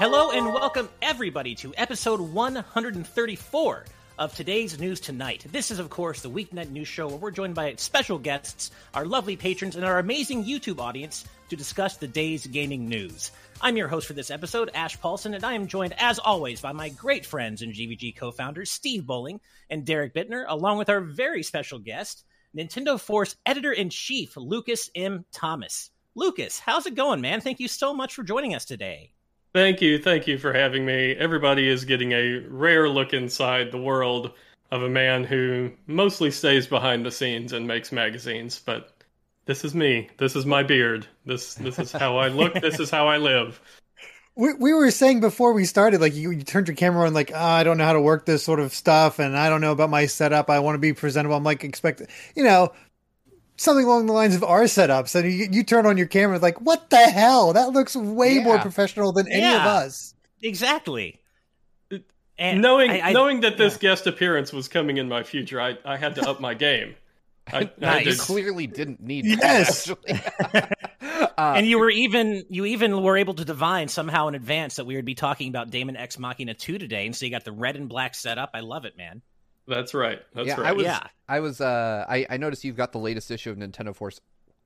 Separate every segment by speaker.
Speaker 1: Hello and welcome everybody to episode 134 of today's News Tonight. This is, of course, the Weeknet News Show where we're joined by special guests, our lovely patrons, and our amazing YouTube audience to discuss the day's gaming news. I'm your host for this episode, Ash Paulson, and I am joined, as always, by my great friends and GVG co founders, Steve Bowling and Derrick Bitner, along with our very special guest, Nintendo Force Editor in Chief, Lucas M. Thomas. Lucas, how's it going, man? Thank you so much for joining us today.
Speaker 2: Thank you. Thank you for having me. Everybody is getting a rare look inside the world of a man who mostly stays behind the scenes and makes magazines, but this is me. This is my beard. This this is how I look. this is how I live.
Speaker 3: We, we were saying before we started, like you, you turned your camera on, like oh, I don't know how to work this sort of stuff, and I don't know about my setup. I want to be presentable. I'm like expect, you know, something along the lines of our setups. And you, you turn on your camera, like what the hell? That looks way yeah. more professional than any yeah, of us.
Speaker 1: Exactly.
Speaker 2: And knowing I, I, knowing that this yeah. guest appearance was coming in my future, I, I had to up my game.
Speaker 4: I, nice. I clearly didn't need
Speaker 3: yes.
Speaker 4: That,
Speaker 1: uh, and you were even you even were able to divine somehow in advance that we would be talking about Daemon X Machina 2 today, and so you got the red and black setup. I love it, man.
Speaker 2: That's right. That's
Speaker 4: yeah,
Speaker 2: right.
Speaker 4: I was, yeah, I was. Uh, I I noticed you've got the latest issue of Nintendo Force.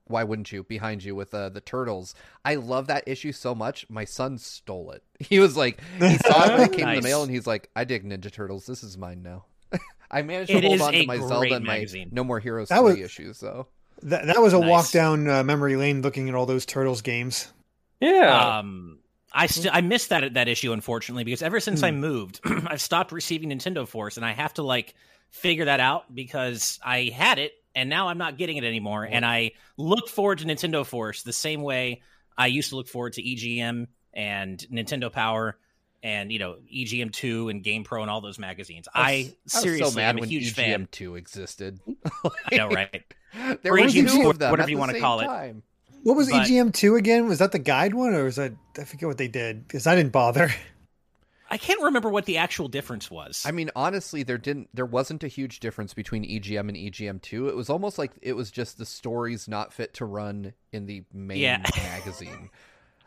Speaker 4: Why wouldn't you? Behind you with uh, the turtles. I love that issue so much. My son stole it. He was like, he saw it when it came nice. in the mail, and he's like, "I dig Ninja Turtles. This is mine now." I managed to
Speaker 1: it
Speaker 4: hold on to my Zelda and my No More Heroes that 3 was, issues, though.
Speaker 3: That, that was a nice. walk down uh, memory lane looking at all those Turtles games.
Speaker 2: Yeah.
Speaker 1: Um, I still I missed that that issue unfortunately because ever since hmm. I moved, I've stopped receiving Nintendo Force and I have to like figure that out because I had it and now I'm not getting it anymore. And I look forward to Nintendo Force the same way I used to look forward to EGM and Nintendo Power and you know EGM two and Game Pro and all those magazines. I, I seriously
Speaker 4: so mad
Speaker 1: am a
Speaker 4: when
Speaker 1: huge
Speaker 4: EGM
Speaker 1: fan.
Speaker 4: two existed.
Speaker 1: I know, right?
Speaker 4: there or EGM
Speaker 1: two,
Speaker 4: whatever
Speaker 1: you want to call
Speaker 4: time.
Speaker 3: it. What was but, EGM two again? Was that the guide one, or was that I forget what they did because I didn't bother.
Speaker 1: I can't remember what the actual difference was.
Speaker 4: I mean, honestly, there didn't there wasn't a huge difference between EGM and EGM two. It was almost like it was just the stories not fit to run in the main yeah. magazine.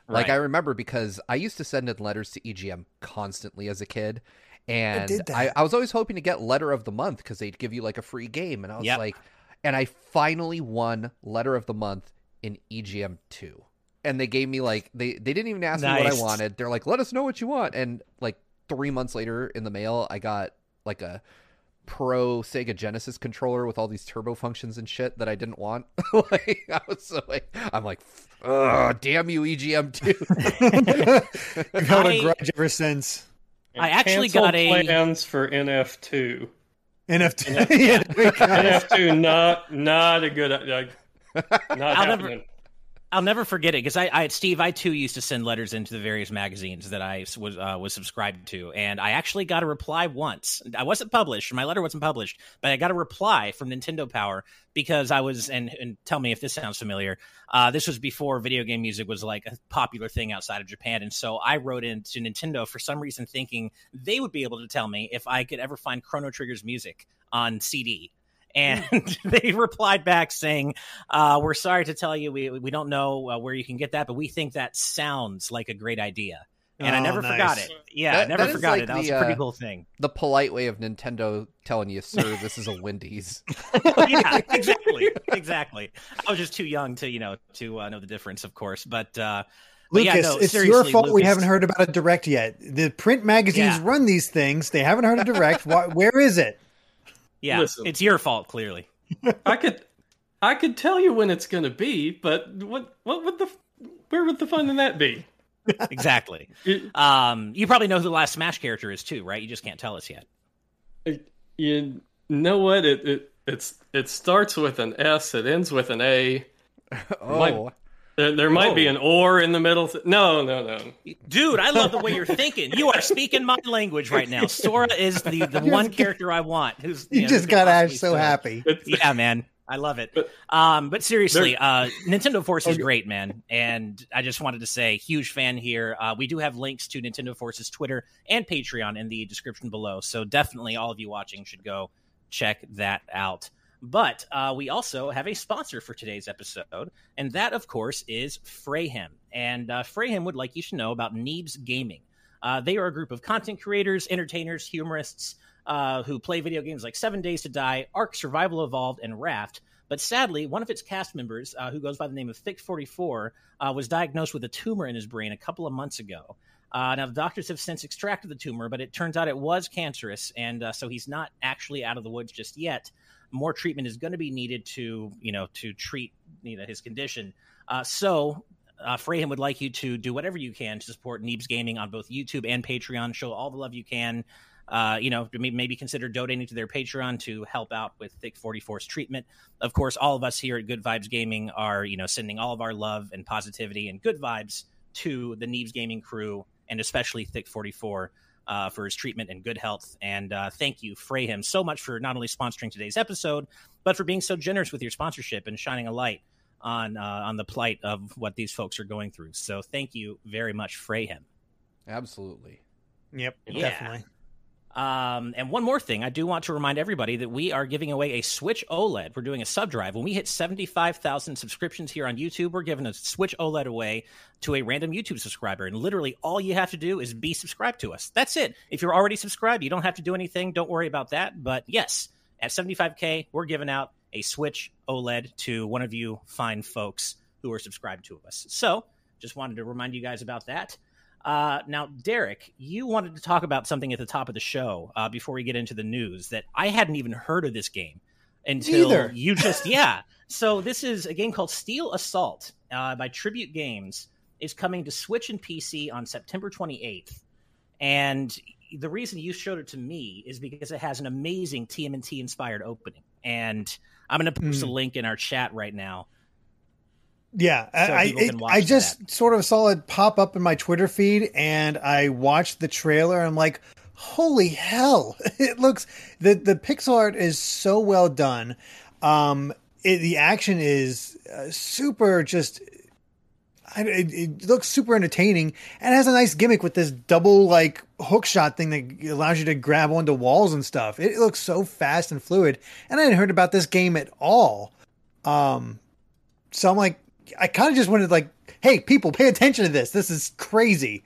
Speaker 4: Like right. I remember because I used to send in letters to EGM constantly as a kid. And I, I, was always hoping to get letter of the month because they'd give you like a free game. And I was yep. like, and I finally won letter of the month in EGM two. And they gave me like they they didn't even ask nice. me what I wanted. They're like, let us know what you want. And like three months later in the mail, I got like a pro Sega Genesis controller with all these turbo functions and shit that I didn't want. like I was so like I'm like Ugh, damn you, EGM two.
Speaker 3: You've held a grudge ever since.
Speaker 1: I actually got
Speaker 2: a plans for NF two.
Speaker 3: NF two, NF
Speaker 2: two, not not a good. Like, not I'll happening.
Speaker 1: Never, I'll never forget it because I, I, Steve, I too used to send letters into the various magazines that I was uh, was subscribed to, and I actually got a reply once. I wasn't published, my letter wasn't published, but I got a reply from Nintendo Power because I was and and tell me if this sounds familiar. Uh, this was before video game music was like a popular thing outside of Japan, and so I wrote into Nintendo for some reason, thinking they would be able to tell me if I could ever find Chrono Trigger's music on CD and they replied back saying, uh, "We're sorry to tell you, we we don't know uh, where you can get that, but we think that sounds like a great idea." And oh, I never nice. forgot it. Yeah, that, I never forgot like it. That the, was a pretty uh, cool thing.
Speaker 4: The polite way of Nintendo telling you, "Sir, this is a Wendy's."
Speaker 1: yeah, exactly, exactly. I was just too young to you know to uh, know the difference, of course, but. Uh,
Speaker 3: Lucas,
Speaker 1: yeah, no,
Speaker 3: it's your fault Lucas. we haven't heard about a direct yet. The print magazines yeah. run these things. They haven't heard a direct. Where is it?
Speaker 1: Yeah, Listen, it's your fault clearly.
Speaker 2: I could, I could tell you when it's going to be, but what, what would the, where would the fun in that be?
Speaker 1: exactly. um, you probably know who the last Smash character is too, right? You just can't tell us yet.
Speaker 2: You know what? It it it's it starts with an S. It ends with an A.
Speaker 4: oh. My,
Speaker 2: there, there might be an or in the middle. No, no, no.
Speaker 1: Dude, I love the way you're thinking. You are speaking my language right now. Sora is the, the one character I want. Who's
Speaker 3: you, you know, just got Ash so happy.
Speaker 1: Yeah, man. I love it. But, um, but seriously, uh, Nintendo Force is great, man. And I just wanted to say, huge fan here. Uh, we do have links to Nintendo Force's Twitter and Patreon in the description below. So definitely all of you watching should go check that out. But uh, we also have a sponsor for today's episode, and that, of course, is Frayhem. And uh, Frayhem would like you to know about Neebs Gaming. Uh, they are a group of content creators, entertainers, humorists uh, who play video games like Seven Days to Die, Ark Survival Evolved, and Raft. But sadly, one of its cast members, uh, who goes by the name of Thick44, uh, was diagnosed with a tumor in his brain a couple of months ago. Uh, now, the doctors have since extracted the tumor, but it turns out it was cancerous, and uh, so he's not actually out of the woods just yet. More treatment is going to be needed to, you know, to treat you know his condition. Uh, so, uh, would like you to do whatever you can to support Neebs Gaming on both YouTube and Patreon. Show all the love you can. Uh, you know, maybe consider donating to their Patreon to help out with Thick 44's treatment. Of course, all of us here at Good Vibes Gaming are, you know, sending all of our love and positivity and good vibes to the Neebs Gaming crew and especially Thick 44 uh, for his treatment and good health. And uh, thank you, Freyhim, so much for not only sponsoring today's episode, but for being so generous with your sponsorship and shining a light on uh, on the plight of what these folks are going through. So thank you very much, Freyhim.
Speaker 4: Absolutely.
Speaker 3: Yep,
Speaker 1: yeah.
Speaker 3: definitely.
Speaker 1: Um, and one more thing, I do want to remind everybody that we are giving away a Switch OLED. We're doing a sub drive. When we hit 75,000 subscriptions here on YouTube, we're giving a Switch OLED away to a random YouTube subscriber. And literally all you have to do is be subscribed to us. That's it. If you're already subscribed, you don't have to do anything. Don't worry about that. But yes, at 75K, we're giving out a Switch OLED to one of you fine folks who are subscribed to us. So just wanted to remind you guys about that. Uh, now, Derrick, you wanted to talk about something at the top of the show uh, before we get into the news that I hadn't even heard of this game until you just yeah. So this is a game called Steel Assault uh, by Tribute Games. Is coming to Switch and PC on September 28th, and the reason you showed it to me is because it has an amazing TMNT inspired opening, and I'm going to post
Speaker 3: Mm.
Speaker 1: a link in our chat right now.
Speaker 3: Yeah,
Speaker 1: So
Speaker 3: I I, I just sort of saw it pop up in my Twitter feed, and I watched the trailer. And I'm like, holy hell! It looks the the pixel art is so well done. Um, it, the action is uh, super. Just I, it, it looks super entertaining and has a nice gimmick with this double like hook shot thing that allows you to grab onto walls and stuff. It looks so fast and fluid, and I hadn't heard about this game at all. Um, so I'm like, I kind of just wanted like, hey, people, pay attention to this. This is crazy.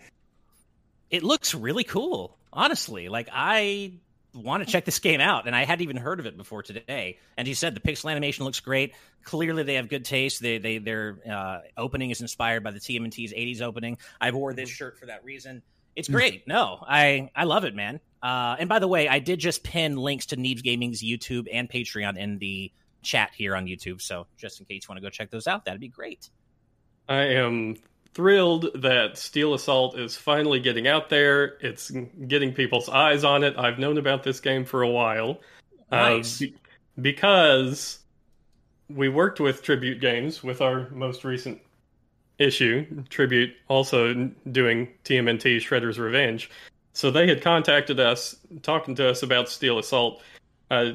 Speaker 1: it looks really cool honestly. Like i want to check this game out and i hadn't even heard of it before today. And you said the pixel animation looks great. Clearly they have good taste. They, they their uh, opening is inspired by the tmnt's 80s opening. I wore this shirt for that reason. It's great. No i i love it man. Uh, and by the way i did just pin links to neebs gaming's youtube and patreon in the chat here on youtube so just in case you want to go check those out that'd be great
Speaker 2: I am thrilled that Steel Assault is finally getting out there. It's getting people's eyes on it. I've known about this game for a while.
Speaker 1: Nice.
Speaker 2: be- because we worked with Tribute Games with our most recent issue. Tribute also doing TMNT Shredder's Revenge. So they had contacted us, talking to us about Steel Assault. Uh,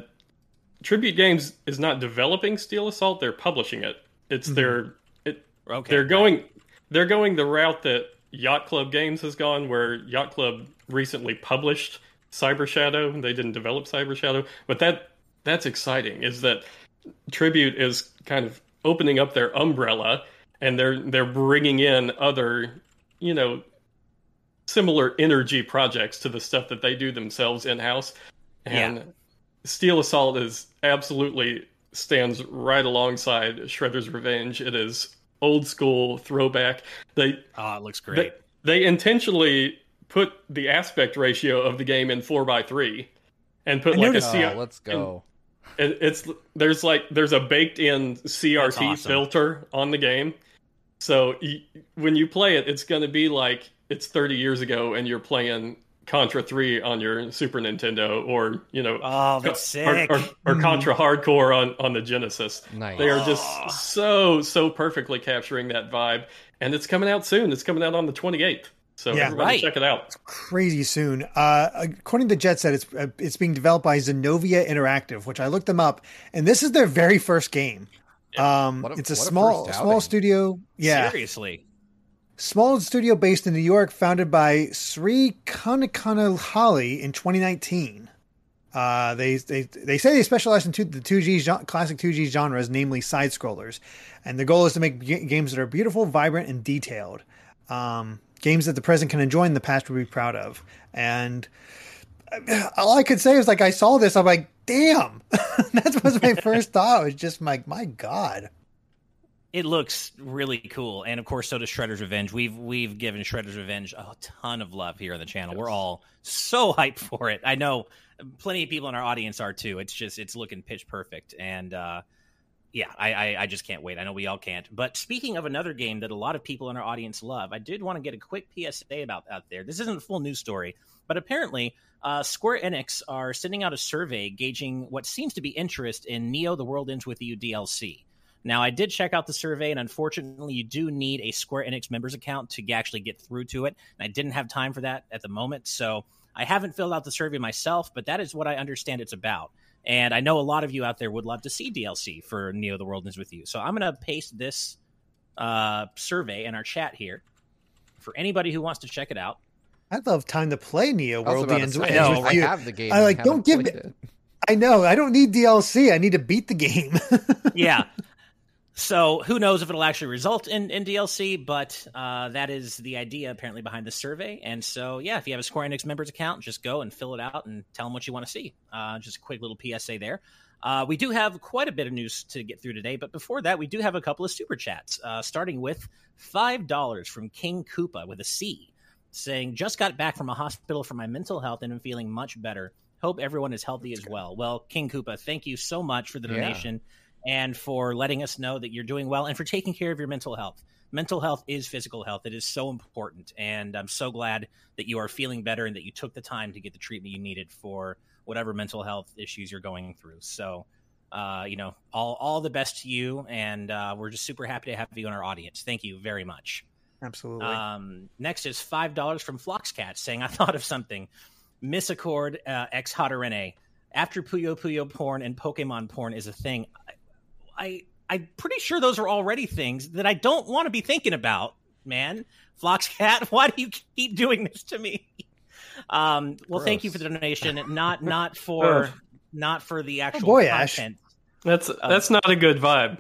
Speaker 2: Tribute Games is not developing Steel Assault; they're publishing it. It's mm-hmm. their it,
Speaker 1: okay
Speaker 2: they're going they're going the route that Yacht Club Games has gone, where Yacht Club recently published Cyber Shadow. They didn't develop Cyber Shadow, but that that's exciting. Is that Tribute is kind of opening up their umbrella, and they're they're bringing in other, you know, similar energy projects to the stuff that they do themselves in house, and
Speaker 1: Yeah.
Speaker 2: Steel Assault is absolutely stands right alongside Shredder's Revenge. It is old school throwback. They
Speaker 1: oh it looks great
Speaker 2: they intentionally put the aspect ratio of the game in four by three, and put
Speaker 3: I
Speaker 2: like a
Speaker 3: noticed-
Speaker 2: C-
Speaker 4: Oh, let's go.
Speaker 2: it, it's there's like there's a baked in CRT
Speaker 1: awesome.
Speaker 2: filter on the game. So y when you play it, it's going to be like it's 30 years ago, and you're playing Contra 3 on your Super Nintendo, or you know,
Speaker 1: oh that's
Speaker 2: or,
Speaker 1: sick
Speaker 2: or, or Contra Hard Corps on on the Genesis.
Speaker 4: Nice.
Speaker 2: They are just
Speaker 1: Aw.
Speaker 2: so so perfectly capturing that vibe, and it's coming out soon. It's coming out on the 28th. So
Speaker 3: Yeah.
Speaker 2: everybody
Speaker 1: Right.
Speaker 2: check it out.
Speaker 3: It's crazy soon. Uh, according to Jet Set, it's uh, it's being developed by Zenovia Interactive, which I looked them up, and this is their very first game. Um,
Speaker 4: a-
Speaker 3: it's a
Speaker 4: what a
Speaker 3: small small studio. Yeah,
Speaker 1: seriously
Speaker 3: small studio based in New York, founded by Sri Kankanahalli in 2019. Uh, they, they they say they specialize in two, the 2G gen- classic 2G genres, namely side scrollers, and the goal is to make g- games that are beautiful, vibrant, and detailed. Um, games that the present can enjoy and the past would be proud of. And all I could say is like I saw this, I'm like, damn. that was my first thought. It was just like, my God.
Speaker 1: It looks really cool, and of course, so does Shredder's Revenge. We've we've given Shredder's Revenge a ton of love here on the channel. Yes. We're all so hyped for it. I know plenty of people in our audience are too. It's just it's looking pitch perfect, and uh, yeah, I, I, I just can't wait. I know we all can't. But speaking of another game that a lot of people in our audience love, I did want to get a quick PSA about out there. This isn't a full news story, but apparently uh, Square Enix are sending out a survey gauging what seems to be interest in Neo: The World Ends with You DLC. Now, I did check out the survey, and unfortunately, you do need a Square Enix members account to actually get through to it. And I didn't have time for that at the moment, so I haven't filled out the survey myself, but that is what I understand it's about. And I know a lot of you out there would love to see DLC for Neo: The World Ends with You. So I'm going to paste this uh, survey in our chat here for anybody who wants to check it out.
Speaker 3: I'd love time to play Neo: World Ends with
Speaker 4: You. I have the game.
Speaker 3: I like. Don't give me. It. I know. I don't need DLC. I need to beat the game.
Speaker 1: yeah. So who knows if it'll actually result in, in DLC, but uh, that is the idea apparently behind the survey. And so, yeah, if you have a Square Enix members account, just go and fill it out and tell them what you want to see. Uh, just a quick little PSA there. Uh, we do have quite a bit of news to get through today, but before that, we do have a couple of super chats, uh, starting with $5 from King Koopa with a C, saying, Just got back from a hospital for my mental health and I'm feeling much better. Hope everyone is healthy as well. Well, King Koopa, thank you so much for the donation. Yeah and for letting us know that you're doing well and for taking care of your mental health. Mental health is physical health. It is so important. And I'm so glad that you are feeling better and that you took the time to get the treatment you needed for whatever mental health issues you're going through. So, uh, you know, all, all the best to you. And uh, we're just super happy to have you in our audience. Thank you very much.
Speaker 3: Absolutely.
Speaker 1: Um, next is $5 from Floxcat saying, I thought of something. Miss Accord uh, X Hatterene. After Puyo Puyo porn and Pokemon porn is a thing, I I'm pretty sure those are already things that I don't want to be thinking about, man. Floxcat, why do you keep doing this to me? Um, well, Gross. thank you for the donation. Not not for not for the oh, actual oh boy, content.
Speaker 2: Ash. That's that's not a good vibe.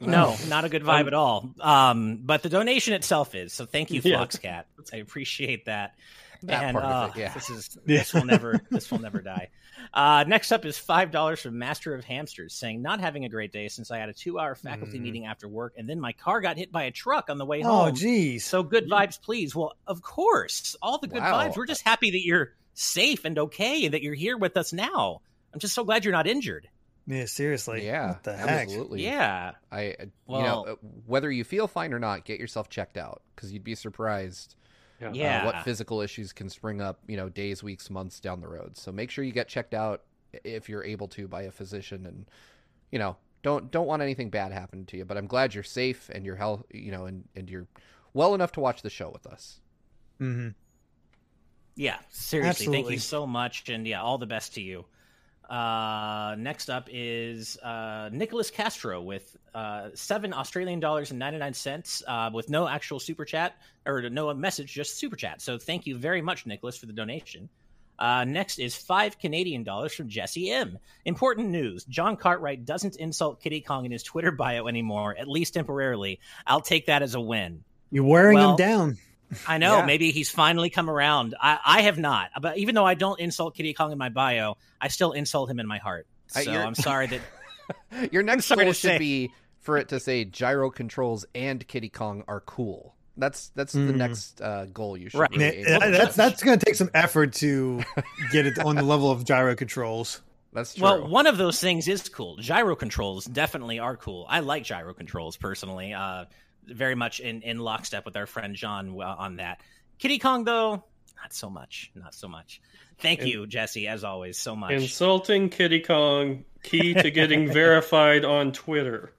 Speaker 1: No, not a good vibe at all. Um, but the donation itself is. So thank you, Floxcat. Yeah. I appreciate that. That and uh, it, yeah. this is this will never this will never die. Uh, next up is five dollars from Master of Hamsters, saying not having a great day since I had a two-hour faculty mm. meeting after work, and then my car got hit by a truck on the way oh, home.
Speaker 3: Oh, geez.
Speaker 1: So good vibes, please. Well, of course, all the good wow. vibes. We're just happy that you're safe and okay, and that you're here with us now. I'm just so glad you're not injured.
Speaker 3: Yeah, seriously.
Speaker 4: Yeah,
Speaker 3: what the
Speaker 4: heck? absolutely.
Speaker 1: Yeah,
Speaker 4: I, well, you know, uh, whether you feel fine or not, get yourself checked out because you'd be surprised
Speaker 1: yeah. yeah.
Speaker 4: Uh, what physical issues can spring up, you know, days, weeks, months down the road. So make sure you get checked out if you're able to by a physician and you know, don't don't want anything bad happen to you, but I'm glad you're safe and you're health, you know, and and you're well enough to watch the show with us.
Speaker 3: Mhm.
Speaker 1: Yeah, seriously, Absolutely. thank you so much and yeah, all the best to you. Uh, next up is uh, Nicholas Castro with uh, seven Australian dollars and ninety nine cents uh, with no actual super chat or no message, just super chat. So thank you very much, Nicholas, for the donation. Uh, next is five Canadian dollars from Jesse M. Important news: John Cartwright doesn't insult Kiddy Kong in his Twitter bio anymore, at least temporarily. I'll take that as a win.
Speaker 3: You're wearing well, him down.
Speaker 1: I know. Yeah. Maybe he's finally come around. I, I have not, but even though I don't insult Kiddy Kong in my bio, I still insult him in my heart. So I'm sorry
Speaker 4: that. your next goal should say. be for it to say gyro controls and Kiddy Kong are cool. That's that's mm. the next uh, goal you should. Right. Really
Speaker 3: that's that's going to take some effort to get it on the level of gyro controls.
Speaker 4: That's true.
Speaker 1: Well, one of those things is cool. Gyro controls definitely are cool. I like gyro controls personally. Uh, very much in in lockstep with our friend John on that. Kiddy Kong though, not so much, not so much. Thank you, Jesse, as always, so much.
Speaker 2: Insulting Kiddy Kong, key to getting verified on Twitter.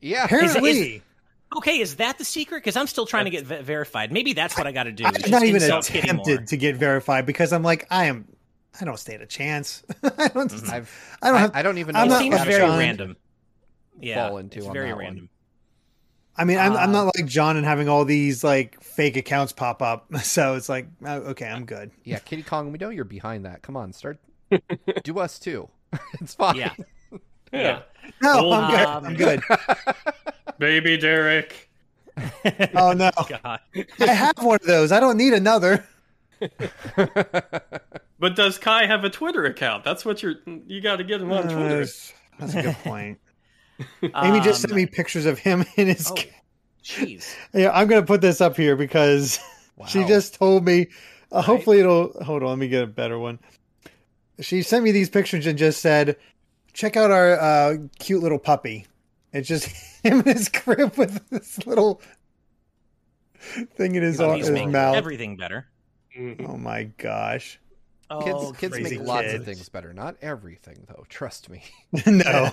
Speaker 4: yeah,
Speaker 3: apparently.
Speaker 1: Is, is, okay, is that the secret? Because I'm still trying that's, to get verified. Maybe that's what I got to do.
Speaker 3: I'm not even attempted to get verified because I'm like, I am. I don't stand a chance. I don't. Mm-hmm.
Speaker 4: I've, I don't have. I, I don't even. Know
Speaker 1: it seems very random. Yeah, fall into it's very random. One.
Speaker 3: I mean, I'm, uh, I'm not like John and having all these like fake accounts pop up. So it's like, oh, okay, I'm good.
Speaker 4: Yeah, Kiddy Kong, we know you're behind that. Come on, start. do us too. it's fine.
Speaker 1: Yeah.
Speaker 2: Yeah.
Speaker 3: No, I'm good. Um, I'm good.
Speaker 2: Baby Derrick.
Speaker 3: oh no! God. I have one of those. I don't need another.
Speaker 2: but does Kai have a Twitter account? That's what you're. You got to get him on uh, Twitter.
Speaker 3: That's a good point. Amy just sent me um, pictures of him in his.
Speaker 1: Oh, jeez.
Speaker 3: yeah, I'm gonna put this up here because wow. she just told me. Uh, right. Hopefully, it'll. Hold on, let me get a better one. She sent me these pictures and just said, "Check out our uh, cute little puppy." It's just him in his crib with this little thing in his, you know, his mouth.
Speaker 1: Everything better.
Speaker 3: Mm-hmm. Oh my gosh.
Speaker 4: Oh, kids, kids make kids. lots of things better. Not everything, though. Trust me.
Speaker 3: no.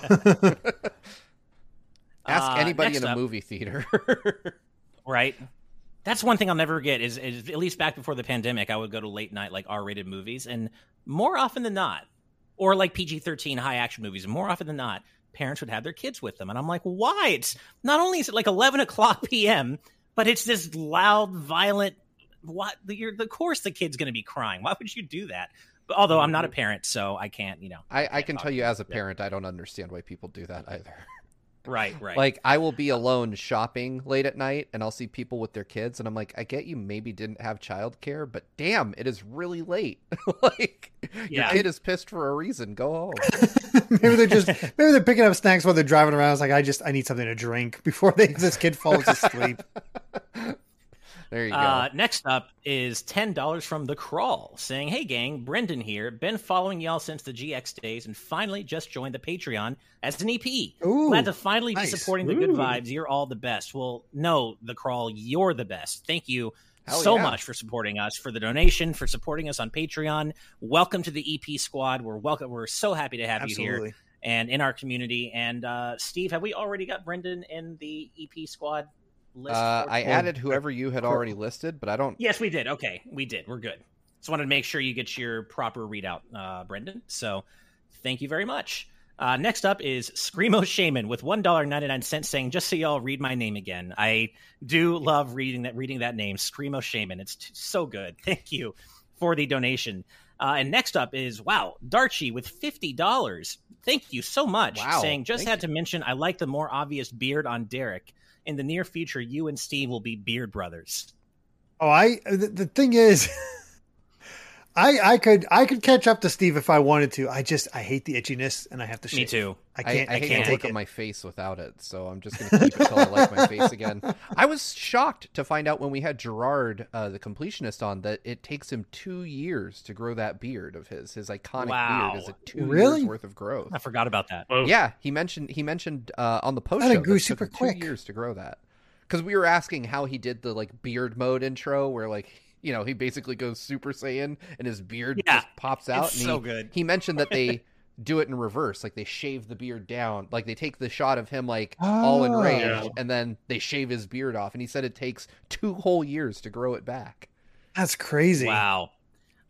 Speaker 4: Ask uh, anybody in a up. movie theater.
Speaker 1: right. That's one thing I'll never get is, is, at least back before the pandemic, I would go to late night like R-rated movies, and more often than not, or like PG-13 high action movies, more often than not, parents would have their kids with them, and I'm like, why? It's not only is it like 11 o'clock p.m., but it's this loud, violent what you're the course the kid's going to be crying. Why would you do that? But although I'm not a mm-hmm. parent, so I can't, you know.
Speaker 4: I, I can tell you as a parent, I don't understand why people do that either.
Speaker 1: Right, right.
Speaker 4: Like I will be alone shopping late at night and I'll see people with their kids and I'm like, I get you maybe didn't have childcare, but damn, it is really late. like yeah. your kid is pissed for a reason. Go home.
Speaker 3: maybe they're just maybe they're picking up snacks while they're driving around. It's like I just I need something to drink before they this kid falls asleep.
Speaker 4: There you go. Uh,
Speaker 1: next up is ten dollars from the Crawl, saying, "Hey gang, Brendan here. Been following y'all since the GX days, and finally just joined the Patreon as an EP.
Speaker 3: Ooh,
Speaker 1: Glad to finally nice. be supporting the good vibes. You're all the best. Well, no, the Crawl, you're the best. Thank you." Hell so yeah. much for supporting us, for the donation, for supporting us on Patreon. Welcome to the EP squad. We're welcome. We're so happy to have Absolutely. you here and in our community. And uh, Steve, have we already got Brendan in the EP squad?
Speaker 4: List? Uh, I added whoever you had already listed, but I don't.
Speaker 1: Yes, we did. Okay, we did. We're good. Just wanted to make sure you get your proper readout, uh, Brendan. So thank you very much. Uh, next up is Screamo Shaman with one dollar ninety nine cents, saying, "Just so y'all read my name again. I do love reading that reading that name, Screamo Shaman. It's t- so good. Thank you for the donation." Uh, and next up is wow, Darchi with fifty dollars. Thank you so much. Wow, saying, "Just had you. to mention, I like the more obvious beard on Derrick in the near future, you and Steve will be beard brothers.
Speaker 3: Oh, I the, the thing is, I I could I could catch up to Steve if I wanted to. I just I hate the itchiness and I have to shave.
Speaker 1: Me too.
Speaker 3: I can't. I, I, I can't
Speaker 4: to look
Speaker 3: at
Speaker 4: my face without it, so I'm just gonna keep it until I like my face again. I was shocked to find out when we had Jirard, uh, the completionist, on that it takes him two years to grow that beard of his. His iconic
Speaker 1: wow.
Speaker 4: beard is a two really? years worth of growth.
Speaker 1: I forgot about that.
Speaker 4: Whoa. Yeah, he mentioned he mentioned uh, on the post show
Speaker 3: that grew super quick.
Speaker 4: Two years to grow that because we were asking how he did the like beard mode intro where like you know he basically goes super saiyan and his beard yeah, just pops out
Speaker 1: it's and so good
Speaker 4: he mentioned that they do it in reverse like they shave the beard down like they take the shot of him like oh, all ah. enraged yeah. and then they shave his beard off and he said it takes two whole years to grow it back
Speaker 3: that's crazy
Speaker 1: wow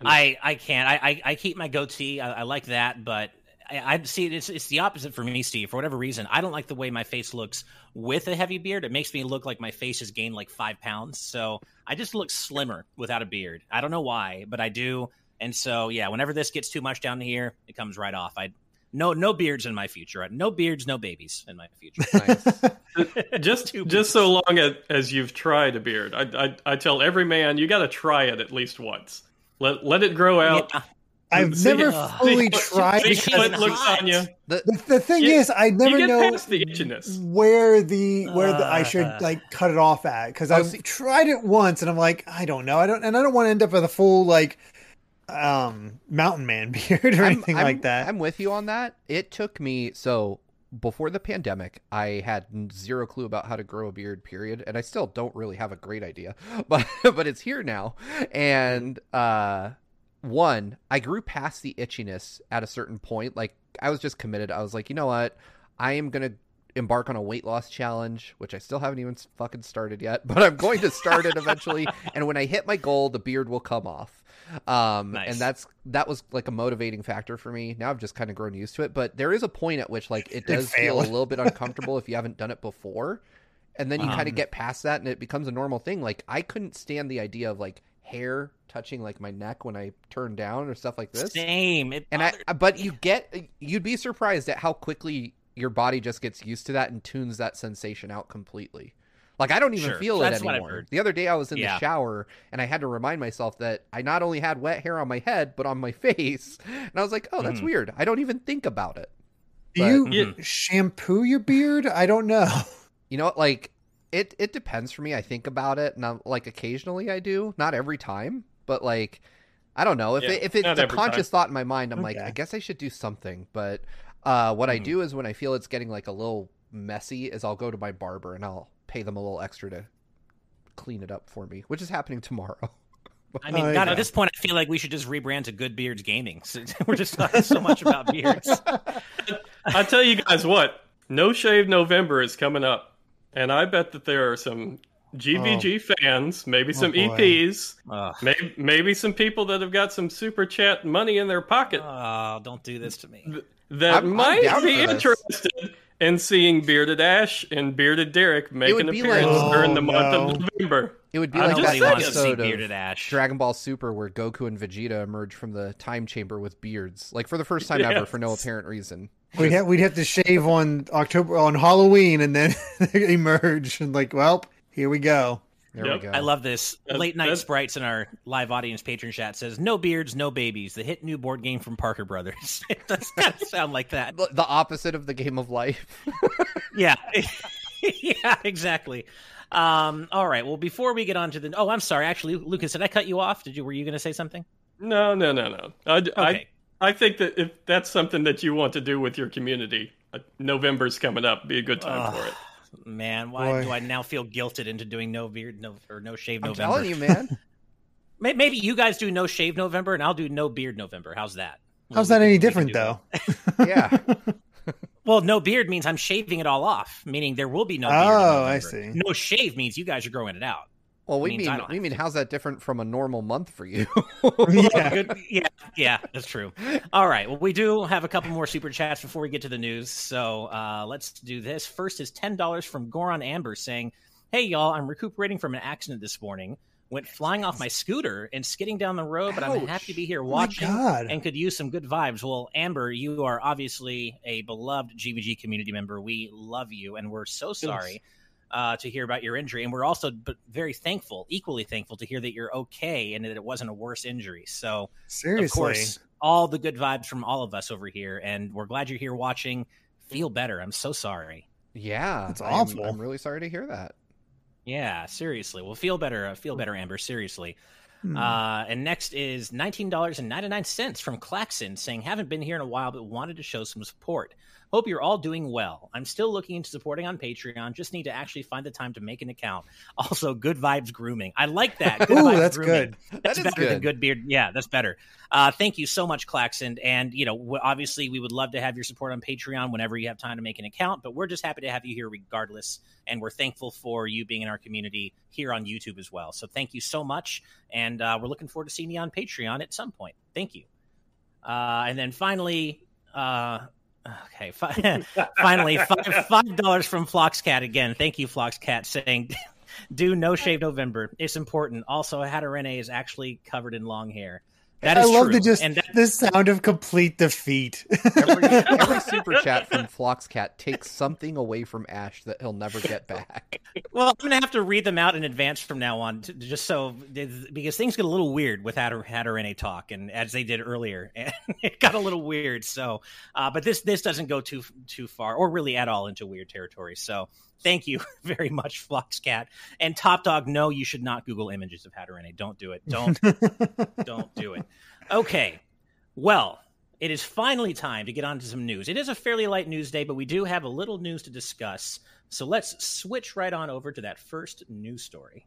Speaker 1: I I can't. I I, I keep my goatee. I, I, like that, but I, I see it's it's the opposite for me, Steve. For whatever reason, I don't like the way my face looks with a heavy beard. It makes me look like my face has gained like five pounds. So I just look slimmer without a beard. I don't know why, but I do. And so yeah, whenever this gets too much down here, it comes right off. I no no beards in my future. No beards, no babies in my future.
Speaker 2: Nice. just just so long as you've tried a beard, I, I, I tell every man you got to try it at least once. Let let it grow out. Yeah.
Speaker 3: I've see, never uh, fully tried
Speaker 2: because looks on you.
Speaker 3: The, the, the thing you, is, I never know
Speaker 2: the
Speaker 3: where the where the, I should uh. like cut it off at because I've see. tried it once and I'm like I don't know I don't and I don't want to end up with a full like um mountain man beard or I'm, anything
Speaker 4: I'm,
Speaker 3: like that.
Speaker 4: I'm with you on that. It took me so before the pandemic, I had zero clue about how to grow a beard. Period, and I still don't really have a great idea, but but it's here now, and uh, one, I grew past the itchiness at a certain point. Like I was just committed. I was like, you know what? I am gonna embark on a weight loss challenge, which I still haven't even fucking started yet, but I'm going to start it eventually. and when I hit my goal, the beard will come off. Um, nice. and that's that was like a motivating factor for me. Now I've just kind of grown used to it, but there is a point at which like it does feel a little bit uncomfortable if you haven't done it before. And then you um, kind of get past that and it becomes a normal thing. Like I couldn't stand the idea of like hair touching like my neck when I turn down or stuff like this.
Speaker 1: Same.
Speaker 4: It and I, but you get, you'd be surprised at how quickly your body just gets used to that and tunes that sensation out completely. Like I don't even sure. feel That's it anymore. The other day I was in yeah. the shower and I had to remind myself that I not only had wet hair on my head but on my face, and I was like, "Oh, that's mm. weird. I don't even think about it."
Speaker 3: Do but, you mm-hmm. shampoo your beard? I don't know.
Speaker 4: You know, like it. It depends for me. I think about it, and I'm, like occasionally I do, not every time, but like I don't know if yeah, it, if it's a conscious time. thought in my mind. I'm okay. like, I guess I should do something, but uh, what mm. I mm-hmm. do is when I feel it's getting like a little messy, is I'll go to my barber and I'll pay them a little extra to clean it up for me, which is happening tomorrow.
Speaker 1: I mean, oh, God, yeah. at this point, I feel like we should just rebrand to Good Beards Gaming. So we're just talking so much about beards.
Speaker 2: I tell you guys what, No Shave November is coming up, and I bet that there are some GVG oh. fans, maybe oh, some oh, EPs, maybe maybe some people that have got some super chat money in their pocket.
Speaker 1: Oh, don't do this to me. Th-
Speaker 2: that I'm, might I'm be interested and seeing Bearded Ash and Bearded Derrick make an appearance like, during the oh, month no. of November.
Speaker 4: It would be like that episode of Ash. Dragon Ball Super where Goku and Vegeta emerge from the time chamber with beards, like for the first time yes. ever for no apparent reason.
Speaker 3: We'd have, we'd have to shave on October on Halloween and then emerge and like, well, here we go.
Speaker 4: There yep. we go.
Speaker 1: I love this. Late night sprites in our live audience patron chat says, "No beards, no babies." The hit new board game from Parker Brothers. it does kind of sound like that.
Speaker 4: The opposite of the game of life.
Speaker 1: yeah, yeah, exactly. Um, all right. Well, before we get on to the, oh, I'm sorry. Actually, Lucas, did I cut you off? Did you? Were you going to say something?
Speaker 2: No, no, no, no. I, okay. I, I think that if that's something that you want to do with your community, uh, November's coming up. Be a good time uh, for it
Speaker 1: man, why Boy. do I now feel guilted into doing no beard, no or no shave
Speaker 4: I'm
Speaker 1: November?
Speaker 4: telling you, man.
Speaker 1: Maybe you guys do no shave November, and I'll do no beard November. How's that?
Speaker 3: How's that any different, though?
Speaker 4: yeah.
Speaker 1: well, no beard means I'm shaving it all off, meaning there will be no.
Speaker 3: Oh, I see.
Speaker 1: No shave means you guys are growing it out.
Speaker 4: Well, we mean we mean how's that different from a normal month for you?
Speaker 1: yeah, Good, yeah, yeah, that's true. All right, well, we do have a couple more super chats before we get to the news, so uh, let's do this. First is ten dollars from Goron Amber saying, "Hey y'all, I'm recuperating from an accident this morning. Went flying off my scooter and skidding down the road, but I'm happy to be here watching and could use some good vibes. Well, Amber, you are obviously a beloved GVG community member. We love you, and we're so sorry." Yes uh, to hear about your injury, and we're also very thankful, equally thankful to hear that you're okay and that it wasn't a worse injury. So,
Speaker 3: seriously,
Speaker 1: of course, all the good vibes from all of us over here, and we're glad you're here watching. Feel better. I'm so sorry.
Speaker 4: Yeah, it's awful. I'm, I'm, really sorry to hear that.
Speaker 1: Yeah, seriously. Well, feel better. Uh, feel better, Amber. Seriously. Hmm. Uh, and next is $19.99 from Claxon saying, Haven't been here in a while, but wanted to show some support. Hope you're all doing well. I'm still looking into supporting on Patreon. Just need to actually find the time to make an account. Also, good vibes grooming. I like that.
Speaker 3: Good Ooh, that's grooming.
Speaker 1: good. That's better good. than good beard. Yeah, that's better. Uh, thank you so much, Claxon. And you know, obviously, we would love to have your support on Patreon whenever you have time to make an account. But we're just happy to have you here regardless, and we're thankful for you being in our community here on YouTube as well. So thank you so much, and uh, we're looking forward to seeing you on Patreon at some point. Thank you. Uh, and then finally, uh, Okay, finally, five five dollars from Floxcat again. Thank you, Floxcat, saying, "Do no shave November. It's important." Also, Hatterene is actually covered in long hair. That is I love true.
Speaker 3: the just and that, the sound of complete defeat.
Speaker 4: every, every super chat from Floxcat takes something away from Ash that he'll never get back.
Speaker 1: Well, I'm gonna have to read them out in advance from now on, to, just so because things get a little weird with Hatter Hatterene talk, and as they did earlier, and it got a little weird. So, uh, but this this doesn't go too too far, or really at all into weird territory. So, thank you very much, Floxcat. And Top Dog, no, you should not Google images of Hatterene. Don't do it. Don't don't do it. Okay. Well, it is finally time to get on to some news. It is a fairly light news day, but we do have a little news to discuss. So let's switch right on over to that first news story.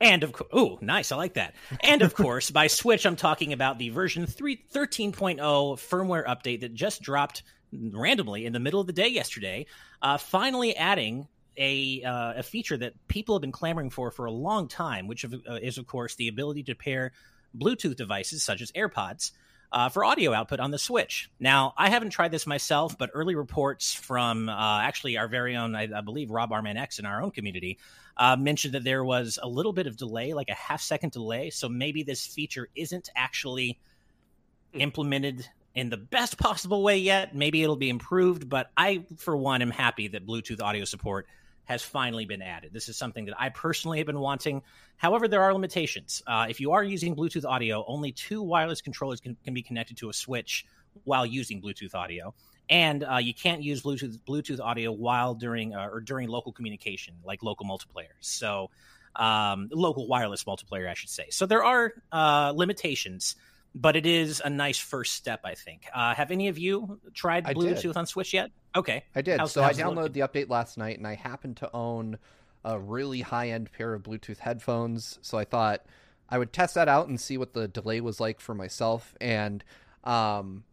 Speaker 1: And of course, oh, nice, I like that. And of course, by Switch, I'm talking about the version 3, 13.0 firmware update that just dropped randomly in the middle of the day yesterday, uh, finally adding a uh, a feature that people have been clamoring for for a long time, which uh, is of course the ability to pair Bluetooth devices such as AirPods. Uh, for audio output on the Switch. Now, I haven't tried this myself, but early reports from uh, actually our very own, I, I, believe, Rob Arman X in our own community uh, mentioned that there was a little bit of delay, like a half second delay. So maybe this feature isn't actually implemented in the best possible way yet. Maybe it'll be improved, but I, for one, am happy that Bluetooth audio support has finally been added. This is something that I personally have been wanting. However, there are limitations. Uh, if you are using Bluetooth audio, only two wireless controllers can, can be connected to a switch while using Bluetooth audio and uh, you can't use Bluetooth Bluetooth audio while during uh, or during local communication, like local multiplayer. So, um, local wireless multiplayer, I should say. So there are uh, limitations, but it is a nice first step, I think. Uh, have any of you tried Bluetooth on Switch yet? Okay,
Speaker 4: I did. How's, so how's I downloaded the update last night, and I happened to own a really high end pair of Bluetooth headphones. So I thought I would test that out and see what the delay was like for myself, and um,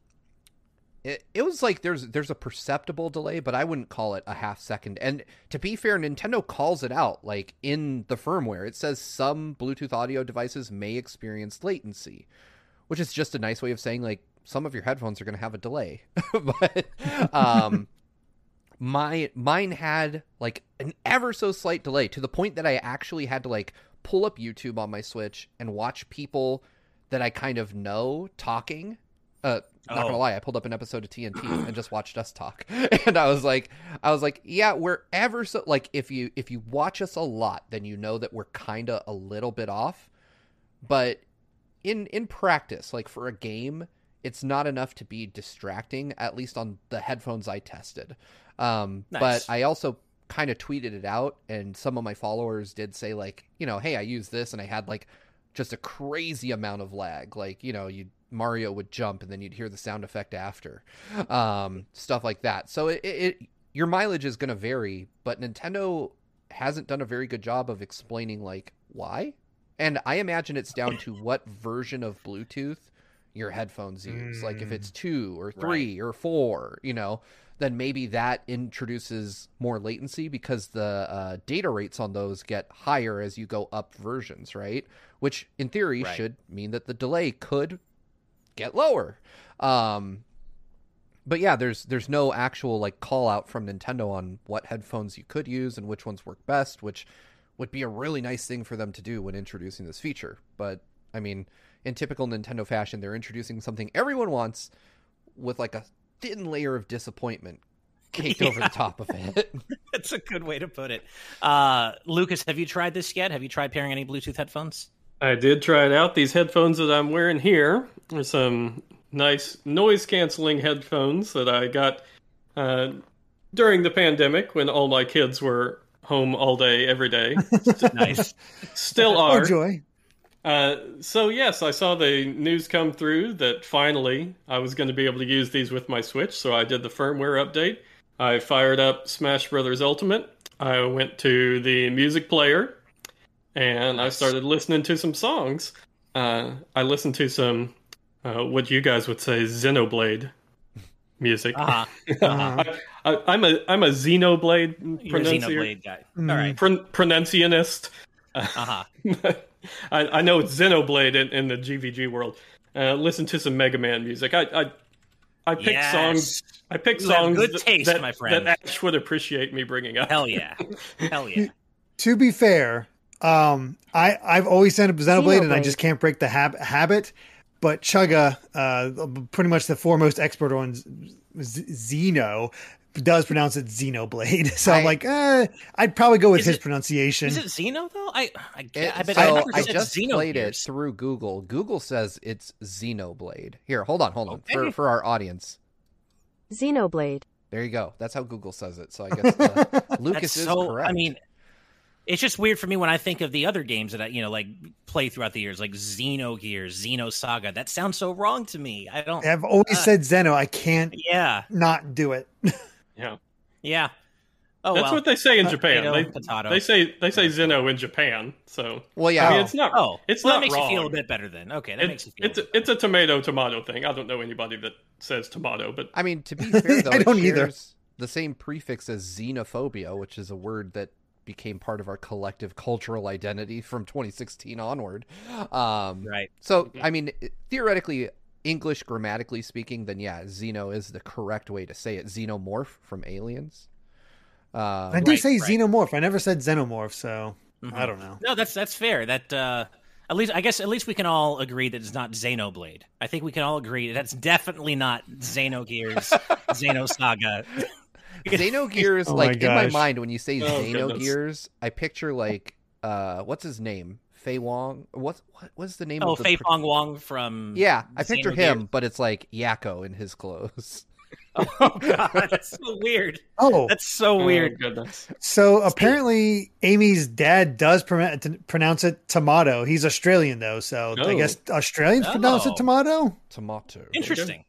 Speaker 4: it, it was like there's there's a perceptible delay, but I wouldn't call it a half second. And to be fair, Nintendo calls it out like in the firmware. It says some Bluetooth audio devices may experience latency, which is just a nice way of saying like some of your headphones are going to have a delay. but um my mine had like an ever so slight delay to the point that I actually had to like pull up YouTube on my Switch and watch people that I kind of know talking uh, not oh. gonna lie, I pulled up an episode of TNT and just watched us talk, and I was like, I was like, yeah, we're ever so like if you if you watch us a lot, then you know that we're kind of a little bit off, but in in practice, like for a game, it's not enough to be distracting. At least on the headphones I tested, um, nice. but I also kind of tweeted it out, and some of my followers did say like, you know, hey, I used this, and I had like just a crazy amount of lag, like you know, you Mario would jump and then you'd hear the sound effect after, um, stuff like that. So it, it your mileage is going to vary, but Nintendo hasn't done a very good job of explaining like why. And I imagine it's down to what version of Bluetooth your headphones use. Mm, like if it's mm. two or three right. or four, you know, then maybe that introduces more latency because the uh, data rates on those get higher as you go up versions, right? Which in theory right. should mean that the delay could get lower. Um, but yeah, there's there's no actual like call out from Nintendo on what headphones you could use and which ones work best, which would be a really nice thing for them to do when introducing this feature. But I mean, in typical Nintendo fashion, they're introducing something everyone wants with like a thin layer of disappointment caked yeah. over the top of it.
Speaker 1: That's a good way to put it. Uh, Lucas, have you tried this yet? Have you tried pairing any Bluetooth headphones?
Speaker 2: I did try it out. These headphones that I'm wearing here are some nice noise canceling headphones that I got uh, during the pandemic when all my kids were home all day, every day.
Speaker 1: nice.
Speaker 2: Still are.
Speaker 3: Oh, joy.
Speaker 2: Uh, so yes, I saw the news come through that finally I was going to be able to use these with my Switch. So I did the firmware update. I fired up Smash Brothers Ultimate. I went to the music player and I started listening to some songs. Uh, I listened to some uh, what you guys would say Xenoblade music. Uh-huh. Uh-huh. I, am a I'm a Xenoblade
Speaker 1: You're pronuncier. Xenoblade guy.
Speaker 2: Mm. All right, Pron- pronuncianist. Uh-huh. I, I know it's Xenoblade in, in the GVG world. Uh, listen to some Mega Man music. I I, I picked yes. songs. I picked you songs
Speaker 1: good taste,
Speaker 2: that,
Speaker 1: my friend.
Speaker 2: that Ash would appreciate me bringing up.
Speaker 1: Hell yeah, hell yeah.
Speaker 3: to be fair, um, I I've always said Xenoblade, and I just can't break the hab- habit. But Chugga, uh, pretty much the foremost expert on Xeno, does pronounce it Xenoblade. So I, am like, eh, I'd probably go with his
Speaker 1: it,
Speaker 3: pronunciation.
Speaker 1: Is it Xeno though? I I, it, I,
Speaker 4: bet so I, just Xeno played it through Google. Google says it's Xenoblade. Here, hold on, hold on okay. for for our audience.
Speaker 5: Xenoblade.
Speaker 4: There you go. That's how Google says it. So I guess uh, Lucas
Speaker 1: is
Speaker 4: so, correct.
Speaker 1: I mean, it's just weird for me when I think of the other games that I, you know, like play throughout the years, like Xenogears, Xenosaga. That sounds so wrong to me. I don't.
Speaker 3: I've always uh, said Zeno. I can't.
Speaker 1: Yeah.
Speaker 3: Not do it.
Speaker 2: yeah.
Speaker 1: Yeah.
Speaker 2: Oh, That's well. what they say in Japan. Potato, they, potato. they say they say Zeno in Japan. So
Speaker 4: well, yeah.
Speaker 2: I mean, it's not.
Speaker 1: Oh,
Speaker 2: it's
Speaker 1: well,
Speaker 2: not
Speaker 1: that makes
Speaker 2: wrong.
Speaker 1: you feel a bit better then. Okay, that
Speaker 2: it,
Speaker 1: makes you feel.
Speaker 2: It's a, it's a tomato tomato thing. I don't know anybody that says tomato, but
Speaker 4: I mean, to be fair though, I don't either. The same prefix as xenophobia, which is a word that became part of our collective cultural identity from 2016 onward. Um,
Speaker 1: right.
Speaker 4: So, mm-hmm. I mean, theoretically, English grammatically speaking, then yeah, Xeno is the correct way to say it. Xenomorph from Aliens.
Speaker 3: Uh, I do right, say right. xenomorph. I never said xenomorph, so mm-hmm. I don't know.
Speaker 1: No, that's that's fair. That uh, at least I guess at least we can all agree that it's not Xenoblade. I think we can all agree that's definitely not Xenogears, Xenosaga.
Speaker 4: Xenogears,
Speaker 3: Oh
Speaker 4: like
Speaker 3: my
Speaker 4: in my mind, when you say
Speaker 2: Oh, goodness.
Speaker 4: Xenogears, I picture like uh, what's his name? Fei Wong. What what was the name
Speaker 1: Oh,
Speaker 4: of the
Speaker 1: Fei
Speaker 4: pr-
Speaker 1: Fong Wong from
Speaker 4: Yeah, I picture
Speaker 1: Xenogears.
Speaker 4: him, but it's like Yakko in his clothes.
Speaker 1: Oh god, that's so weird.
Speaker 3: Oh,
Speaker 1: That's so
Speaker 2: Oh,
Speaker 1: weird.
Speaker 2: goodness.
Speaker 3: so apparently Amy's dad does pron- to pronounce it tomato. He's Australian though, so I
Speaker 2: Oh.
Speaker 3: guess Australians pronounce
Speaker 1: Oh.
Speaker 3: it tomato.
Speaker 4: Tomato.
Speaker 1: Interesting.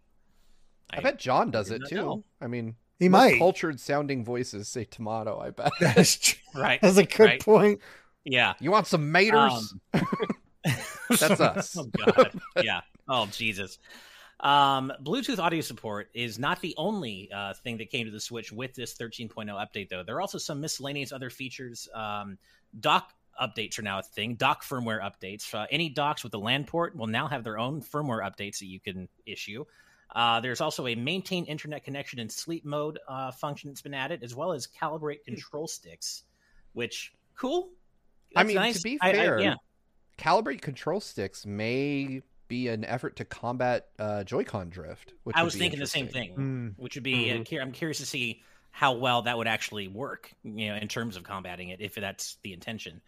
Speaker 4: I bet John does it too.
Speaker 1: know.
Speaker 4: I mean,
Speaker 3: He
Speaker 4: most
Speaker 3: might.
Speaker 4: cultured sounding voices say tomato. I bet.
Speaker 3: That's true.
Speaker 1: Right.
Speaker 3: That's a good
Speaker 1: Right.
Speaker 3: point.
Speaker 1: Yeah.
Speaker 4: you want some maters? That's us.
Speaker 1: oh god. Yeah. Oh Jesus. Um, Bluetooth audio support is not the only uh, thing that came to the Switch with this 13.0 update, though. There are also some miscellaneous other features. Um, dock updates are now a thing. Dock firmware updates. Uh, any docks with a LAN port will now have their own firmware updates that you can issue. Uh, there's also a maintain internet connection in sleep mode uh, function that's been added, as well as calibrate control sticks, which cool.
Speaker 4: I mean,
Speaker 1: nice.
Speaker 4: to be
Speaker 1: I- I-
Speaker 4: fair,
Speaker 1: yeah.
Speaker 4: calibrate control sticks may be an effort to combat uh, Joy-Con drift. Which
Speaker 1: I was thinking the same thing,
Speaker 3: Mm.
Speaker 1: which would be uh,
Speaker 2: Mhm.
Speaker 1: cur- I'm curious to see how well that would actually work, you know, in terms of combating it, if that's the intention.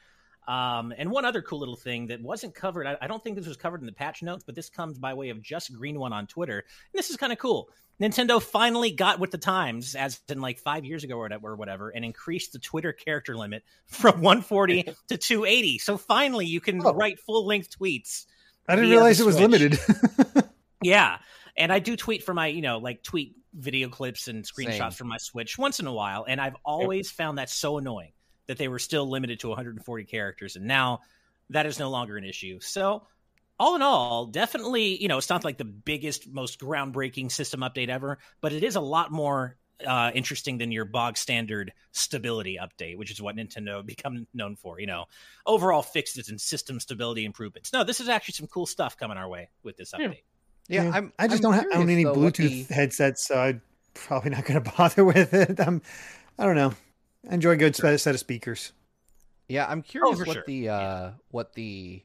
Speaker 1: Um, and one other cool little thing that wasn't covered, I, I don't think this was covered in the patch notes, but this comes by way of just Green One on Twitter. And this is kind of cool. Nintendo finally got with the times, as in like five years ago or whatever, and increased the Twitter character limit from 140 to 280. So finally, you can
Speaker 3: Oh.
Speaker 1: write full length tweets
Speaker 3: I didn't realize it was limited.
Speaker 1: Yeah. And I do tweet for my, you know, like tweet video clips and screenshots
Speaker 4: Same.
Speaker 1: from my Switch once in a while. And I've always found that so annoying that they were still limited to 140 characters. And now that is no longer an issue. So, all in all, definitely, you know, it's not like the biggest, most groundbreaking system update ever, but it is a lot more uh, interesting than your bog standard stability update, which is what Nintendo become known for. You know, overall fixes and system stability improvements. No, this is actually some cool stuff coming our way with this update.
Speaker 4: Yeah, I'm.
Speaker 3: I just
Speaker 4: I'm
Speaker 3: don't have, own any
Speaker 4: though,
Speaker 3: Bluetooth
Speaker 4: the-
Speaker 3: headsets, so I'm probably not going to bother with it. I'm, I don't know. I enjoy a good set set of speakers.
Speaker 4: Yeah, I'm curious
Speaker 1: for
Speaker 4: what
Speaker 1: sure.
Speaker 4: the uh, what the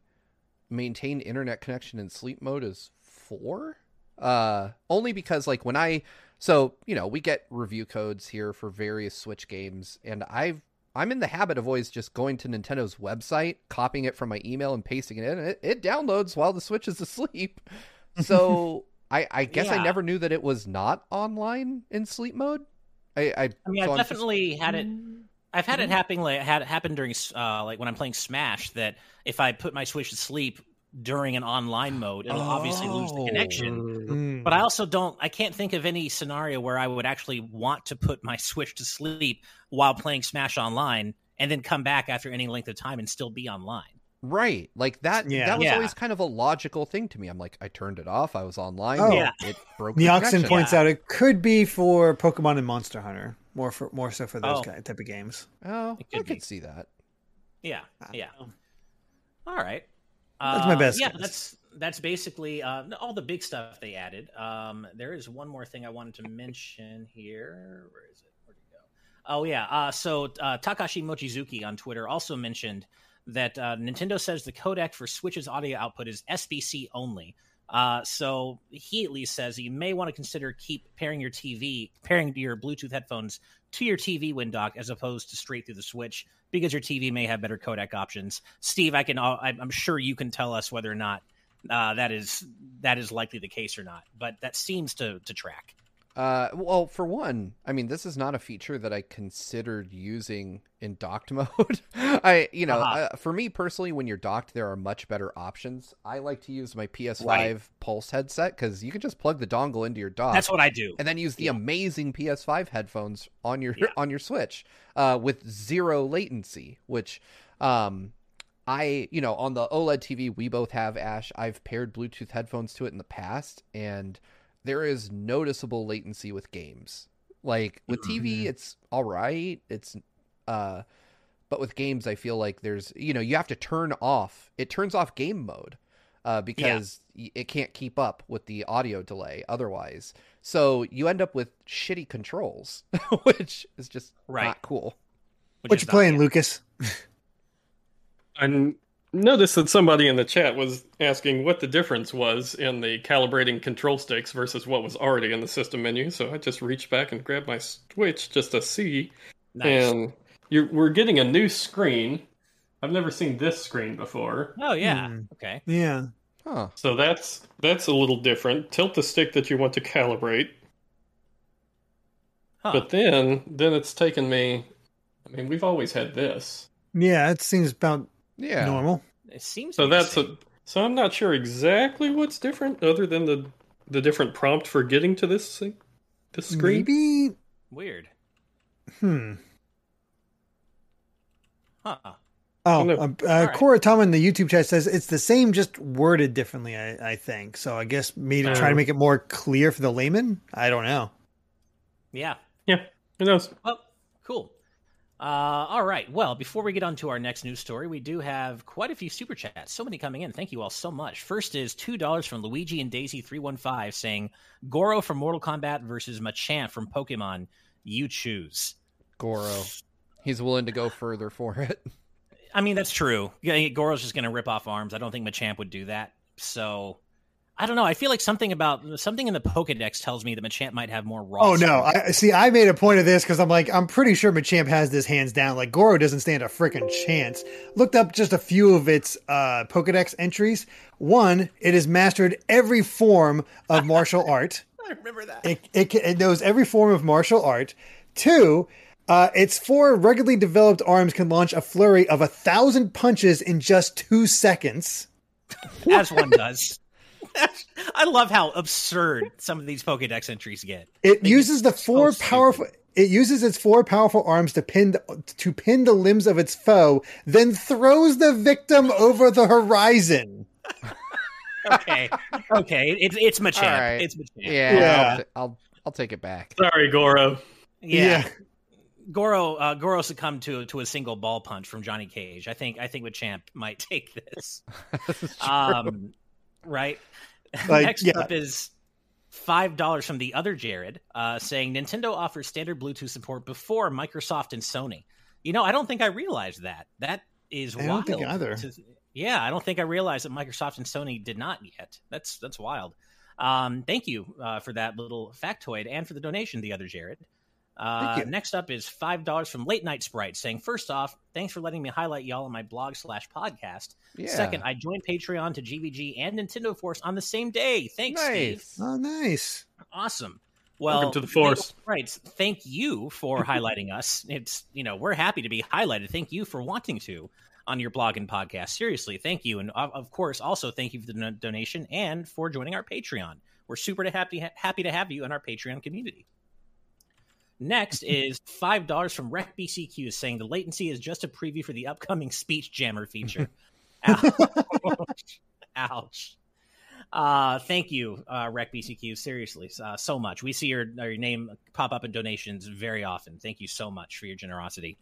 Speaker 4: maintained internet connection in sleep mode is for. Uh, only because like when I so you know we get review codes here for various Switch games, and I've I'm in the habit of always just going to Nintendo's website, copying it from my email, and pasting it in. And it, it downloads while the Switch is asleep. So I I guess I never knew that it was not online in sleep mode. I I,
Speaker 1: I mean,
Speaker 4: so
Speaker 1: I've
Speaker 4: I'm just-
Speaker 1: definitely had it. I've had it happen like had it happen during uh, like when I'm playing Smash. That if I put my Switch to sleep during an online mode, it'll obviously lose the
Speaker 4: Oh.
Speaker 1: connection.
Speaker 3: Mm.
Speaker 1: But I also don't. I can't think of any scenario where I would actually want to put my Switch to sleep while playing Smash online, and then come back after any length of time and still be online.
Speaker 4: Right. Like that
Speaker 3: Yeah.
Speaker 4: that was
Speaker 1: Yeah.
Speaker 4: always kind of a logical thing to me. I'm like, I turned it off, I was online,
Speaker 3: Oh.
Speaker 1: Yeah.
Speaker 4: it broke the
Speaker 3: Neoxin points
Speaker 1: Yeah.
Speaker 3: out it could be for Pokemon and Monster Hunter, more for more so for those
Speaker 1: Oh.
Speaker 3: kind type of games.
Speaker 4: Oh,
Speaker 1: It
Speaker 4: I
Speaker 1: could
Speaker 4: could
Speaker 1: be.
Speaker 4: see that.
Speaker 1: Yeah, yeah. All right.
Speaker 3: That's my
Speaker 1: Uh,
Speaker 3: best
Speaker 1: Yeah,
Speaker 3: guess.
Speaker 1: that's that's basically uh, all the big stuff they added. Um, there is one more thing I wanted to mention here. Where is it? Where'd it go? Oh yeah. Uh, so uh, Takashi Mochizuki on Twitter also mentioned that uh, Nintendo says the codec for Switch's audio output is SBC only. Uh, so he at least says you may want to consider keep pairing your TV, pairing your Bluetooth headphones to your TV win dock as opposed to straight through the Switch because your TV may have better codec options. Steve, I can, I'm sure you can tell us whether or not uh, that is that is likely the case or not. But that seems to to track.
Speaker 4: Uh, well, for one, I mean, this is not a feature that I considered using in docked mode. I, you know,
Speaker 1: Uh-huh.
Speaker 4: uh, for me personally, when you're docked, there are much better options. I like to use my PS5
Speaker 1: Right.
Speaker 4: Pulse headset because you can just plug the dongle into your dock.
Speaker 1: That's what I do.
Speaker 4: and then use the
Speaker 1: Yeah.
Speaker 4: amazing PS5 headphones on your
Speaker 1: Yeah.
Speaker 4: on your Switch uh, with zero latency, which um, I you know on the OLED TV we both have Ash. I've paired Bluetooth headphones to it in the past, and there is noticeable latency with games. Like with TV, it's all right. It's uh, but with games, I feel like there's you know you have to turn off. It turns off game mode uh, because y it can't keep up with the audio delay otherwise. So you end up with shitty controls, which is just
Speaker 1: Right.
Speaker 4: not cool.
Speaker 3: What you playing. Lucas?
Speaker 2: I'm noticed that somebody in the chat was asking what the difference was in the calibrating control sticks versus what was already in the system menu. So I just reached back and grabbed my Switch just to see. Nice. And we're getting a new screen. I've never seen this screen before.
Speaker 1: Oh yeah. Mm. Okay.
Speaker 3: Yeah.
Speaker 2: Huh. So that's that's a little different. Tilt the stick that you want to calibrate. Huh. But then then it's taken me I mean, we've always had this.
Speaker 3: Yeah, it seems about yeah normal.
Speaker 1: It seems
Speaker 2: so. That's a so I'm not sure exactly what's different, other than the the different prompt for getting to this thing, this screen.
Speaker 3: Maybe
Speaker 1: weird.
Speaker 3: Hmm.
Speaker 1: Huh.
Speaker 3: Oh, no. uh, uh, right. Tom in the YouTube chat says it's the same, just worded differently. I, I think so. I guess maybe uh, try to make it more clear for the layman. I don't know.
Speaker 1: Yeah.
Speaker 2: Yeah. Who knows?
Speaker 1: Well, cool. Uh, all right. Well, before we get on to our next news story, we do have quite a few super chats. So many coming in. Thank you all so much. First is two dollars from Luigi and Daisy three one five saying Goro from Mortal Kombat versus Machamp from Pokemon. You choose.
Speaker 4: Goro. He's willing to go further for it.
Speaker 1: I mean, that's true. Goro's just going to rip off arms. I don't think Machamp would do that. So I don't know. I feel like something about something in the Pokedex tells me that Machamp might have more raw.
Speaker 3: Oh no! I see. I made a point of this because I'm like, I'm pretty sure Machamp has this hands down. Like Goro doesn't stand a freaking chance. Looked up just a few of its uh, Pokedex entries. One, it has mastered every form of martial art.
Speaker 1: I remember that.
Speaker 3: It, it, it knows every form of martial art. Two, uh, its four regularly developed arms can launch a flurry of a thousand punches in just two seconds.
Speaker 1: As one does. I love how absurd some of these Pokedex entries get.
Speaker 3: It they uses the four so powerful. It uses its four powerful arms to pin to pin the limbs of its foe, then throws the victim over the horizon.
Speaker 1: okay, okay, it's it's Machamp. Right. It's Machamp.
Speaker 4: Yeah, yeah. I'll, I'll, I'll take it back.
Speaker 2: Sorry, Goro.
Speaker 1: Yeah. yeah. Goro uh, Goro succumbed to to a single ball punch from Johnny Cage. I think I think Machamp might take this. um, right. Like, Next yeah. up is five dollars from the other Jared, uh, saying Nintendo offers standard Bluetooth support before Microsoft and Sony. You know, I don't think I realized that. That is I wild.
Speaker 3: either.
Speaker 1: Yeah, I don't think I realized that Microsoft and Sony did not yet. That's that's wild. Um, thank you uh, for that little factoid and for the donation, the other Jared. Uh, next up is five dollars from Late Night Sprite, saying, First off, thanks for letting me highlight y'all on my blog slash podcast. Yeah. Second, I joined Patreon to GVG and Nintendo Force on the same day. Thanks, nice. Steve.
Speaker 3: Oh, nice,
Speaker 1: awesome. Well,
Speaker 2: welcome to the Force.
Speaker 1: Right. Thank you for highlighting us. It's you know we're happy to be highlighted. Thank you for wanting to on your blog and podcast. Seriously, thank you, and of course, also thank you for the donation and for joining our Patreon. We're super happy happy to have you in our Patreon community. Next is five dollars from Rec BCQ saying the latency is just a preview for the upcoming speech jammer feature. Ouch. Ouch. Uh, thank you, uh, Rec BCQ. Seriously, uh, so much. We see your, your name pop up in donations very often. Thank you so much for your generosity.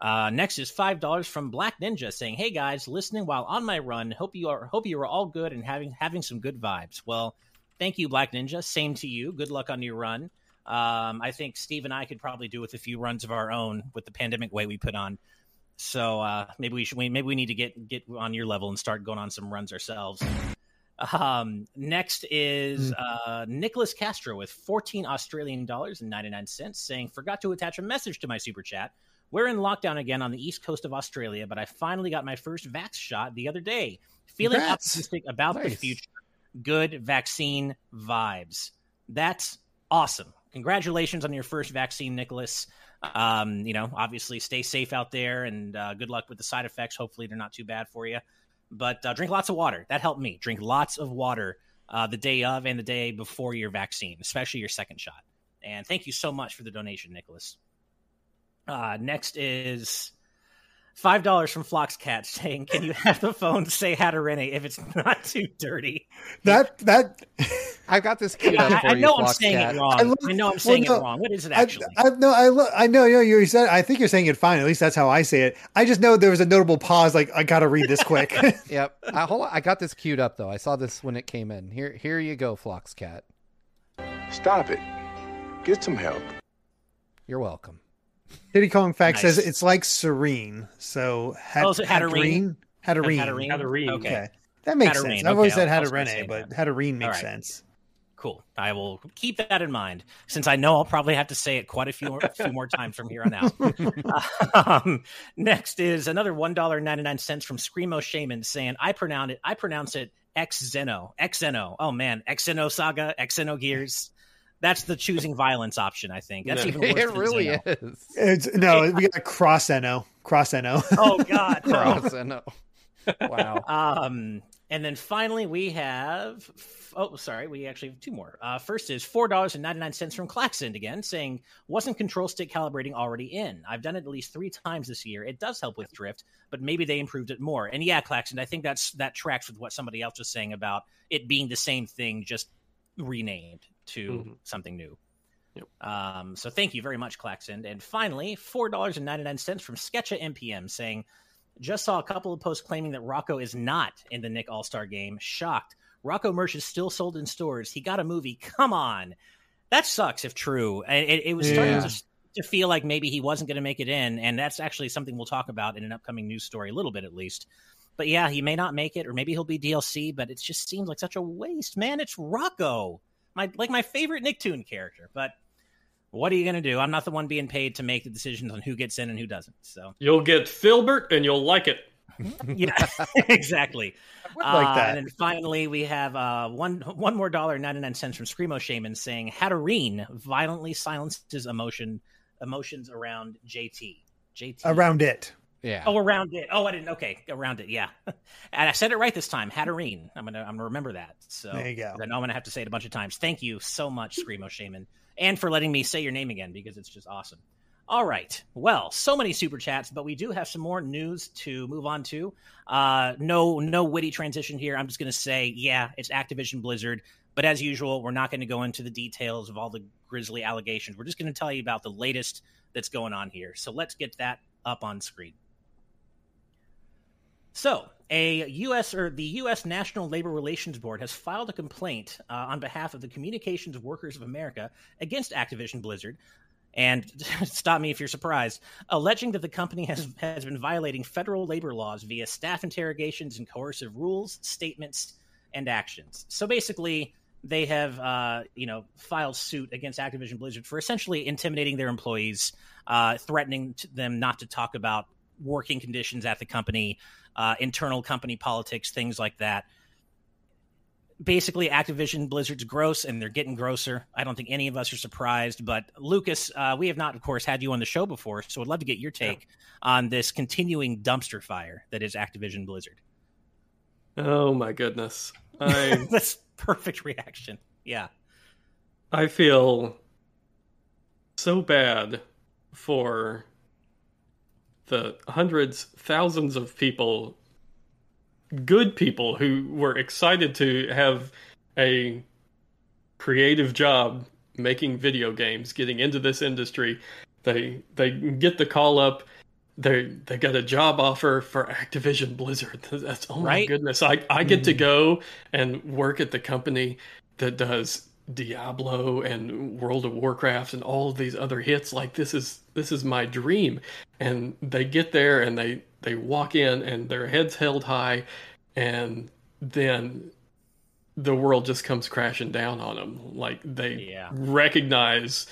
Speaker 1: Uh, next is five dollars from Black Ninja saying, "Hey guys, listening while on my run. Hope you are hope you are all good and having having some good vibes." Well, thank you, Black Ninja. Same to you. Good luck on your run. Um, I think Steve and I could probably do with a few runs of our own with the pandemic way we put on. So uh, maybe we should. Maybe we need to get get on your level and start going on some runs ourselves. Um, next is hmm. uh, Nicholas Castro with 14 Australian dollars and 99 cents, saying, "Forgot to attach a message to my super chat. We're in lockdown again on the east coast of Australia, but I finally got my first vax shot the other day. Feeling optimistic about nice. the future. Good vaccine vibes. That's awesome congratulations on your first vaccine, Nicholas. Um, you know, obviously, stay safe out there, and uh, good luck with the side effects. Hopefully, they're not too bad for you. But uh, drink lots of water. That helped me. Drink lots of water uh, the day of and the day before your vaccine, especially your second shot. And thank you so much for the donation, Nicholas. Uh, next is Five dollars from Floxcat saying, "Can you have the phone say Hatterene if it's not too dirty?"
Speaker 3: That that
Speaker 4: I got this queued up for
Speaker 1: I,
Speaker 4: you.
Speaker 1: know I'm saying it wrong. I, look, I know I'm saying well, no, it wrong. What is it actually?
Speaker 3: I, I no, I look, I know, you know, you said. I think you're saying it fine. At least that's how I say it. I just know there was a notable pause. Like I got to read this quick.
Speaker 4: yep. I, hold on. I got this queued up though. I saw this when it came in. Here, here you go, Floxcat.
Speaker 6: Stop it. Get some help.
Speaker 4: You're welcome.
Speaker 3: Diddy Kong Fact nice. says it's like serene. So
Speaker 1: hat, oh, so Hatterene.
Speaker 3: Hatterene.
Speaker 1: Hatterene.
Speaker 2: Hatterene.
Speaker 1: Okay.
Speaker 3: Okay. That makes
Speaker 1: Hatterene,
Speaker 3: sense. I've always
Speaker 1: okay,
Speaker 3: said
Speaker 1: I'll- I'll
Speaker 3: Hatterene, but
Speaker 1: that.
Speaker 3: Hatterene makes
Speaker 1: All right.
Speaker 3: sense.
Speaker 1: Cool. I will keep that in mind since I know I'll probably have to say it quite a few more, few more times from here on out. um, next is another one dollar ninety nine cents from Screamo Shaman saying I pronounce it I pronounce it X Zeno X Zeno. Oh man, X Zeno Saga X Zeno Gears. That's the choosing violence option. I think that's
Speaker 2: No.
Speaker 1: even worse.
Speaker 4: It
Speaker 1: than
Speaker 4: really
Speaker 1: Zeno.
Speaker 4: is.
Speaker 3: It's no, we got cross no. Cross no.
Speaker 1: Oh God. no.
Speaker 4: Cross no. Wow.
Speaker 1: Um, and then finally we have oh sorry we actually have two more. Uh, first is four dollars and ninety nine cents from Claxon again saying wasn't control stick calibrating already in? I've done it at least three times this year. It does help with drift, but maybe they improved it more. And yeah, Claxon, I think that's that tracks with what somebody else was saying about it being the same thing just renamed to
Speaker 2: Mhm.
Speaker 1: something new.
Speaker 2: Yep.
Speaker 1: Um, so thank you very much, Claxon. And finally, four dollars and ninety nine cents from Sketcha NPM saying, just saw a couple of posts claiming that Rocko is not in the Nick All Star game. Shocked. Rocko merch is still sold in stores. He got a movie. Come on, that sucks if true. It, it, it was starting
Speaker 3: Yeah.
Speaker 1: to, to feel like maybe he wasn't going to make it in, and that's actually something we'll talk about in an upcoming news story, a little bit at least. But yeah, he may not make it, or maybe he'll be DLC. But it just seems like such a waste, man. It's Rocko, my like my favorite Nicktoon character. But what are you going to do? I'm not the one being paid to make the decisions on who gets in and who doesn't. So
Speaker 2: You'll get Filburt and you'll like it.
Speaker 1: yeah, exactly.
Speaker 3: would like
Speaker 1: Uh,
Speaker 3: that.
Speaker 1: And then finally, we have uh, one one more dollar ninety nine cents from Screamo Shaman saying Hatterene violently silences emotion emotions around JT. JT
Speaker 3: Around it.
Speaker 4: Yeah.
Speaker 1: Oh, around it. Oh, I didn't. Okay, around it. Yeah, and I said it right this time. Hatterene. I'm gonna I'm gonna remember that. So
Speaker 3: There you go.
Speaker 1: I know I'm gonna have to say it a bunch of times. Thank you so much, Screamo Shaman, and for letting me say your name again because it's just awesome. All right. Well, so many super chats, but we do have some more news to move on to. Uh, no, no witty transition here. I'm just going to say, yeah, it's Activision Blizzard. But as usual, we're not going to go into the details of all the grisly allegations. We're just going to tell you about the latest that's going on here. So let's get that up on screen. So, a U.S. or the U.S. National Labor Relations Board has filed a complaint uh, on behalf of the Communications Workers of America against Activision Blizzard. And stop me if you're surprised, alleging that the company has has been violating federal labor laws via staff interrogations and coercive rules, statements, and actions. So basically, they have uh, you know filed suit against Activision Blizzard for essentially intimidating their employees, uh, threatening them not to talk about working conditions at the company, uh, internal company politics, things like that. Basically, Activision Blizzard's gross, and they're getting grosser. I don't think any of us are surprised. But Lucas, uh, we have not, of course, had you on the show before, so I'd love to get your take on this continuing dumpster fire that is Activision Blizzard.
Speaker 2: Oh my goodness. I
Speaker 1: That's perfect reaction. Yeah.
Speaker 2: I feel so bad for the hundreds, thousands of people, good people who were excited to have a creative job making video games, getting into this industry. They they get the call up. They they got a job offer for Activision Blizzard. That's oh my
Speaker 1: Right?
Speaker 2: goodness! I I get to hmm. go and work at the company that does Diablo and World of Warcraft and all of these other hits. Like this is this is my dream. And they get there and they they walk in and their heads held high, and then the world just comes crashing down on them. Like they
Speaker 1: Yeah.
Speaker 2: recognize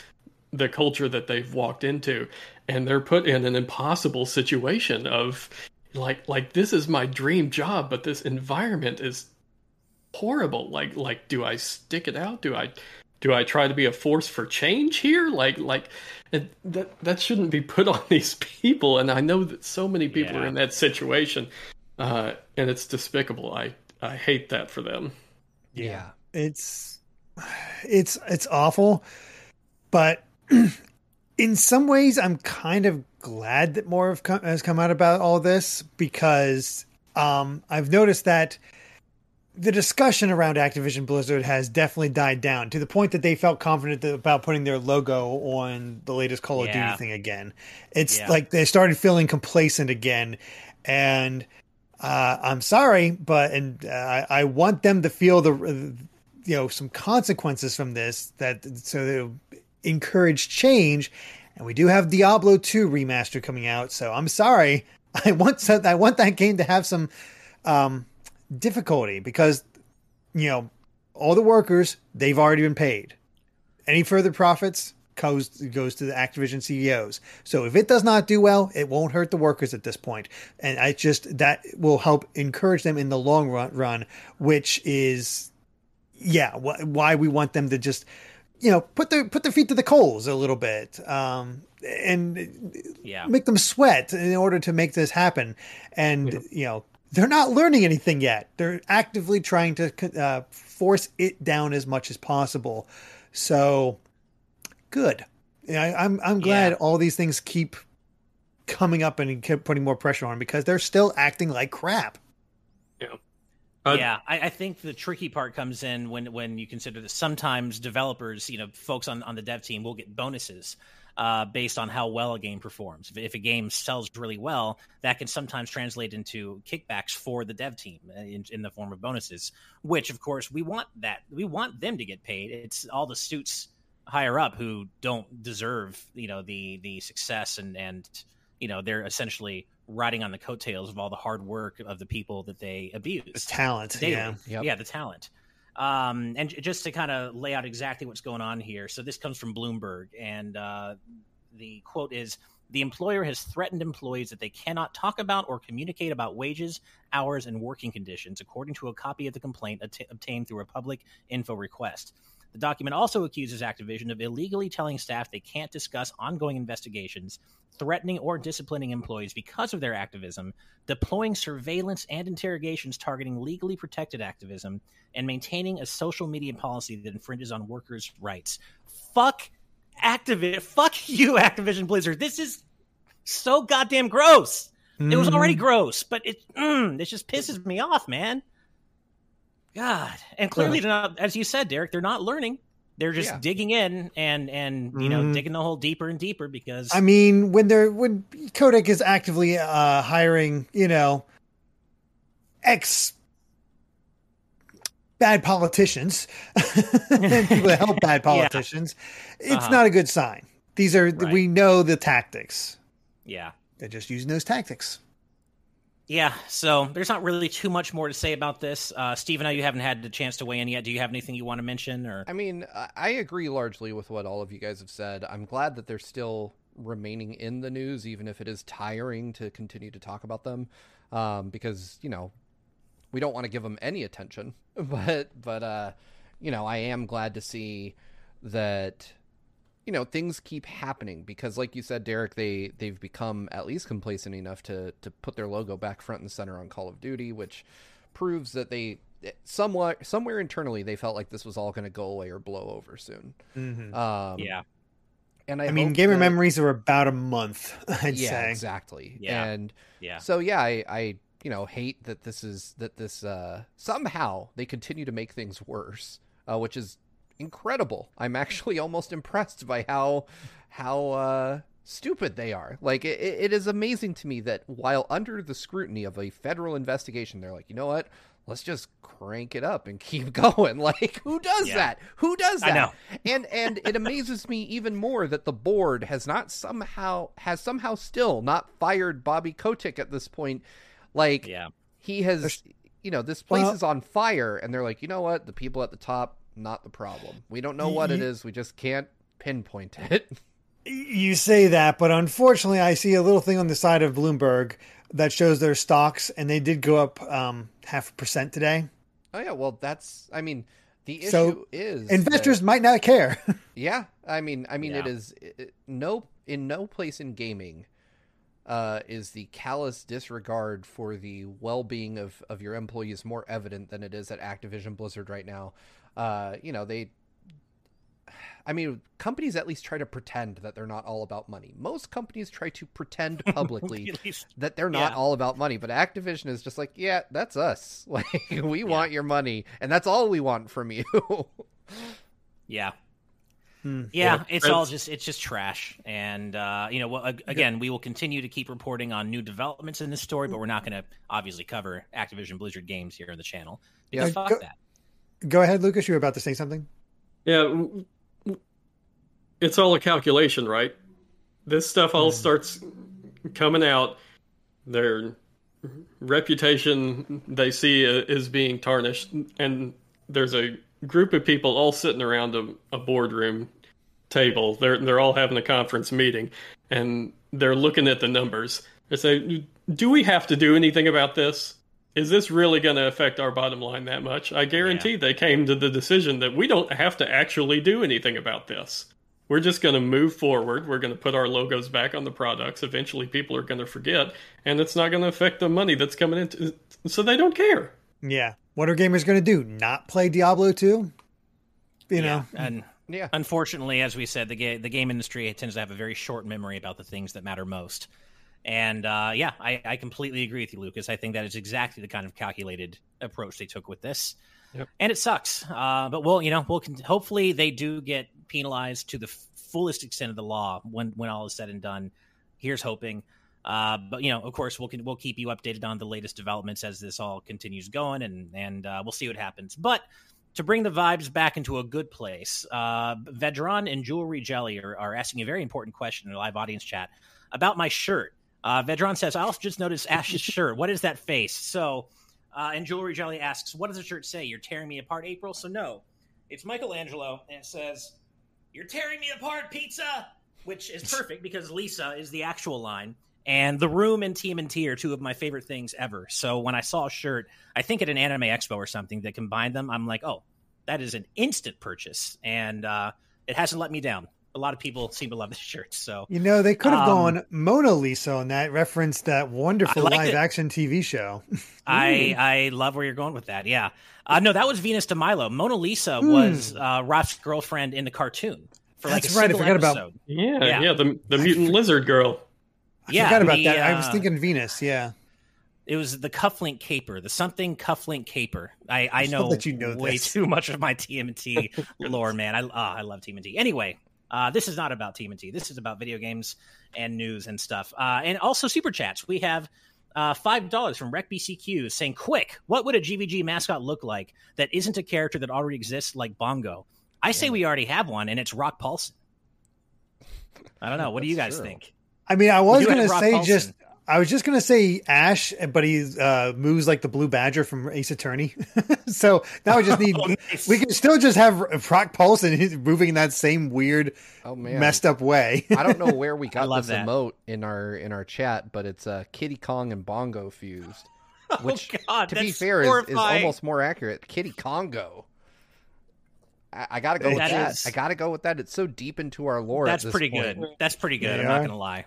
Speaker 2: the culture that they've walked into and they're put in an impossible situation of like like this is my dream job but this environment is horrible. Like like do i stick it out? Do i do i try to be a force for change here? Like like it, that that shouldn't be put on these people. And i know that so many people are in that situation uh and it's despicable. I i hate that for them.
Speaker 4: Yeah.
Speaker 3: it's it's it's awful. But in some ways i'm kind of glad that more have come, has come out about all this because um i've noticed that the discussion around activision blizzard has definitely died down to the point that they felt confident about putting their logo on the latest call of duty thing again it's
Speaker 1: Yeah.
Speaker 3: like they started feeling complacent again and uh, I'm sorry, but and uh, I, want them to feel the you know some consequences from this that so they encourage change. And we do have Diablo 2 remaster coming out, so I'm sorry, I want I want that game to have some um, difficulty because you know all the workers they've already been paid. Any further profits goes goes to the Activision CEOs. So if it does not do well, it won't hurt the workers at this point, and I just that will help encourage them in the long run. Run, which is yeah, wh- why we want them to just you know put their put their feet to the coals a little bit um, and
Speaker 1: yeah.
Speaker 3: make them sweat in order to make this happen and yeah. you know they're not learning anything yet. They're actively trying to uh, force it down as much as possible. So good. I, I'm I'm glad yeah. all these things keep coming up and keep putting more pressure on because they're still acting like crap.
Speaker 2: Yeah.
Speaker 1: Uh, yeah, I, I, think the tricky part comes in when when you consider that sometimes developers, you know, folks on, on the dev team will get bonuses uh, based on how well a game performs. If, if, a game sells really well, that can sometimes translate into kickbacks for the dev team uh, in, in, the form of bonuses. Which, of course, we want that. We want them to get paid. It's all the suits higher up who don't deserve, you know, the the success and and you know they're essentially riding on the coattails of all the hard work of the people that they abuse.
Speaker 3: The talent, daily. yeah,
Speaker 1: yep. yeah, the talent. Um, and just to kind of lay out exactly what's going on here. So this comes from Bloomberg, and uh, the quote is: "The employer has threatened employees that they cannot talk about or communicate about wages, hours, and working conditions, according to a copy of the complaint obtained through a public info request." The document also accuses Activision of illegally telling staff they can't discuss ongoing investigations, threatening or disciplining employees because of their activism, deploying surveillance and interrogations targeting legally protected activism, and maintaining a social media policy that infringes on workers' rights. Fuck Activision. Fuck you, Activision Blizzard. This is so goddamn gross. Mm. It was already mm-hmm. gross, but it mm, it just pisses me off, man. God, and clearly, they're not, as you said, Derrick, they're not learning. They're just yeah. digging in and and you know mm. digging the hole deeper and deeper because
Speaker 3: I mean when they're when Kotick is actively uh, hiring you know ex bad politicians and people that help bad politicians yeah. it's uh-huh. not a good sign. These are right. we know the tactics.
Speaker 1: Yeah,
Speaker 3: they're just using those tactics.
Speaker 1: Yeah, so there's not really too much more to say about this. Uh, Steve, I know you haven't had the chance to weigh in yet. Do you have anything you want to mention? Or
Speaker 4: I mean, I agree largely with what all of you guys have said. I'm glad that they're still remaining in the news, even if it is tiring to continue to talk about them, um, because you know we don't want to give them any attention. But but uh, you know, I am glad to see that you know things keep happening because like you said derrick they they've become at least complacent enough to to put their logo back front and center on call of duty which proves that they somewhat somewhere internally they felt like this was all going to go away or blow over soon
Speaker 1: mm-hmm. um, yeah
Speaker 3: and I, I mean, gamer that, memories are about a month. I'd
Speaker 4: yeah,
Speaker 3: say
Speaker 4: exactly. Yeah. And yeah, so yeah, I, I, you know, hate that this is that this uh, somehow they continue to make things worse, uh, which is incredible. I'm actually almost impressed by how how uh, stupid they are. Like it, it is amazing to me that while under the scrutiny of a federal investigation, they're like, you know what? Let's just crank it up and keep going. Like who does yeah. that? Who does that? I
Speaker 1: know.
Speaker 4: and and it amazes me even more that the board has not somehow has somehow still not fired Bobby Kotick at this point. Like
Speaker 1: yeah.
Speaker 4: he has There's... you know, this place well, is on fire and they're like, you know what? The people at the top not the problem. We don't know what it is. We just can't pinpoint it.
Speaker 3: You say that, but unfortunately, I see a little thing on the side of Bloomberg that shows their stocks, and they did go up um, half a percent today.
Speaker 4: Oh yeah, well that's. I mean, the issue so is
Speaker 3: investors that, might not care.
Speaker 4: yeah, I mean, I mean, yeah. it is it, no in no place in gaming uh, is the callous disregard for the well-being of, of your employees more evident than it is at Activision Blizzard right now uh, you know, they I mean, companies at least try to pretend that they're not all about money. Most companies try to pretend publicly that they're not yeah. all about money, but Activision is just like, yeah, that's us. Like, we yeah. want your money, and that's all we want from you.
Speaker 1: yeah. Hmm. Yeah, yeah, it's all just it's just trash, and uh, you know, well, again, we will continue to keep reporting on new developments in this story, but we're not going to obviously cover Activision Blizzard games here on the channel. Yeah, fuck go, that.
Speaker 3: Go ahead, Lucas. You were about to say something.
Speaker 2: Yeah, it's all a calculation, right? This stuff all mm. starts coming out their reputation they see is being tarnished, and there's a group of people all sitting around a, a boardroom table. They're they're all having a conference meeting, and they're looking at the numbers. They say, "Do we have to do anything about this? Is this really going to affect our bottom line that much?" I guarantee yeah. they came to the decision that we don't have to actually do anything about this. We're just going to move forward. We're going to put our logos back on the products. Eventually, people are going to forget, and it's not going to affect the money that's coming in. So they don't care.
Speaker 3: Yeah. What are gamers going to do? Not play Diablo 2? You
Speaker 1: yeah,
Speaker 3: know?
Speaker 1: And yeah. Unfortunately, as we said, the game the game industry tends to have a very short memory about the things that matter most. And uh, yeah, I, I completely agree with you, Lucas. I think that is exactly the kind of calculated approach they took with this. Yep. And it sucks, uh, but we'll you know we'll hopefully they do get penalized to the fullest extent of the law when when all is said and done. Here's hoping. Uh, but you know, of course, we'll we'll keep you updated on the latest developments as this all continues going, and and uh, we'll see what happens. But to bring the vibes back into a good place, uh, Vedron and Jewelry Jelly are, are, asking a very important question in the live audience chat about my shirt. Uh, Vedron says, I also just noticed Ash's shirt. What is that face? So, uh, and Jewelry Jelly asks, What does the shirt say? You're tearing me apart, April? So, no, it's Michelangelo, and it says, You're tearing me apart, pizza, which is perfect because Lisa is the actual line. And the room and team TMNT are two of my favorite things ever. So when I saw a shirt, I think at an anime expo or something that combined them, I'm like, oh, that is an instant purchase, and uh, it hasn't let me down. A lot of people seem to love this shirt. So
Speaker 3: you know they could have um, gone Mona Lisa on that, referenced that wonderful live it. action TV show.
Speaker 1: I I love where you're going with that. Yeah, uh, no, that was Venus de Milo. Mona Lisa hmm. was uh, Raph's girlfriend in the cartoon.
Speaker 3: For That's like right. I forgot
Speaker 2: episode. about. Yeah, yeah, yeah, the the mutant lizard girl.
Speaker 3: I yeah, forgot about the, that. I was uh, thinking Venus. Yeah.
Speaker 1: It was the cufflink caper, the something cufflink caper. I, I know that you know way this. too much of my TMT lore, man. I oh, I love TMT. Anyway, uh, this is not about TMNT. This is about video games and news and stuff. Uh, and also super chats. We have uh, five dollars from RecBCQ saying, "Quick, what would a GVG mascot look like that isn't a character that already exists like Bongo?" I say yeah. we already have one, and it's Rock Paulson. I don't know. What do you guys true. think?
Speaker 3: I mean, I was going to say Paulson. just I was just gonna say Ash, but he uh, moves like the Blue Badger from Ace Attorney. so now we just need oh, nice. we can still just have Rock Paulson moving in that same weird, oh, man. messed up way.
Speaker 4: I don't know where we got this that. emote in our in our chat, but it's uh, Kiddy Kong and Bongo fused.
Speaker 1: Oh, which, oh God,
Speaker 4: to be fair, is, is, almost more accurate. Kitty Congo. I, I gotta go that with that. Is... I gotta go with that. It's so deep into our lore.
Speaker 1: That's pretty point. good. That's pretty good. I'm not gonna lie.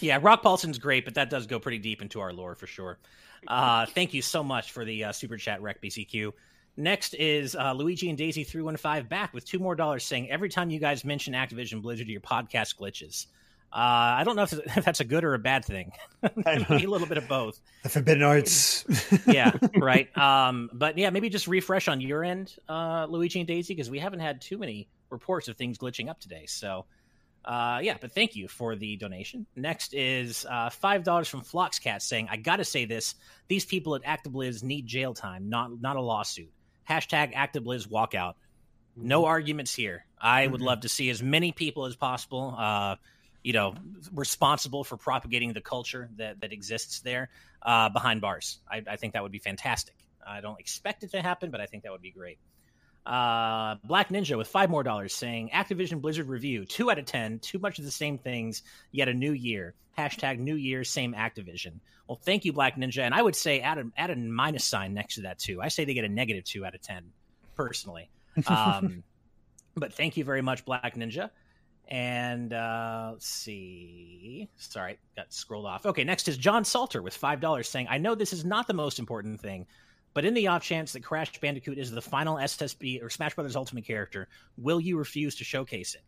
Speaker 1: Yeah, Rock Paulson's great, but that does go pretty deep into our lore for sure. Uh, thank you so much for the uh, super chat, Rec BCQ. Next is uh, Luigi and Daisy three one five back with two more dollars, saying every time you guys mention Activision Blizzard, your podcast glitches. Uh, I don't know if, if, that's a good or a bad thing. maybe a little bit of both.
Speaker 3: The forbidden arts.
Speaker 1: yeah, right. Um, but yeah, maybe just refresh on your end, uh, Luigi and Daisy, because we haven't had too many reports of things glitching up today. So uh, yeah, but thank you for the donation. Next is uh, five dollars from Floxcat saying, "I got to say this: these people at ActiBliz need jail time, not not a lawsuit." Hashtag ActiBliz walkout. No mm-hmm. arguments here. I would mm-hmm. love to see as many people as possible, uh, you know, responsible for propagating the culture that that exists there uh, behind bars. I, I think that would be fantastic. I don't expect it to happen, but I think that would be great. Uh, Black Ninja with five more dollars saying Activision Blizzard review two out of ten, too much of the same things, yet a new year. Hashtag New Year, same Activision. Well, thank you, Black Ninja, and I would say add a add a minus sign next to that too. I say they get a negative two out of ten, personally. Um, but thank you very much, Black Ninja. And uh, let's see. Sorry, got scrolled off. Okay, next is John Salter with five dollars saying, "I know this is not the most important thing, but in the off chance that Crash Bandicoot is the final SSB or Smash Brothers Ultimate character, will you refuse to showcase it?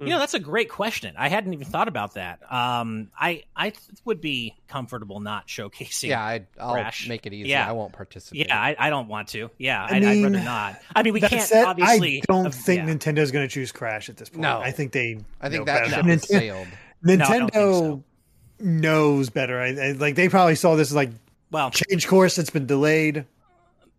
Speaker 1: Mm. You know, hmm. that's a great question. I hadn't even thought about that. Um, I I would be comfortable not showcasing.
Speaker 4: Yeah, i will Crash. make it easy. Yeah. I won't participate.
Speaker 1: Yeah, I, I don't want to. Yeah, I would rather not. I mean, we can't said, obviously.
Speaker 3: I don't uh, think yeah. Nintendo's going to choose Crash at this point. No, I think they.
Speaker 4: I think that ship no. sailed.
Speaker 3: Nintendo no, so. knows better. I, I, like they probably saw this as like well, change course. It's been delayed.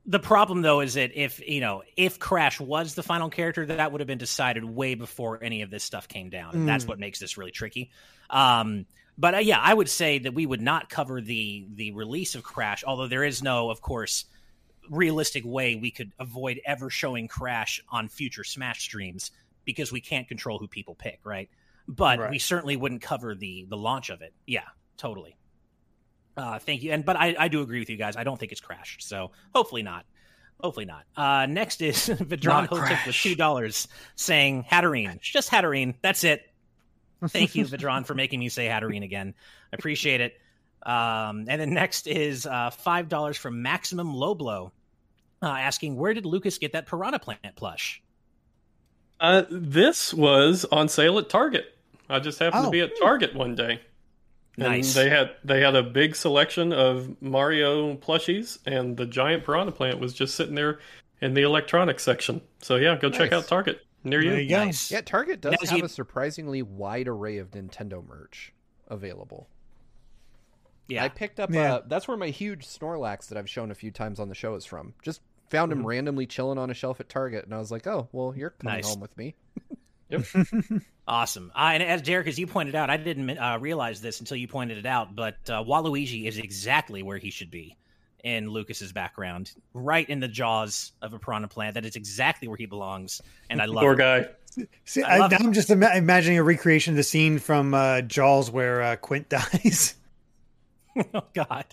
Speaker 1: The problem though is that if you know if Crash was the final character, that would have been decided way before any of this stuff came down, and mm. that's what makes this really tricky. Um, But uh, yeah, I would say that we would not cover the the release of Crash, although there is no, of course, realistic way we could avoid ever showing Crash on future Smash streams because we can't control who people pick, right? But right. we certainly wouldn't cover the the launch of it. Yeah, totally. Uh, thank you. And but I, I do agree with you guys. I don't think it's crashed. so hopefully not. Hopefully not. Uh, next is Vidron Hotep with two dollars, saying Hatterene, just Hatterene. That's it. Thank you, Vidron, for making me say Hatterene again. I appreciate it. Um, and then next is uh, five dollars from Maximum Low Blow, uh, asking where did Lucas get that Piranha Plant plush?
Speaker 2: Uh, this was on sale at Target. I just happened oh. to be at Target one day. And they had they had a big selection of Mario plushies, and the giant piranha plant was just sitting there in the electronics section. So yeah, go nice. check out Target near you.
Speaker 3: you
Speaker 4: nice. Yeah, Target does have you... a surprisingly wide array of Nintendo merch available. Yeah, I picked up. Yeah. Uh, that's where my huge Snorlax that I've shown a few times on the show is from. Just found him mm-hmm. randomly chilling on a shelf at Target, and I was like, "Oh, well, you're coming nice. home with me."
Speaker 1: Yep. awesome. Uh, and as Derrick, as you pointed out, I didn't uh, realize this until you pointed it out, but uh, Waluigi is exactly where he should be in Lucas's background, right in the jaws of a piranha plant. That is exactly where he belongs, and I love. It.
Speaker 2: Poor guy.
Speaker 3: See, I am just ima- imagining a recreation of the scene from uh, Jaws where uh, Quint dies.
Speaker 1: oh God.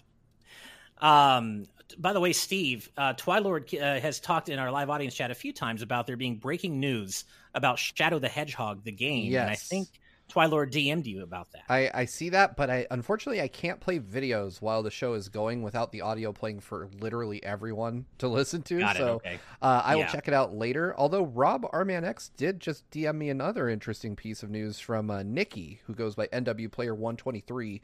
Speaker 1: Um, by the way, Steve, uh, Twilord uh, has talked in our live audience chat a few times about there being breaking news about Shadow the Hedgehog, the game. Yes. And I think Twilord DM'd you about that.
Speaker 4: I, I see that, but I unfortunately I can't play videos while the show is going without the audio playing for literally everyone to listen to.
Speaker 1: Got
Speaker 4: so
Speaker 1: okay.
Speaker 4: uh, I yeah. will check it out later. Although Rob Arman X did just DM me another interesting piece of news from uh, Nikki, who goes by NW Player One Twenty Three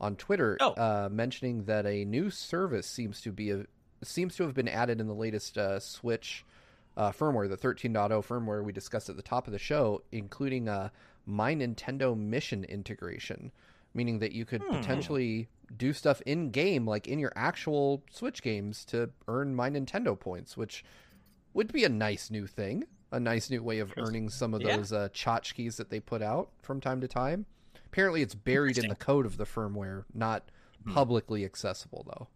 Speaker 4: on Twitter, oh. uh, mentioning that a new service seems to be a, seems to have been added in the latest uh, Switch uh, firmware, the 13.0 firmware we discussed at the top of the show, including a My Nintendo Mission integration, meaning that you could hmm. potentially do stuff in game, like in your actual Switch games, to earn My Nintendo points, which would be a nice new thing, a nice new way of earning some of those yeah. uh, tchotchkes that they put out from time to time. Apparently, it's buried in the code of the firmware, not hmm. publicly accessible, though.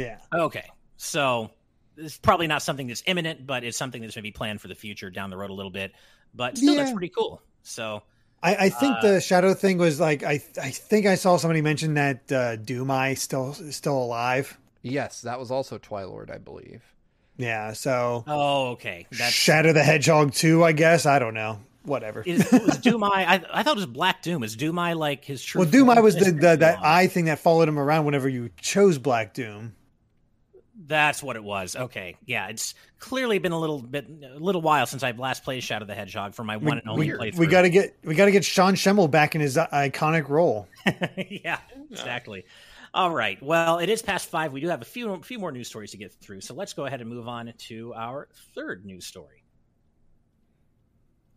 Speaker 3: Yeah.
Speaker 1: Okay. So it's probably not something that's imminent, but it's something that's maybe planned for the future down the road a little bit. But still, yeah. that's pretty cool. So
Speaker 3: I, I think uh, the shadow thing was like I I think I saw somebody mention that uh, Doom's Eye still still alive.
Speaker 4: Yes, that was also Twilord, I believe.
Speaker 3: Yeah. So.
Speaker 1: Oh, okay.
Speaker 3: That's... Shadow the Hedgehog too. I guess I don't know whatever.
Speaker 1: Is, was Doom's Eye? I, I thought it was Black Doom. Is Doom's Eye like his true?
Speaker 3: Well, Doom's Eye was the, the that eye thing that followed him around whenever you chose Black Doom.
Speaker 1: That's what it was. Okay, yeah, it's clearly been a little bit, a little while since I've last played Shadow the Hedgehog for my one and only
Speaker 3: we,
Speaker 1: playthrough.
Speaker 3: We got to get, we got to get Sean Schemmel back in his iconic role.
Speaker 1: yeah, exactly. All right. Well, it is past five. We do have a few, few more news stories to get through, so let's go ahead and move on to our third news story.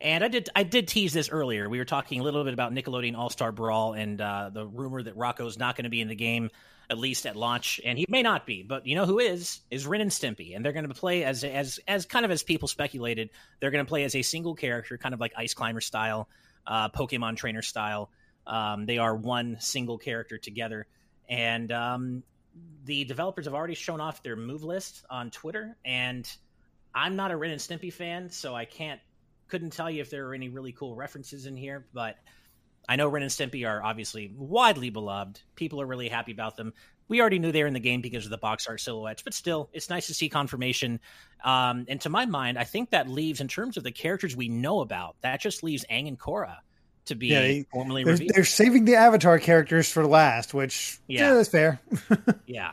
Speaker 1: And I did I did tease this earlier. We were talking a little bit about Nickelodeon All Star Brawl and uh, the rumor that Rocko's not going to be in the game at least at launch, and he may not be. But you know who is is Ren and Stimpy, and they're going to play as as as kind of as people speculated. They're going to play as a single character, kind of like Ice Climber style, uh, Pokemon Trainer style. Um, they are one single character together, and um, the developers have already shown off their move list on Twitter. And I'm not a Ren and Stimpy fan, so I can't couldn't tell you if there are any really cool references in here, but I know Ren and Stimpy are obviously widely beloved. People are really happy about them. We already knew they were in the game because of the box art silhouettes, but still, it's nice to see confirmation. Um, and to my mind, I think that leaves, in terms of the characters we know about, that just leaves Aang and Korra to be yeah, they, formally
Speaker 3: they're,
Speaker 1: revealed.
Speaker 3: They're saving the Avatar characters for last, which yeah, yeah that's fair.
Speaker 1: yeah.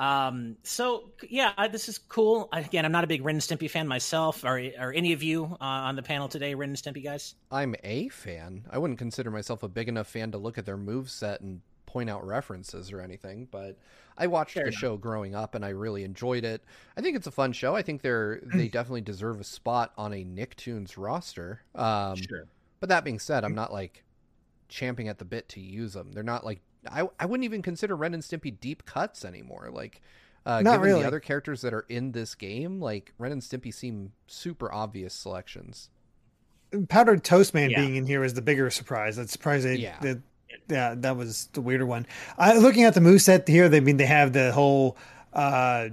Speaker 1: Um, so yeah, this is cool. Again, I'm not a big Ren and Stimpy fan myself. Are are any of you uh, on the panel today Ren and Stimpy guys?
Speaker 4: I'm a fan. I wouldn't consider myself a big enough fan to look at their move set and point out references or anything, but I watched Fair the enough. show growing up and I really enjoyed it. I think it's a fun show. I think they're they definitely deserve a spot on a Nicktoons roster. Um, sure. But that being said, I'm not like champing at the bit to use them. They're not like I I wouldn't even consider Ren and Stimpy deep cuts anymore. Like, uh, Not given really. the other characters that are in this game, like Ren and Stimpy seem super obvious selections.
Speaker 3: Powdered Toast Man yeah. being in here is the bigger surprise. That's surprising. Yeah. That, yeah, that was the weirder one. Uh, looking at the move set here, they I mean they have the whole uh,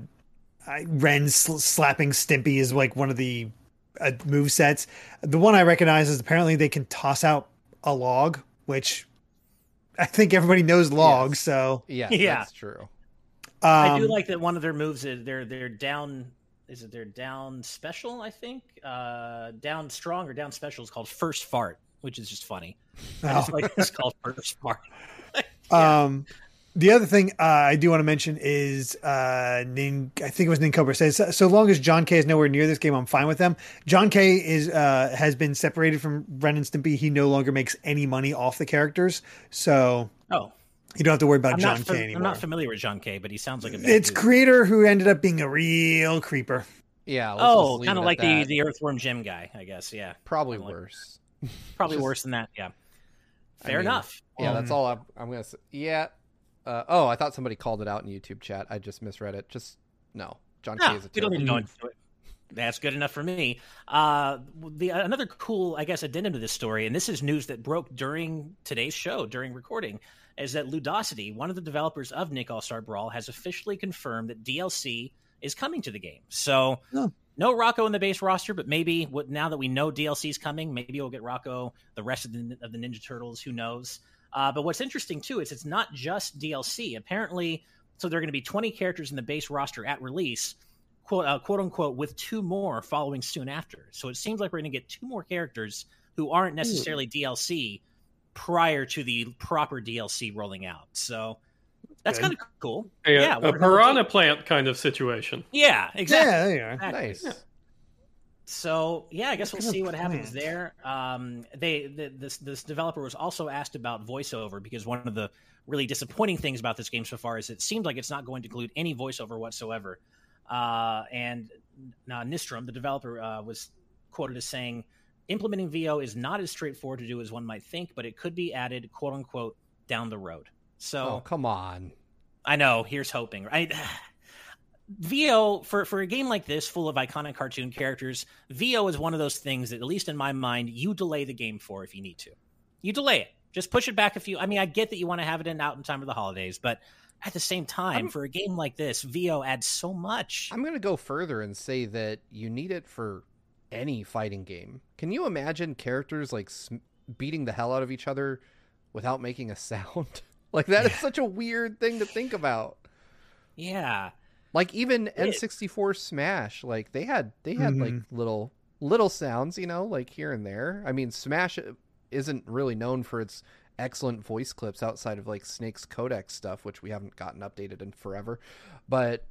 Speaker 3: Ren sl- slapping Stimpy is like one of the uh, move sets. The one I recognize is apparently they can toss out a log, which I think everybody knows logs.
Speaker 4: Yes.
Speaker 3: So
Speaker 4: Yeah,
Speaker 1: Yeah.
Speaker 4: that's true.
Speaker 1: I do
Speaker 3: um,
Speaker 1: like that one of their moves is they're they're down. Is it their down special? I think uh, down strong or down special is called first fart, which is just funny. I just
Speaker 3: Oh.
Speaker 1: like it's called first fart.
Speaker 3: Um, the other thing uh, I do want to mention is uh, Nin, I think it was Nincobra says so long as John K is nowhere near this game, I'm fine with them. John K is uh, has been separated from Ren and Stimpy. He no longer makes any money off the characters, so
Speaker 1: Oh,
Speaker 3: you don't have to worry about
Speaker 1: I'm
Speaker 3: John
Speaker 1: not,
Speaker 3: K
Speaker 1: fa-
Speaker 3: anymore.
Speaker 1: I'm not familiar with John K, but he sounds like a bad
Speaker 3: it's
Speaker 1: dude.
Speaker 3: creator who ended up being a real creeper.
Speaker 4: Yeah. let's
Speaker 1: Oh, kind of like the the Earthworm Jim guy, I guess. Yeah,
Speaker 4: probably
Speaker 1: kinda like-
Speaker 4: worse.
Speaker 1: probably
Speaker 4: Just-
Speaker 1: worse than that. Yeah,
Speaker 4: I
Speaker 1: fair
Speaker 4: mean,
Speaker 1: enough.
Speaker 4: Yeah, that's
Speaker 3: Um,
Speaker 4: all I'm, I'm gonna say. Yeah. Uh, oh, I thought somebody called it out in YouTube chat. I just misread it. Just no. John K
Speaker 1: No,
Speaker 4: is a
Speaker 1: we don't need to go into it. That's good enough for me. Uh, the another cool, I guess, addendum to this story, and this is news that broke during today's show, during recording, is that Ludosity, one of the developers of Nick All Star Brawl, has officially confirmed that DLC is coming to the game. So.
Speaker 3: Oh.
Speaker 1: No Rocko in the base roster, but maybe what, now that we know DLC is coming, maybe we'll get Rocko, the rest of the, of the Ninja Turtles. Who knows? Uh, but what's interesting too is it's not just DLC. Apparently, so there are going to be 20 characters in the base roster at release, quote uh, quote unquote, with two more following soon after. So it seems like we're going to get two more characters who aren't necessarily DLC prior to the proper DLC rolling out. So that's
Speaker 3: Good.
Speaker 1: kind of cool.
Speaker 2: A,
Speaker 1: Yeah,
Speaker 2: a
Speaker 1: what
Speaker 2: piranha plant kind of situation.
Speaker 1: Yeah, exactly.
Speaker 3: Yeah, there you are.
Speaker 1: Exactly.
Speaker 4: Nice.
Speaker 1: So yeah, I guess we'll see what happens there. Um, they the, this this developer was also asked about voiceover because one of the really disappointing things about this game so far is it seems like it's not going to include any voiceover whatsoever. Uh, and now Nistrom, the developer, uh, was quoted as saying, "Implementing VO is not as straightforward to do as one might think, but it could be added, quote unquote, down the road." So
Speaker 4: Oh, come on.
Speaker 1: I know. Here's hoping, right? VO for for a game like this, full of iconic cartoon characters, VO is one of those things that, at least in my mind, you delay the game for if you need to. You delay it. Just push it back a few. I mean, I get that you want to have it in out in time for the holidays, but at the same time,
Speaker 4: I'm-
Speaker 1: for a game like this, VO adds so much.
Speaker 4: I'm going to go further and say that you need it for any fighting game. Can you imagine characters like sm- beating the hell out of each other without making a sound? like that is such a weird thing to think about.
Speaker 1: yeah,
Speaker 4: Like even
Speaker 1: It-
Speaker 4: N64 Smash, like they had they had like
Speaker 3: Mhm.
Speaker 4: little little sounds, you know, like here and there. I mean, Smash isn't really known for its excellent voice clips outside of like Snake's Codex stuff, which we haven't gotten updated in forever. But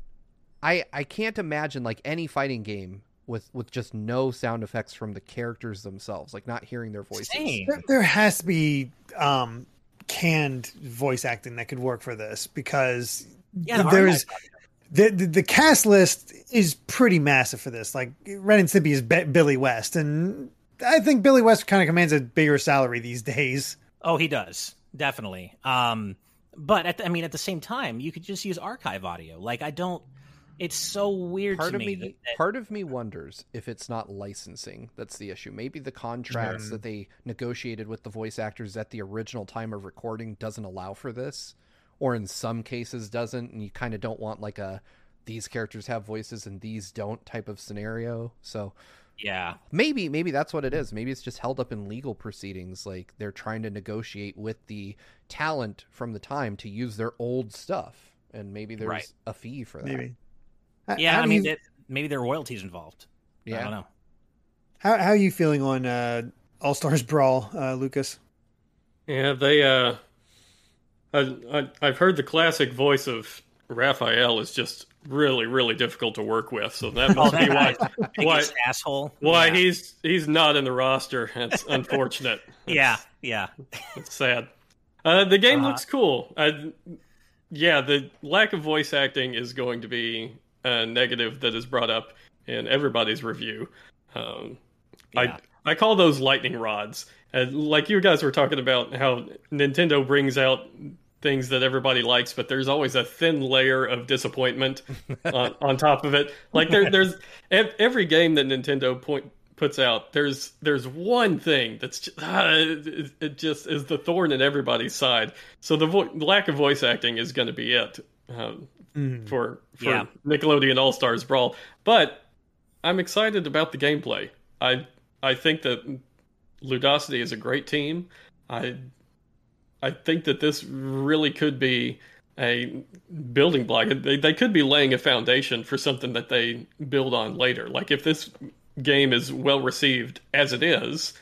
Speaker 4: I I can't imagine like any fighting game with with just no sound effects from the characters themselves, like not hearing their voices.
Speaker 3: There, there has to be um, canned voice acting that could work for this because
Speaker 1: Yeah,
Speaker 3: there's
Speaker 1: Archive-
Speaker 3: the, the the cast list is pretty massive for this. Like Ren and Stimpy is Be- Billy West, and I think Billy West kind of commands a bigger salary these days.
Speaker 1: Oh, he does definitely. Um, but at the, I mean, at the same time, you could just use archive audio. Like I don't. It's so weird
Speaker 4: part
Speaker 1: to
Speaker 4: of
Speaker 1: me.
Speaker 4: me,
Speaker 1: that- that-
Speaker 4: part of me wonders if it's not licensing that's the issue maybe the contracts
Speaker 3: Mm.
Speaker 4: that they negotiated with the voice actors at the original time of recording doesn't allow for this or in some cases doesn't and you kind of don't want like a these characters have voices and these don't type of scenario so
Speaker 1: yeah,
Speaker 4: maybe maybe that's what it is maybe it's just held up in legal proceedings like they're trying to negotiate with the talent from the time to use their old stuff and maybe there's
Speaker 1: Right.
Speaker 4: a fee for that
Speaker 3: Maybe.
Speaker 1: Yeah.
Speaker 3: how
Speaker 1: I mean,
Speaker 3: you-
Speaker 1: that, maybe there are royalties involved. yeah I don't know.
Speaker 3: how how are you feeling on uh, All Stars Brawl, uh, Lucas?
Speaker 2: Yeah, they. uh I, I I've heard the classic voice of Raphael is just really really difficult to work with. So that
Speaker 1: Oh,
Speaker 2: must be why why
Speaker 1: asshole.
Speaker 2: why
Speaker 1: yeah.
Speaker 2: he's he's not in the roster. It's unfortunate.
Speaker 1: Yeah, yeah.
Speaker 2: It's sad. Uh, the game
Speaker 1: Uh,
Speaker 2: looks cool. I, yeah, the lack of voice acting is going to be a negative that is brought up in everybody's review. Um,
Speaker 1: Yeah.
Speaker 2: I I call those lightning rods. And like you guys were talking about how Nintendo brings out things that everybody likes, but there's always a thin layer of disappointment on, on top of it. Like there, there's every game that Nintendo point puts out, there's there's one thing that's just, uh, it, it, just is the thorn in everybody's side. So the, vo- lack of voice acting is going to be it um, mm. for for yeah. Nickelodeon All Stars Brawl. But I'm excited about the gameplay. I I think that Ludosity is a great team. I I think that this really could be a building block. They, they could be laying a foundation for something that they build on later. Like if this game is well received as it is,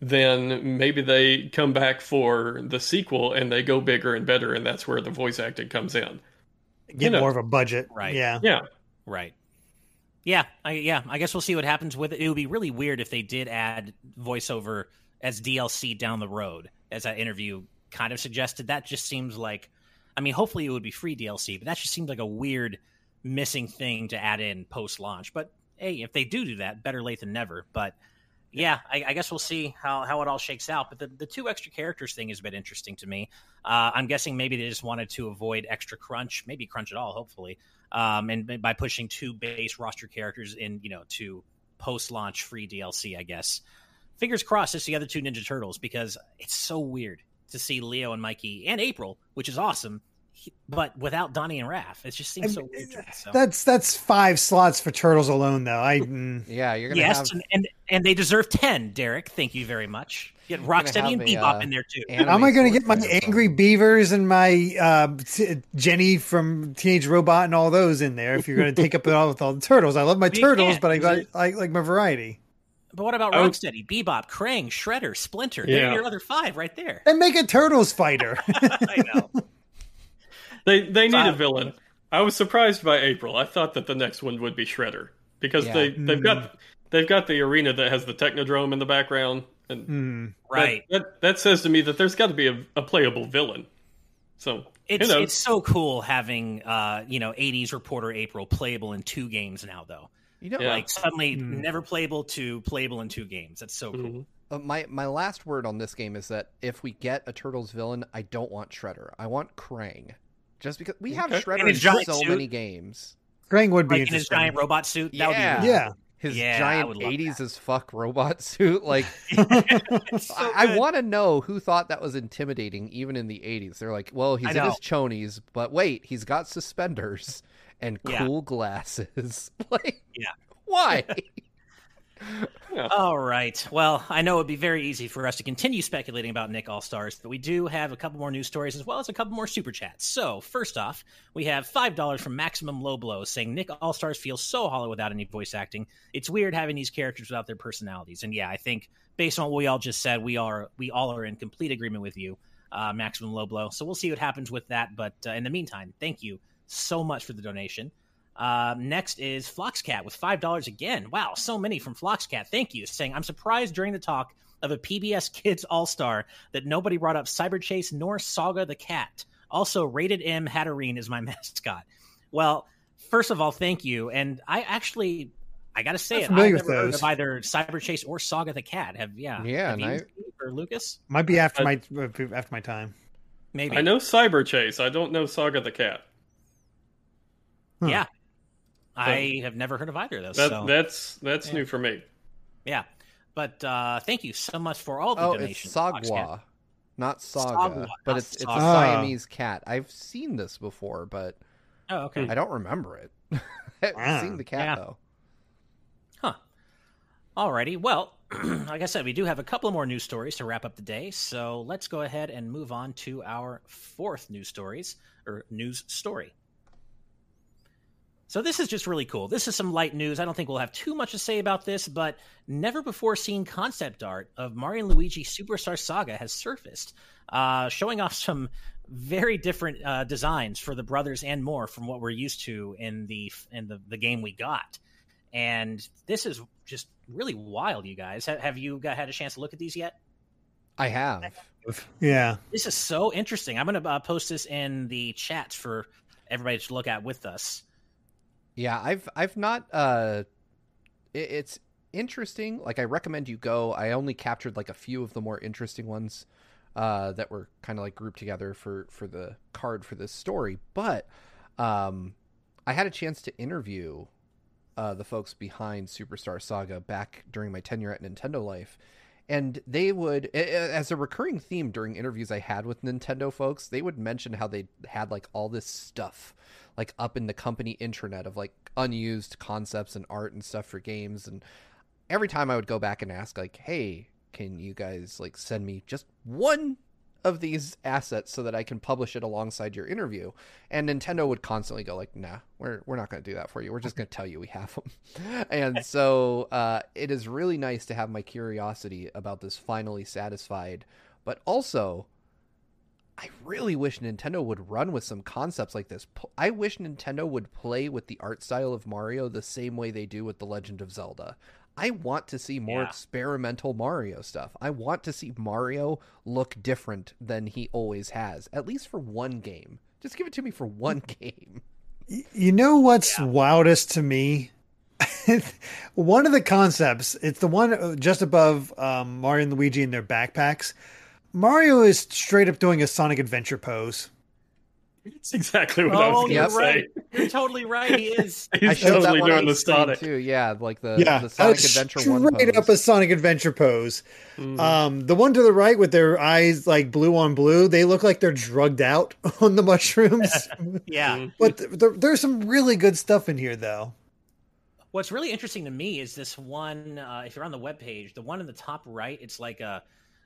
Speaker 2: then maybe they come back for the sequel and they go bigger and better, and that's where the voice acting comes in.
Speaker 3: Get you know, more of a budget,
Speaker 1: right?
Speaker 3: Yeah,
Speaker 2: yeah,
Speaker 1: right. Yeah, I, yeah. I guess we'll see what happens with it. It would be really weird if they did add voiceover as DLC down the road, as that interview kind of suggested. That just seems like, I mean, hopefully it would be free DLC, but that just seems like a weird missing thing to add in post launch. But hey, if they do do that, better late than never. But yeah, I, I, guess we'll see how, how it all shakes out. But the, the two extra characters thing has been interesting to me. Uh, I'm guessing maybe they just wanted to avoid extra crunch, maybe crunch at all, hopefully, um, and by pushing two base roster characters in, you know, to post launch free DLC, I guess. Fingers crossed it's the other two Ninja Turtles because it's so weird to see Leo and Mikey and April, which is awesome, but without Donnie and Raph, it just seems so weird. So.
Speaker 3: That's that's five slots for turtles alone, though. I mm.
Speaker 4: yeah, you're gonna
Speaker 1: yes,
Speaker 4: have...
Speaker 1: and, and, and they deserve ten. Derrick, thank you very much. Get Rocksteady and Bebop uh, in there too.
Speaker 3: How am I going to get my angry beavers and my uh, t- Jenny from Teenage Robot and all those in there? If you're going to take up it all with all the turtles, I love my turtles, but I got I like my variety.
Speaker 1: But what about Rocksteady, Bebop, Krang, Shredder, Splinter? Yeah. They're your other five right there.
Speaker 3: And make a turtles fighter.
Speaker 1: I know.
Speaker 2: They they need a villain. I was surprised by April. I thought that the next one would be Shredder because yeah. they they've got mm. they've got the arena that has the Technodrome in the background, and
Speaker 3: mm.
Speaker 1: right
Speaker 2: that, that, that says to me that there's got to be a, a, playable villain. So
Speaker 1: it's it's so cool having uh you know 80s reporter April playable in two games now though. You know, yeah. like suddenly mm. never playable to playable in two games. That's so cool. Mm-hmm.
Speaker 4: Uh, my my last word on this game is that if we get a Turtles villain, I don't want Shredder. I want Krang. Just because we have okay. Shredder in, in so suit. many games.
Speaker 3: Krang would be
Speaker 1: like in his giant robot suit.
Speaker 4: Yeah,
Speaker 3: be, yeah.
Speaker 4: His yeah, giant '80s as fuck robot suit. Like, so I, I want to know who thought that was intimidating, even in the '80s. They're like, well, he's in his chonies, but wait, he's got suspenders and cool yeah. glasses. like,
Speaker 1: yeah,
Speaker 4: why?
Speaker 1: Yeah. All right. Well, I know it'd be very easy for us to continue speculating about Nick All Stars, but we do have a couple more news stories as well as a couple more super chats. So, first off, we have $5 from Maximum Low Blow saying Nick All Stars feels so hollow without any voice acting. It's weird having these characters without their personalities. And yeah, I think based on what we all just said, we are we all are in complete agreement with you, uh, Maximum Low Blow. So we'll see what happens with that. But uh, in the meantime, thank you so much for the donation. Uh, next is Floxcat with five dollars again. Wow, so many from Floxcat. Thank you. Saying I'm surprised during the talk of a PBS Kids All Star that nobody brought up Cyberchase nor Saga the Cat. Also, Rated M Hatterene is my mascot. Well, first of all, thank you. And I actually, I gotta say I'm it. I've never heard of either Cyberchase or Saga the Cat. Have yeah,
Speaker 4: yeah,
Speaker 1: have
Speaker 4: I,
Speaker 1: or Lucas
Speaker 3: might be after I, my after my time.
Speaker 1: Maybe
Speaker 2: I know Cyberchase. I don't know Saga the Cat.
Speaker 1: Huh. Yeah, I have never heard of either of those.
Speaker 2: That,
Speaker 1: so.
Speaker 2: That's that's yeah. new for me.
Speaker 1: Yeah, but uh, thank you so much for all the
Speaker 4: oh,
Speaker 1: donations.
Speaker 4: It's Sagwa, not Saga, Sagwa, but it's it's a Siamese cat. I've seen this before, but
Speaker 1: oh, okay,
Speaker 4: I don't remember it. I've ah. seen the cat yeah. though.
Speaker 1: Huh. Alrighty. Well, like I said, we do have a couple more news stories to wrap up the day. So let's go ahead and move on to our fourth news stories or news story. So this is just really cool. This is some light news. I don't think we'll have too much to say about this, but never before seen concept art of Mario and Luigi Superstar Saga has surfaced, uh, showing off some very different uh, designs for the brothers and more from what we're used to in the in the, the game we got. And this is just really wild, you guys. Have, have you got, had a chance to look at these yet?
Speaker 4: I have.
Speaker 3: Yeah.
Speaker 1: This is so interesting. I'm going to uh, post this in the chats for everybody to look at with us.
Speaker 4: Yeah, I've I've not. Uh, it, it's interesting. Like I recommend you go. I only captured like a few of the more interesting ones uh, that were kind of like grouped together for for the card for this story. But um, I had a chance to interview uh, the folks behind Superstar Saga back during my tenure at Nintendo Life. And they would, as a recurring theme during interviews I had with Nintendo folks, they would mention how they had like all this stuff like up in the company intranet of like unused concepts and art and stuff for games. And every time I would go back and ask, like, hey, can you guys like send me just one of these assets so that I can publish it alongside your interview. And Nintendo would constantly go like, "Nah, we're we're not going to do that for you. We're just going to tell you we have them." and so uh, it is really nice to have my curiosity about this finally satisfied, but also. I really wish Nintendo would run with some concepts like this. I wish Nintendo would play with the art style of Mario the same way they do with The Legend of Zelda. I want to see more yeah. experimental Mario stuff. I want to see Mario look different than he always has, at least for one game. Just give it to me for one game.
Speaker 3: You know what's yeah. wildest to me? one of the concepts, it's the one uh, just above um, Mario and Luigi in their backpacks. Mario is straight up doing a Sonic Adventure pose.
Speaker 2: That's exactly what oh, I was going
Speaker 1: to say. Right. You're totally right. He is.
Speaker 2: He's totally doing the Sonic
Speaker 4: too. Yeah, like the yeah, the Sonic Adventure
Speaker 3: straight
Speaker 4: one.
Speaker 3: Straight up a Sonic Adventure pose. Mm-hmm. Um, the one to the right with their eyes like blue on blue, they look like they're drugged out on the mushrooms.
Speaker 1: yeah, mm-hmm.
Speaker 3: but th- th- there's some really good stuff in here, though.
Speaker 1: What's really interesting to me is this one. Uh, if you're on the web page, the one in the top right, it's like a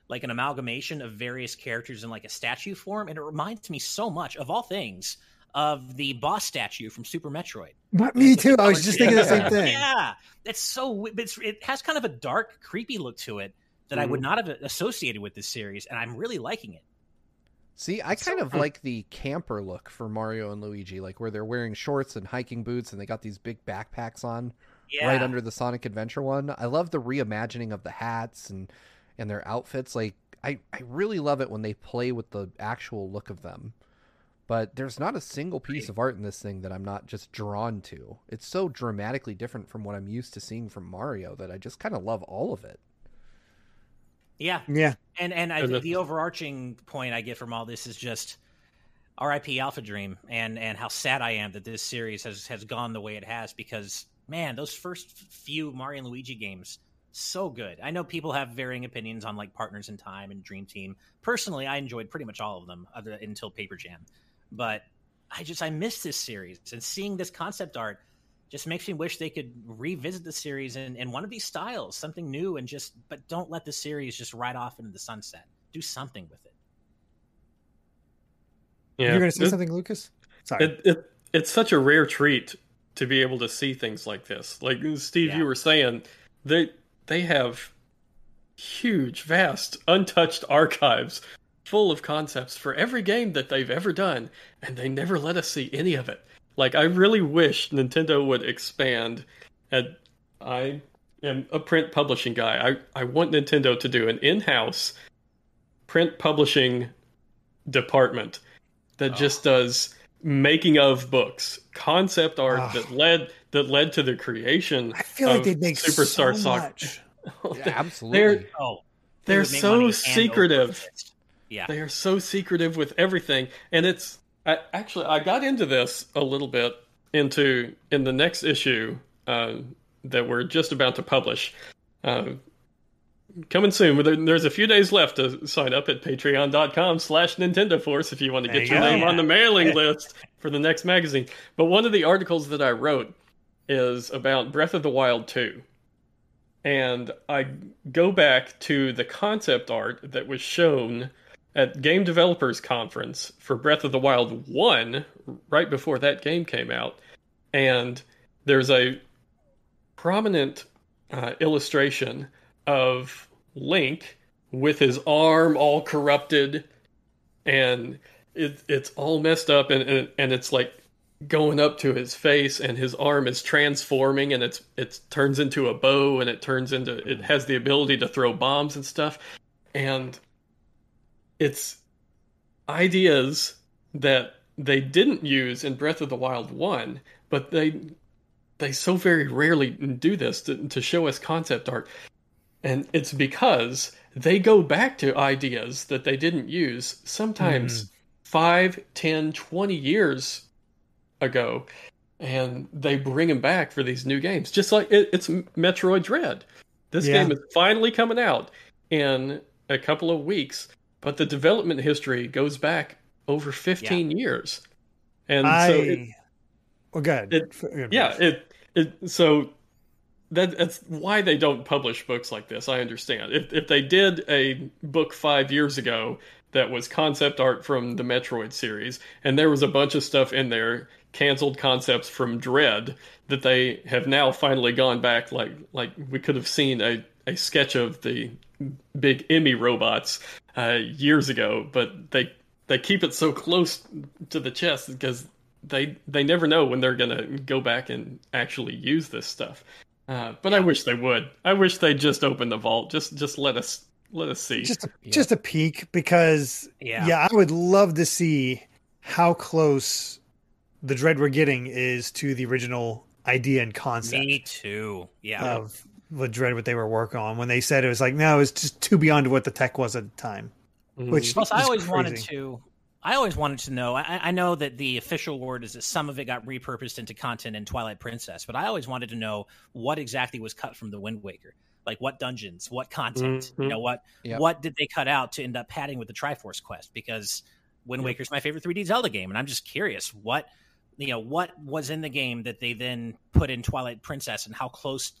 Speaker 1: like an amalgamation of various characters in like a statue form, and it reminds me so much of all things of the boss statue from Super Metroid.
Speaker 3: But me too. I was just thinking the same thing.
Speaker 1: Yeah, it's so. It's, it has kind of a dark, creepy look to it that mm. I would mm-hmm. not have associated with this series, and I'm really liking it.
Speaker 4: See, I kind so, of like the camper look for Mario and Luigi, like where they're wearing shorts and hiking boots, and they got these big backpacks on, yeah. right under the Sonic Adventure one. I love the reimagining of the hats and and their outfits. Like I, I really love it when they play with the actual look of them. But there's not a single piece of art in this thing that I'm not just drawn to. It's so dramatically different from what I'm used to seeing from Mario that I just kind of love all of it.
Speaker 1: Yeah,
Speaker 3: yeah,
Speaker 1: and and I, the overarching point I get from all this is just R.I.P. AlphaDream, and and how sad I am that this series has has gone the way it has because man, those first few Mario and Luigi games so good. I know people have varying opinions on like Partners in Time and Dream Team. Personally, I enjoyed pretty much all of them other, until Paper Jam. But I just I miss this series and seeing this concept art just makes me wish they could revisit the series in, in one of these styles, something new, and just but don't let the series just ride off into the sunset. Do something with it.
Speaker 3: Yeah, you're going to say it, something, Lucas.
Speaker 2: Sorry, it, it, it's such a rare treat to be able to see things like this. Like Steve, yeah. you were saying, they they have huge, vast, untouched archives full of concepts for every game that they've ever done, and they never let us see any of it. Like, I really wish Nintendo would expand. And I am a print publishing guy. I, I want Nintendo to do an in house print publishing department that oh. just does making of books, concept art oh. that led that led to the creation.
Speaker 3: I feel like they'd make Superstar so Much.
Speaker 4: yeah, absolutely.
Speaker 2: They're, oh, they they're so secretive. Yeah, they are so secretive with everything, and it's I, actually I got into this a little bit into in the next issue uh, that we're just about to publish. Uh, coming soon. There's a few days left to sign up at patreon.com slash Nintendo Force if you want to get your name on the mailing list for the next magazine. But one of the articles that I wrote is about Breath of the Wild 2. And I go back to the concept art that was shown at Game Developers Conference for Breath of the Wild 1, right before that game came out. And there's a prominent uh, illustration of Link with his arm all corrupted and it, it's all messed up and, and, and it's like going up to his face and his arm is transforming and it's it turns into a bow and it turns into it has the ability to throw bombs and stuff. And it's ideas that they didn't use in Breath of the Wild 1 but they they so very rarely do this to, to show us concept art and it's because they go back to ideas that they didn't use sometimes mm. 5 10 20 years ago and they bring them back for these new games. Just like it, it's Metroid Dread. This
Speaker 3: Yeah.
Speaker 2: game is finally coming out in a couple of weeks, but the development history goes back over 15 years. And
Speaker 3: I.
Speaker 2: so it,
Speaker 3: well, good.
Speaker 2: it- yeah, it it so that that's why they don't publish books like this. I understand. If if they did a book 5 years ago that was concept art from the Metroid series and there was a bunch of stuff in there canceled concepts from Dread that they have now finally gone back like like we could have seen a a sketch of the big E.M.M.I. robots uh, years ago, but they they keep it so close to the chest because they they never know when they're gonna go back and actually use this stuff. Uh, but I wish they would. I wish they just open the vault. Just just let us let us see.
Speaker 3: just a, just a peek because
Speaker 1: Yeah.
Speaker 3: yeah. I would love to see how close the dread we're getting is to the original idea and concept
Speaker 1: Me too. Yeah.
Speaker 3: of the dread what they were working on when they said it was like no it's just too beyond what the tech was at the time
Speaker 2: Mhm.
Speaker 3: which
Speaker 1: Plus, I
Speaker 3: is
Speaker 1: always wanted to. I always wanted to know. I, I know that the official word is that some of it got repurposed into content in Twilight Princess, but I always wanted to know what exactly was cut from the Wind Waker. Like what dungeons, what content, you
Speaker 2: Mhm.
Speaker 1: know, what
Speaker 4: Yep.
Speaker 1: what did they cut out to end up padding with the Triforce quest? Because Wind
Speaker 2: Yep.
Speaker 1: Waker's my favorite 3D Zelda game, and I'm just curious what you know what was in the game that they then put in Twilight Princess, and how close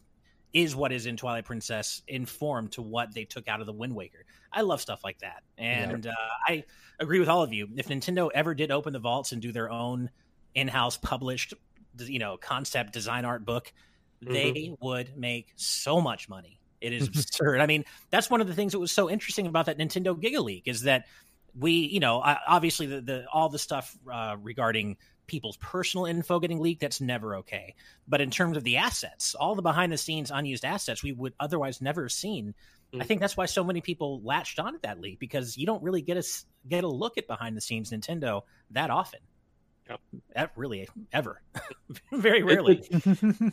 Speaker 1: is what is in Twilight Princess informed to what they took out of the Wind Waker. I love stuff like that, and uh, I agree with all of you. If Nintendo ever did open the vaults and do their own in-house published, you know, concept design art book, they would make so much money. It is absurd. I mean, that's one of the things that was so interesting about that Nintendo Gigaleak is that we, you know, obviously the, the all the stuff uh, regarding people's personal info getting leaked, that's never okay. But in terms of the assets, all the behind the scenes unused assets we would otherwise never have seen. I mm. think that's why so many people latched on to that leak because you don't really get a get a look at behind the scenes Nintendo that often.
Speaker 2: Yep.
Speaker 1: Really ever, very rarely.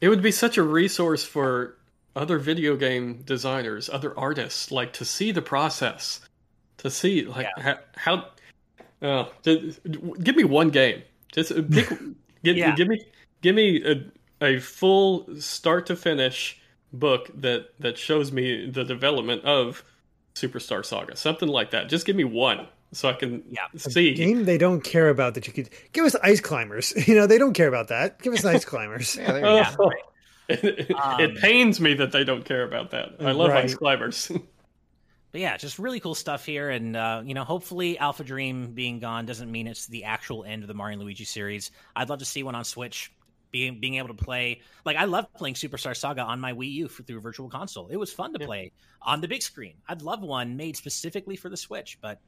Speaker 2: It would be such a resource for other video game designers, other artists, like to see the process, to see like ha- how. Uh, to, give me one game. Just uh, pick. give,
Speaker 1: Yeah.
Speaker 2: give me give me a, a full start to finish book that that shows me the development of Superstar Saga, something like that. Just give me one so I can
Speaker 1: Yeah.
Speaker 2: see.
Speaker 3: game they don't care about that you could give us ice climbers you know they don't care about that give us ice climbers
Speaker 4: Yeah, there you go.
Speaker 2: Oh, it,
Speaker 1: Um,
Speaker 2: it pains me that they don't care about that. I love
Speaker 3: Right.
Speaker 2: ice climbers.
Speaker 1: But yeah, just really cool stuff here, and uh, you know, hopefully, AlphaDream being gone doesn't mean it's the actual end of the Mario and Luigi series. I'd love to see one on Switch, being being able to play. Like I love playing Superstar Saga on my Wii U for, through Virtual Console. It was fun to
Speaker 2: Yeah.
Speaker 1: play on the big screen. I'd love one made specifically for the Switch, but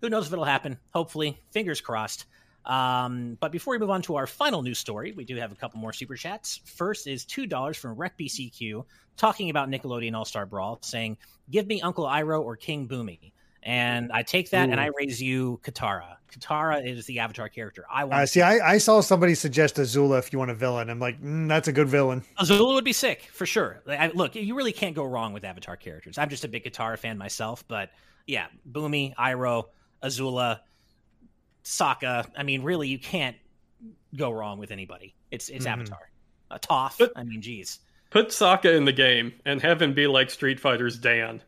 Speaker 1: who knows if it'll happen? Hopefully, fingers crossed. Um, but before we move on to our final news story, we do have a couple more super chats. First is two dollars from RecBCQ talking about Nickelodeon All Star Brawl, saying, "Give me Uncle Iroh or King Bumi." And I take that and I raise you Katara. Katara is the Avatar character. I want
Speaker 3: uh, see I, I saw somebody suggest azula if you want a villain i'm like mm, that's a good villain
Speaker 1: Azula would be sick for sure. Like, I, look, you really can't go wrong with Avatar characters. I'm just a big Katara fan myself, but yeah, Boomy, Iroh, Azula, Sokka. I mean, really, you can't go wrong with anybody. It's it's
Speaker 3: Mhm.
Speaker 1: Avatar. A Toph.
Speaker 2: But-
Speaker 1: I mean, geez.
Speaker 2: Put Sokka in the game and have him be like Street Fighter's Dan.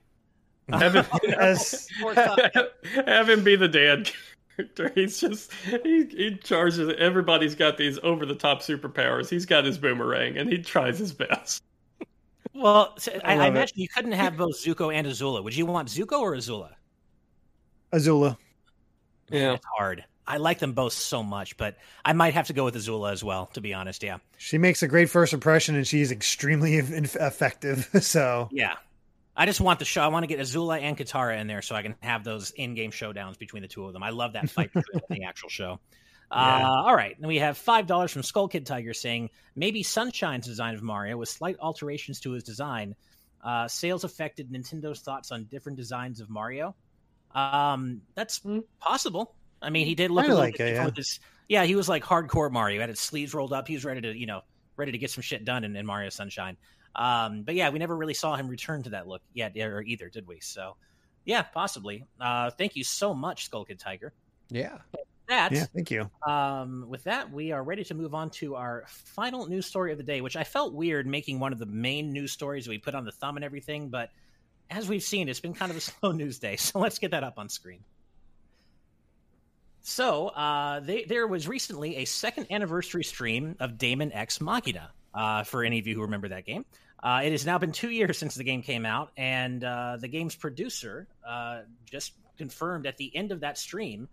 Speaker 2: Have him,
Speaker 3: Yes.
Speaker 2: have him be the Dan character. He's just he, he charges. Everybody's got these over the top superpowers. He's got his boomerang and he tries his best.
Speaker 1: Well, so I, I
Speaker 3: love it.
Speaker 1: imagine you couldn't have both Zuko and Azula. Would you want Zuko or Azula?
Speaker 3: azula
Speaker 2: Yeah,
Speaker 1: It's hard. I like them both so much, but I might have to go with Azula as well, to be honest. Yeah.
Speaker 3: she makes a great first impression and she's extremely eff- effective so
Speaker 1: Yeah. I just want the show. I want to get Azula and Katara in there so I can have those in-game showdowns between the two of them. I love that fight between in the actual show.
Speaker 3: Yeah.
Speaker 1: Uh, all right, and we have five dollars from Skull Kid Tiger saying maybe Sunshine's design of Mario with slight alterations to his design. Uh, sales affected Nintendo's thoughts on different designs of Mario. Um, that's
Speaker 2: Hmm.
Speaker 1: possible. I mean, he did look a little
Speaker 3: like
Speaker 1: bit
Speaker 3: it,
Speaker 1: different
Speaker 3: yeah.
Speaker 1: with his. Yeah, he was like hardcore Mario. Had his sleeves rolled up. He was ready to, you know, ready to get some shit done in, in Mario Sunshine. Um, but yeah, we never really saw him return to that look yet, or either, did we? So, yeah, possibly. Uh, thank you so much, Skull Kid Tiger.
Speaker 4: Yeah.
Speaker 1: that,
Speaker 3: yeah, thank you.
Speaker 1: Um, with that, we are ready to move on to our final news story of the day, which I felt weird making one of the main news stories we put on the thumb and everything, but as we've seen, it's been kind of a slow news day. So let's get that up on screen. So uh, they, there was recently a second anniversary stream of Daemon X Machina. Uh, for any of you who remember that game, uh, it has now been two years since the game came out, and uh, the game's producer uh, just confirmed at the end of that stream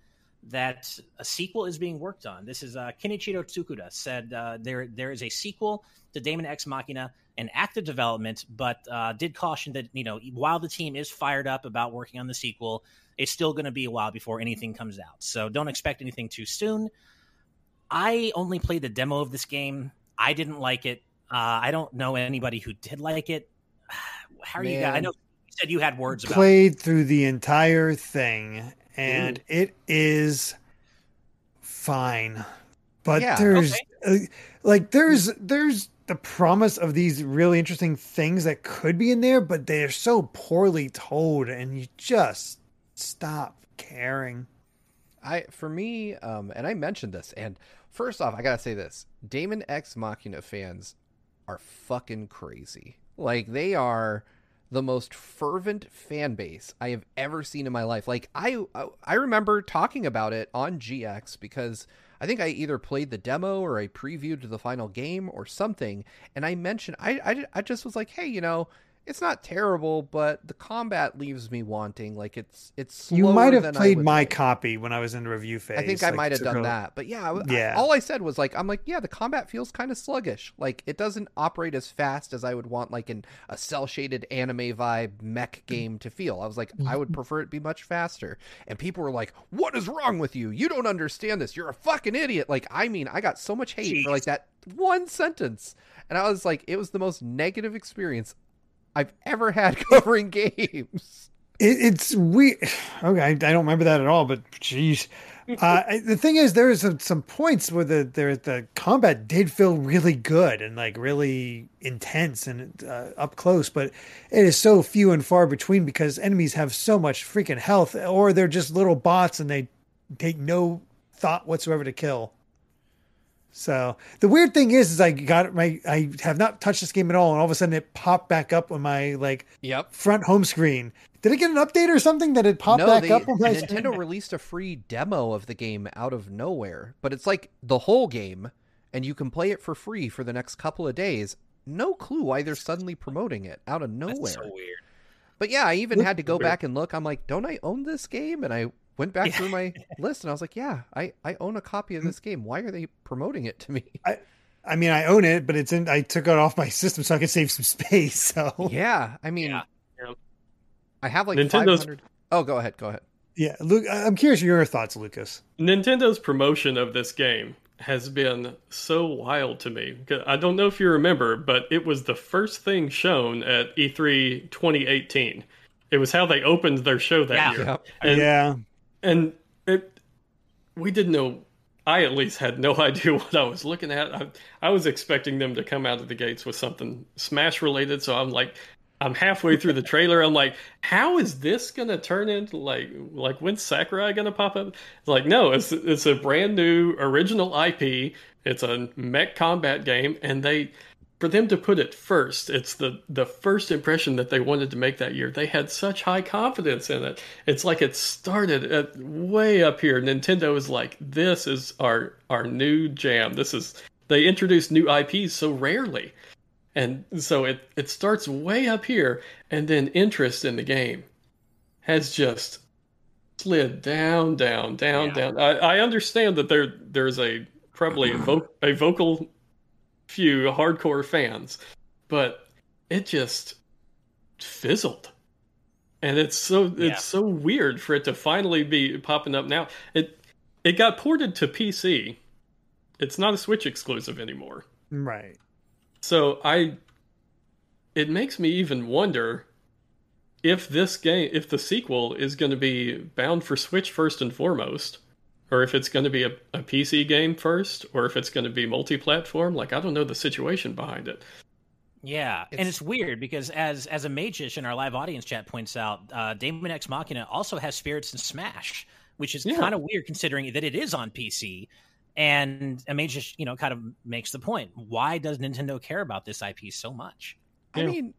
Speaker 1: that a sequel is being worked on. This is uh, Kenichiro Tsukuda said uh, there there is a sequel to Daemon X Machina in active development, but uh, did caution that you know while the team is fired up about working on the sequel, it's still going to be a while before anything comes out. So don't expect anything too soon. I only played the demo of this game. I didn't like it. Uh, I don't know anybody who did like it. How are Man. you guys? I know you said you had words.
Speaker 3: Played through the entire thing, and Ooh. it is fine. But yeah, there's okay. uh, like there's there's the promise of these really interesting things that could be in there, but they're so poorly told, and you just stop caring.
Speaker 4: I for me, um, and I mentioned this, and first off, I gotta say this: Daemon X Machina fans are fucking crazy. Like they are the most fervent fan base I have ever seen in my life. Like I I remember talking about it on GX because I think I either played the demo or I previewed the final game or something and I mentioned I I, I just was like, "Hey, you know, it's not terrible, but the combat leaves me wanting. Like it's it's.
Speaker 3: You might have played my like. copy when I was in the review phase.
Speaker 4: I think like, I might have done that, but yeah, yeah. I, all I said was like, I'm like, yeah, the combat feels kind of sluggish. Like it doesn't operate as fast as I would want, like in a cell shaded anime vibe mech game to feel. I was like, I would mm-hmm. prefer it be much faster. And people were like, "What is wrong with you? You don't understand this. You're a fucking idiot." Like, I mean, I got so much hate Jeez. for like that one sentence. And I was like, it was the most negative experience I've ever had covering games.
Speaker 3: It, it's we okay. I don't remember that at all, but geez. Uh, the thing is, there is some, some points where the there the combat did feel really good and like really intense and uh, up close, but it is so few and far between because enemies have so much freaking health, or they're just little bots and they take no thought whatsoever to kill. So the weird thing is, is I got my I have not touched this game at all, and all of a sudden it popped back up on my like
Speaker 4: yep.
Speaker 3: front home screen. Did it get an update or something that it popped no, back
Speaker 4: they,
Speaker 3: up on my
Speaker 4: Nintendo
Speaker 3: screen?
Speaker 4: released a free demo of the game out of nowhere, but it's like the whole game, and you can play it for free for the next couple of days. No clue why they're suddenly promoting it out of nowhere.
Speaker 1: That's so weird.
Speaker 4: But yeah, I even had to go back and look. I'm like, don't I own this game? And I went back yeah. through my list and I was like, yeah, I, I own a copy of hmm. this game. Why are they promoting it to me?
Speaker 3: I, I mean, I own it, but it's in. I took it off my system so I could save some space. So
Speaker 4: yeah, I mean, yeah. I have like Nintendo's. 500... Oh, go ahead. Go ahead.
Speaker 3: Yeah, Luke. I'm curious your thoughts, Lucas.
Speaker 2: Nintendo,'s promotion of this game has been so wild to me. I don't know if you remember, but it was the first thing shown at E3 2018. It was how they opened their show that
Speaker 3: yeah.
Speaker 2: year.
Speaker 3: And, yeah
Speaker 2: and it we didn't know I at least had no idea what I was looking at. I, I, was expecting them to come out of the gates with something Smash related, so I'm like, I'm halfway through the trailer. I'm like, how is this gonna turn into like, like when's Sakurai gonna pop up? It's like, no, it's it's a brand new original IP. It's a mech combat game, and they for them to put it first, it's the the first impression that they wanted to make that year. They had such high confidence in it. It's like it started at way up here. Nintendo is like, this is our our new jam. This is they introduce new IPs so rarely. And so it, it starts way up here, and then interest in the game has just slid down, down, down, yeah. down. I, I understand that there there's a probably a, vo- a vocal few hardcore fans, but it just fizzled. And it's so it's so weird for it to finally be popping up now. It it got ported to PC. It's not a Switch exclusive anymore.
Speaker 3: Right.
Speaker 2: So I it makes me even wonder if this game if the sequel is going to be bound for Switch first and foremost or if it's going to be a, a PC game first, or if it's going to be multi-platform. Like I don't know the situation behind it.
Speaker 1: Yeah, it's... and it's weird because as as a magesh in our live audience chat points out, uh, Daemon X Machina also has spirits in Smash, which is
Speaker 2: Yeah.
Speaker 1: kind of weird considering that it is on PC. And a mean, just you know, kind of makes the point. Why does Nintendo care about this IP so much?
Speaker 4: I
Speaker 2: Yeah.
Speaker 4: mean,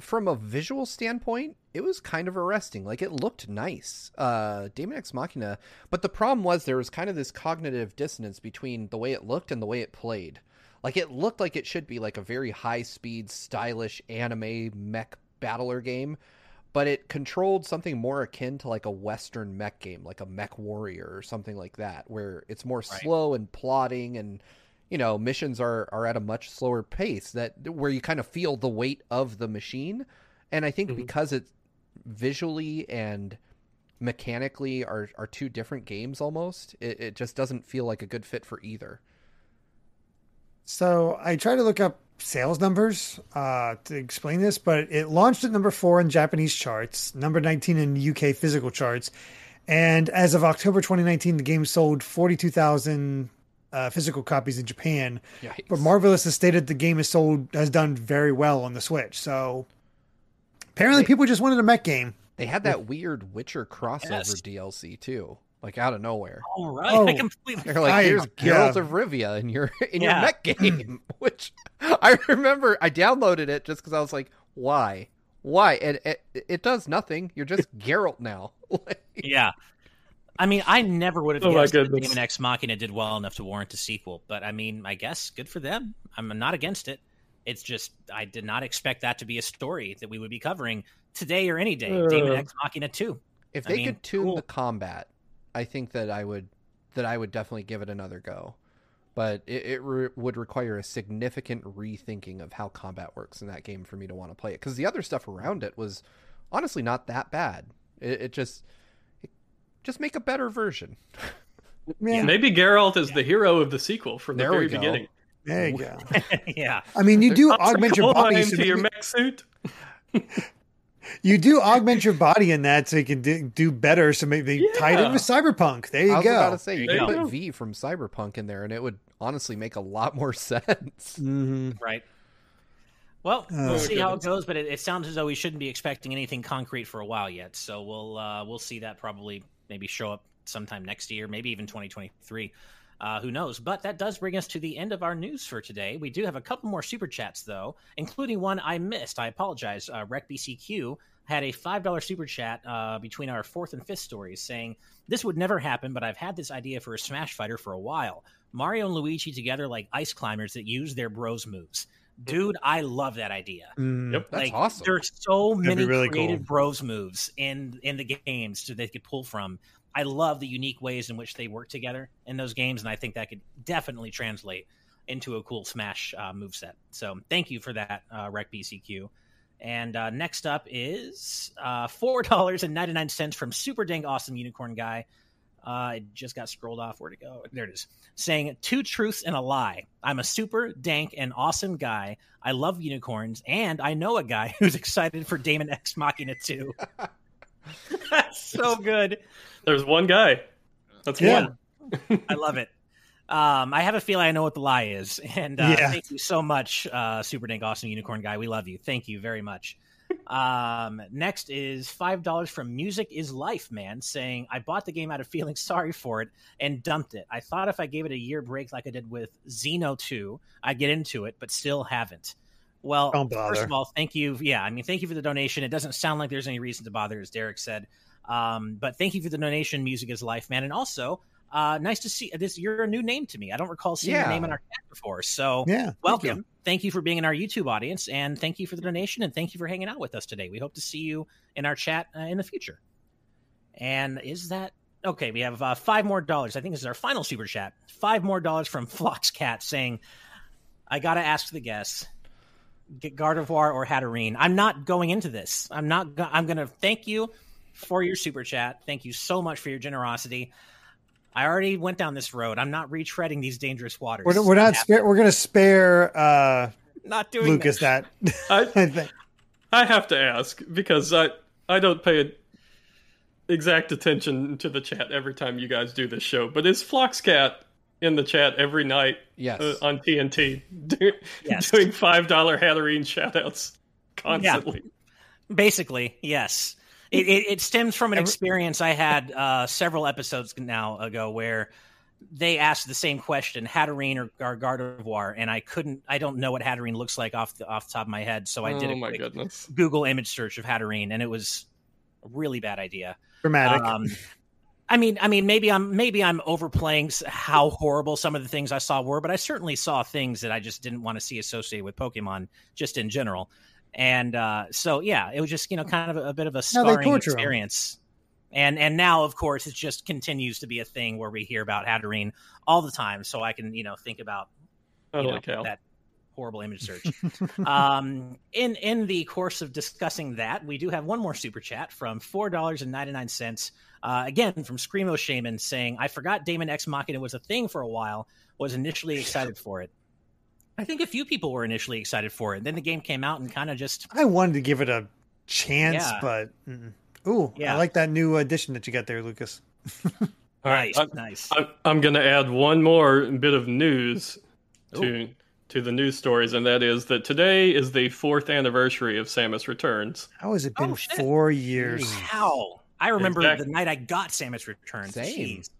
Speaker 4: from a visual standpoint, it was kind of arresting. Like it looked nice, uh, Daemon X Machina. But the problem was there was kind of this cognitive dissonance between the way it looked and the way it played. Like it looked like it should be like a very high speed, stylish anime mech battler game, but it controlled something more akin to like a Western mech game, like a MechWarrior or something like that, where it's more
Speaker 1: Right.
Speaker 4: slow and plodding and you know missions are are at a much slower pace that where you kind of feel the weight of the machine and i think
Speaker 2: Mhm.
Speaker 4: because it's visually and mechanically are are two different games almost it, it just doesn't feel like a good fit for either
Speaker 3: So I tried to look up sales numbers uh, to explain this, but it launched at number four in Japanese charts, number 19 in UK physical charts. And as of October 2019, the game sold 42,000 uh, physical copies in Japan. But Marvelous has stated the game has sold has done very well on the Switch. So apparently,
Speaker 4: They-
Speaker 3: people just wanted a mech game.
Speaker 4: they had that weird witcher crossover
Speaker 1: Yes.
Speaker 4: dlc too like out of nowhere
Speaker 1: All right,
Speaker 3: Oh.
Speaker 1: I completely.
Speaker 4: they're like
Speaker 3: I-
Speaker 4: here's
Speaker 3: yeah.
Speaker 4: Geralt of Rivia in your in
Speaker 1: Yeah.
Speaker 4: your mech game which i remember i downloaded it just because i was like why why and it, it does nothing you're just Geralt now Like,
Speaker 1: Yeah. I mean, I never would have
Speaker 2: Oh
Speaker 1: guessed that
Speaker 2: goodness.
Speaker 1: Daemon X Machina did well enough to warrant a sequel. But I mean, I guess good for them. I'm not against it. It's just I did not expect that to be a story that we would be covering today or any day. Daemon
Speaker 2: Uh.
Speaker 1: X Machina 2.
Speaker 4: If
Speaker 1: I
Speaker 4: they
Speaker 1: mean,
Speaker 4: could tune
Speaker 1: cool.
Speaker 4: the combat, I think that I would that I would definitely give it another go. But it, it re- would require a significant rethinking of how combat works in that game for me to want to play it. Because the other stuff around it was honestly not that bad. It, it just it, just make a better version.
Speaker 3: Yeah,
Speaker 2: Maybe Geralt is the hero of the sequel from the
Speaker 4: There
Speaker 2: very beginning.
Speaker 3: there you go.
Speaker 1: yeah.
Speaker 3: I mean, you do
Speaker 2: Toss
Speaker 3: augment your
Speaker 2: coin
Speaker 3: body. So
Speaker 2: your
Speaker 3: maybe-
Speaker 2: mech suit.
Speaker 3: you do augment your body in that so you can do, do better. So maybe they tied
Speaker 2: Yeah.
Speaker 3: in with Cyberpunk. There you go.
Speaker 4: I was
Speaker 3: go.
Speaker 4: about to say you
Speaker 2: There
Speaker 4: could
Speaker 2: you
Speaker 4: put
Speaker 2: go.
Speaker 4: V from Cyberpunk in there, and it would honestly make a lot more sense.
Speaker 3: hmm
Speaker 1: Right. Well,
Speaker 3: Oh,
Speaker 1: we'll see how it goes, but it, it sounds as though we shouldn't be expecting anything concrete for a while yet. So we'll uh, we'll see that probably maybe show up sometime next year, maybe even 2023. Uh, who knows? But that does bring us to the end of our news for today. We do have a couple more super chats though, including one I missed. I apologize. Uh, RecBCQ had a five dollar super chat uh, between our fourth and fifth stories, saying this would never happen, but I've had this idea for a Smash Fighter for a while. Mario and Luigi together like ice climbers that use their bros moves. Dude, I love that idea.
Speaker 3: Mm.
Speaker 2: Yep.
Speaker 4: That's
Speaker 1: like,
Speaker 4: awesome.
Speaker 1: There's so
Speaker 3: That'd
Speaker 1: many
Speaker 3: really
Speaker 1: creative
Speaker 3: cool.
Speaker 1: bros moves in in the games that they could pull from. I love the unique ways in which they work together in those games, and I think that could definitely translate into a cool Smash uh, moveset. So thank you for that, uh, Rec BCQ. And uh, next up is uh, four dollars and ninety nine cents from Super Dang Awesome Unicorn Guy. Uh, it just got scrolled off. Where to go? There it is. Saying two truths and a lie. I'm a super dank and awesome guy. I love unicorns, and I know a guy who's excited for Daemon X Machina 2. That's so good.
Speaker 2: There's one guy. That's
Speaker 3: Yeah.
Speaker 2: one.
Speaker 1: I love it. Um, I have a feeling I know what the lie is, and uh,
Speaker 3: Yeah.
Speaker 1: thank you so much, uh, Super Dank Awesome Unicorn Guy. We love you. Thank you very much. Um, next is five dollars from Music Is Life Man, saying I bought the game out of feeling sorry for it and dumped it. I thought if I gave it a year break like I did with Xeno Two, I'd get into it, but still haven't. Well, first of all, thank you. Yeah, I mean, thank you for the donation. It doesn't sound like there's any reason to bother, as Derrick said. Um, but thank you for the donation. Music is life, man, and also uh, nice to see this. You're a new name to me. I don't recall seeing your name in our chat before. So
Speaker 3: Yeah. thank
Speaker 1: welcome.
Speaker 3: you.
Speaker 1: Thank you for being in our YouTube audience, and thank you for the donation, and thank you for hanging out with us today. We hope to see you in our chat uh, in the future. And is that okay? We have uh, five more dollars. I think this is our final super chat. Five more dollars from Floxcat saying, "I gotta ask the guests." Get Gardevoir or Hatterene. I'm not going into this. I'm not. Go- I'm going to thank you for your super chat. Thank you so much for your generosity. I already went down this road. I'm not retreading these dangerous waters.
Speaker 3: We're, we're not spare. We're going to spare uh,
Speaker 1: not doing
Speaker 3: Lucas
Speaker 1: that.
Speaker 3: that.
Speaker 2: I,
Speaker 3: I think.
Speaker 2: I have to ask because I I don't pay exact attention to the chat every time you guys do this show. But is Floxcat in the chat every night
Speaker 4: Yes.
Speaker 2: uh, on TNT do,
Speaker 1: Yes.
Speaker 2: doing five dollar Hatterene shoutouts constantly?
Speaker 1: Basically, yes. It, it, it, stems from an experience I had uh, several episodes now ago where they asked the same question, Hatterene or, or Gardevoir, and I couldn't. I don't know what Hatterene looks like off the off the top of my head, so I did
Speaker 2: oh
Speaker 1: a. Google image search of Hatterene, and it was a really bad idea.
Speaker 3: Dramatic.
Speaker 1: Um, I mean, I mean, maybe I'm maybe I'm overplaying how horrible some of the things I saw were, but I certainly saw things that I just didn't want to see associated with Pokemon, just in general. And uh, so, yeah, it was just you know kind of a, a bit of a scarring experience. And and now, of course, it just continues to be a thing where we hear about Hatterene all the time. So I can you know think about you know, that horrible image search. um, in in the course of discussing that, we do have one more super chat from four dollars and ninety nine cents. Uh, again from Screamo Shaman saying, "I forgot Daemon X Machina was a thing for a while. Was initially excited for it. I think a few people were initially excited for it. Then the game came out and kind of just.
Speaker 3: I wanted to give it a chance, yeah. but mm ooh, yeah. I like that new addition that you got there, Lucas.
Speaker 1: nice, I, nice.
Speaker 2: I, I'm going to add one more bit of news to to the news stories, and that is that today is the fourth anniversary of Samus Returns.
Speaker 3: How has it been oh, four years?
Speaker 1: How? I remember exactly. the night I got Samus Returns.
Speaker 4: Same. Jeez.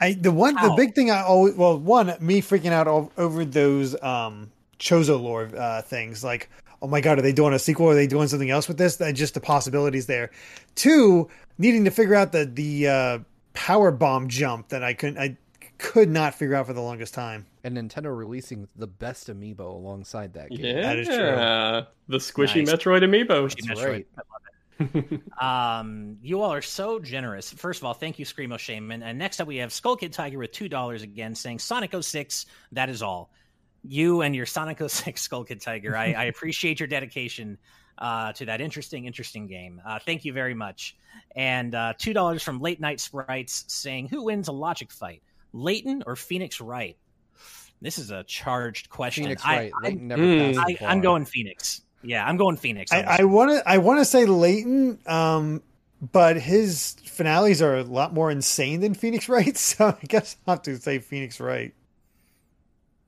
Speaker 3: I the one How? the big thing I always well one me freaking out all, over those um Chozo lore uh, things like oh my god are they doing a sequel? Are they doing something else with this? That just the possibilities there. Two needing to figure out the the uh, power bomb jump that I couldn't I could not figure out for the longest time.
Speaker 4: And Nintendo releasing the best amiibo alongside that game.
Speaker 2: Yeah that is true. The squishy nice. Metroid amiibo.
Speaker 1: That's Metroid. Right. um, you all are so generous. First of all, thank you, Screamo Shaman. And next up, we have Skull Kid Tiger with two dollars again, saying Sonic 06, That is all. You and your Sonic 06 Skull Kid Tiger. I, I appreciate your dedication uh, to that interesting, interesting game. Uh, thank you very much. And uh, two dollars from Late Night Sprites, saying Who wins a logic fight, Layton or Phoenix Wright? This is a charged question.
Speaker 4: Phoenix Wright.
Speaker 1: I, never mm, I, I'm going Phoenix. Yeah, I'm going Phoenix.
Speaker 3: I want to. I want to say Layton, um, but his finales are a lot more insane than Phoenix Wright. So I guess I'll have to say Phoenix Wright.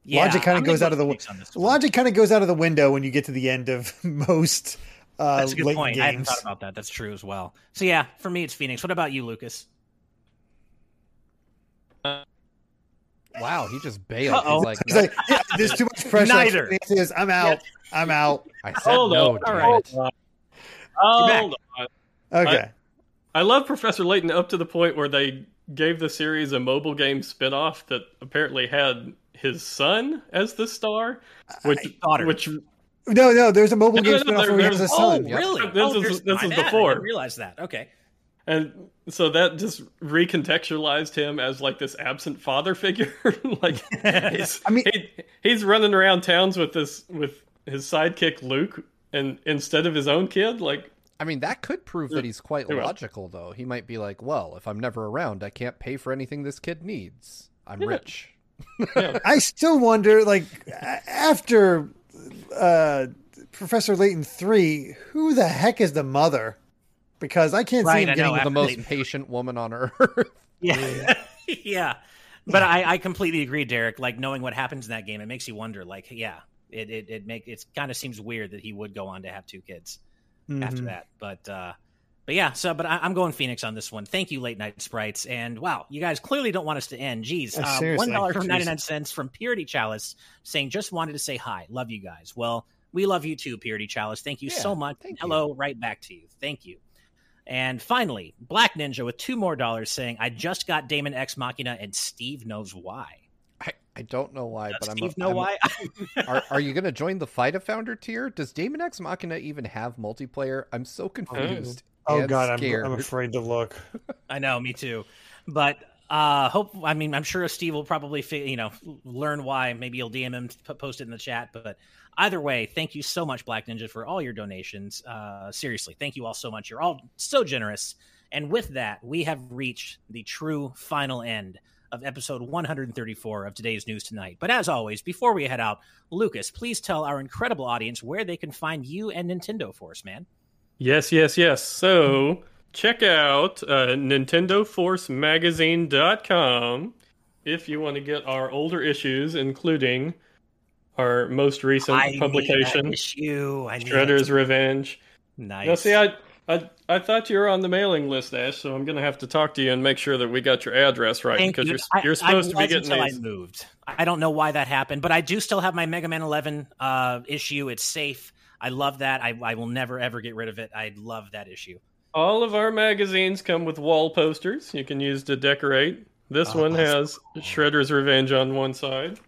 Speaker 3: Yeah, logic kind of goes out of the logic kind of goes out of the window when you get to the end of most. Uh,
Speaker 1: That's a good point.
Speaker 3: Games. I
Speaker 1: hadn't thought about that. That's true as well. So yeah, for me it's Phoenix. What about you, Lucas?
Speaker 4: Wow, he just bailed. Uh-oh. Like,
Speaker 3: He's like yeah, there's too much pressure.
Speaker 1: Neither.
Speaker 3: I'm out. I'm out.
Speaker 4: I said Hold no.
Speaker 2: All right. Hold on.
Speaker 3: Okay.
Speaker 2: I, I love Professor Layton up to the point where they gave the series a mobile game spinoff that apparently had his son as the star, which
Speaker 1: I,
Speaker 2: which
Speaker 3: no, no, there's a mobile no, game no, no, spinoff where he has a son.
Speaker 1: Oh, really?
Speaker 2: This
Speaker 1: oh,
Speaker 2: is this is before. I
Speaker 1: didn't realize that. Okay.
Speaker 2: And so that just recontextualized him as like this absent father figure. like, I mean, he, he's running around towns with this with his sidekick Luke, and instead of his own kid, like.
Speaker 4: I mean, that could prove that he's quite logical, though. He might be like, "Well, if I'm never around, I can't pay for anything this kid needs. I'm yeah. rich."
Speaker 3: yeah. I still wonder, like, after uh, Professor Layton three, who the heck is the mother? Because I can't right, see him getting
Speaker 4: know, the most patient woman on earth.
Speaker 1: yeah, yeah. But I, I completely agree, Derrick. Like knowing what happens in that game, it makes you wonder. Like, yeah, it it it make it kind of seems weird that he would go on to have two kids mm-hmm. after that. But uh, but yeah. So, but I, am going Phoenix on this one. Thank you, late night sprites. And wow, you guys clearly don't want us to end. Jeez, uh, one dollar from ninety nine cents from Purity Chalice saying just wanted to say hi. Love you guys. Well, we love you too, Purity Chalice. Thank you yeah, so much. Hello, you. right back to you. Thank you. And finally, Black Ninja with two more dollars saying, I just got Daemon X Machina and Steve knows why.
Speaker 4: I, I don't know why,
Speaker 1: Does
Speaker 4: but
Speaker 1: Steve
Speaker 4: I'm,
Speaker 1: know
Speaker 4: I'm,
Speaker 1: why.
Speaker 4: are, are you going to join the Fight a Founder tier? Does Daemon X Machina even have multiplayer? I'm so confused.
Speaker 3: Oh, God, I'm, I'm afraid to look.
Speaker 1: I know, me too. But uh, hope I mean I'm sure Steve will probably you know learn why. Maybe you'll DM him, post it in the chat. But either way, thank you so much, Black Ninja, for all your donations. Uh, seriously, thank you all so much. You're all so generous. And with that, we have reached the true final end of episode 134 of today's news tonight. But as always, before we head out, Lucas, please tell our incredible audience where they can find you and Nintendo Force, man.
Speaker 2: Yes, yes, yes. So check out uh, NintendoForceMagazine.com if you want to get our older issues, including our most recent
Speaker 1: I
Speaker 2: publication,
Speaker 1: issue. I
Speaker 2: Shredder's Revenge.
Speaker 1: Nice.
Speaker 2: Now, see, I, I I thought you were on the mailing list, Ash. So I'm going to have to talk to you and make sure that we got your address right
Speaker 1: Thank
Speaker 2: because
Speaker 1: you.
Speaker 2: are you're supposed
Speaker 1: I,
Speaker 2: to be getting
Speaker 1: until
Speaker 2: these.
Speaker 1: I moved. I don't know why that happened, but I do still have my Mega Man 11 uh, issue. It's safe. I love that. I, I will never ever get rid of it. I love that issue.
Speaker 2: All of our magazines come with wall posters you can use to decorate. This
Speaker 3: Oh,
Speaker 2: one has Shredder's Revenge on one side.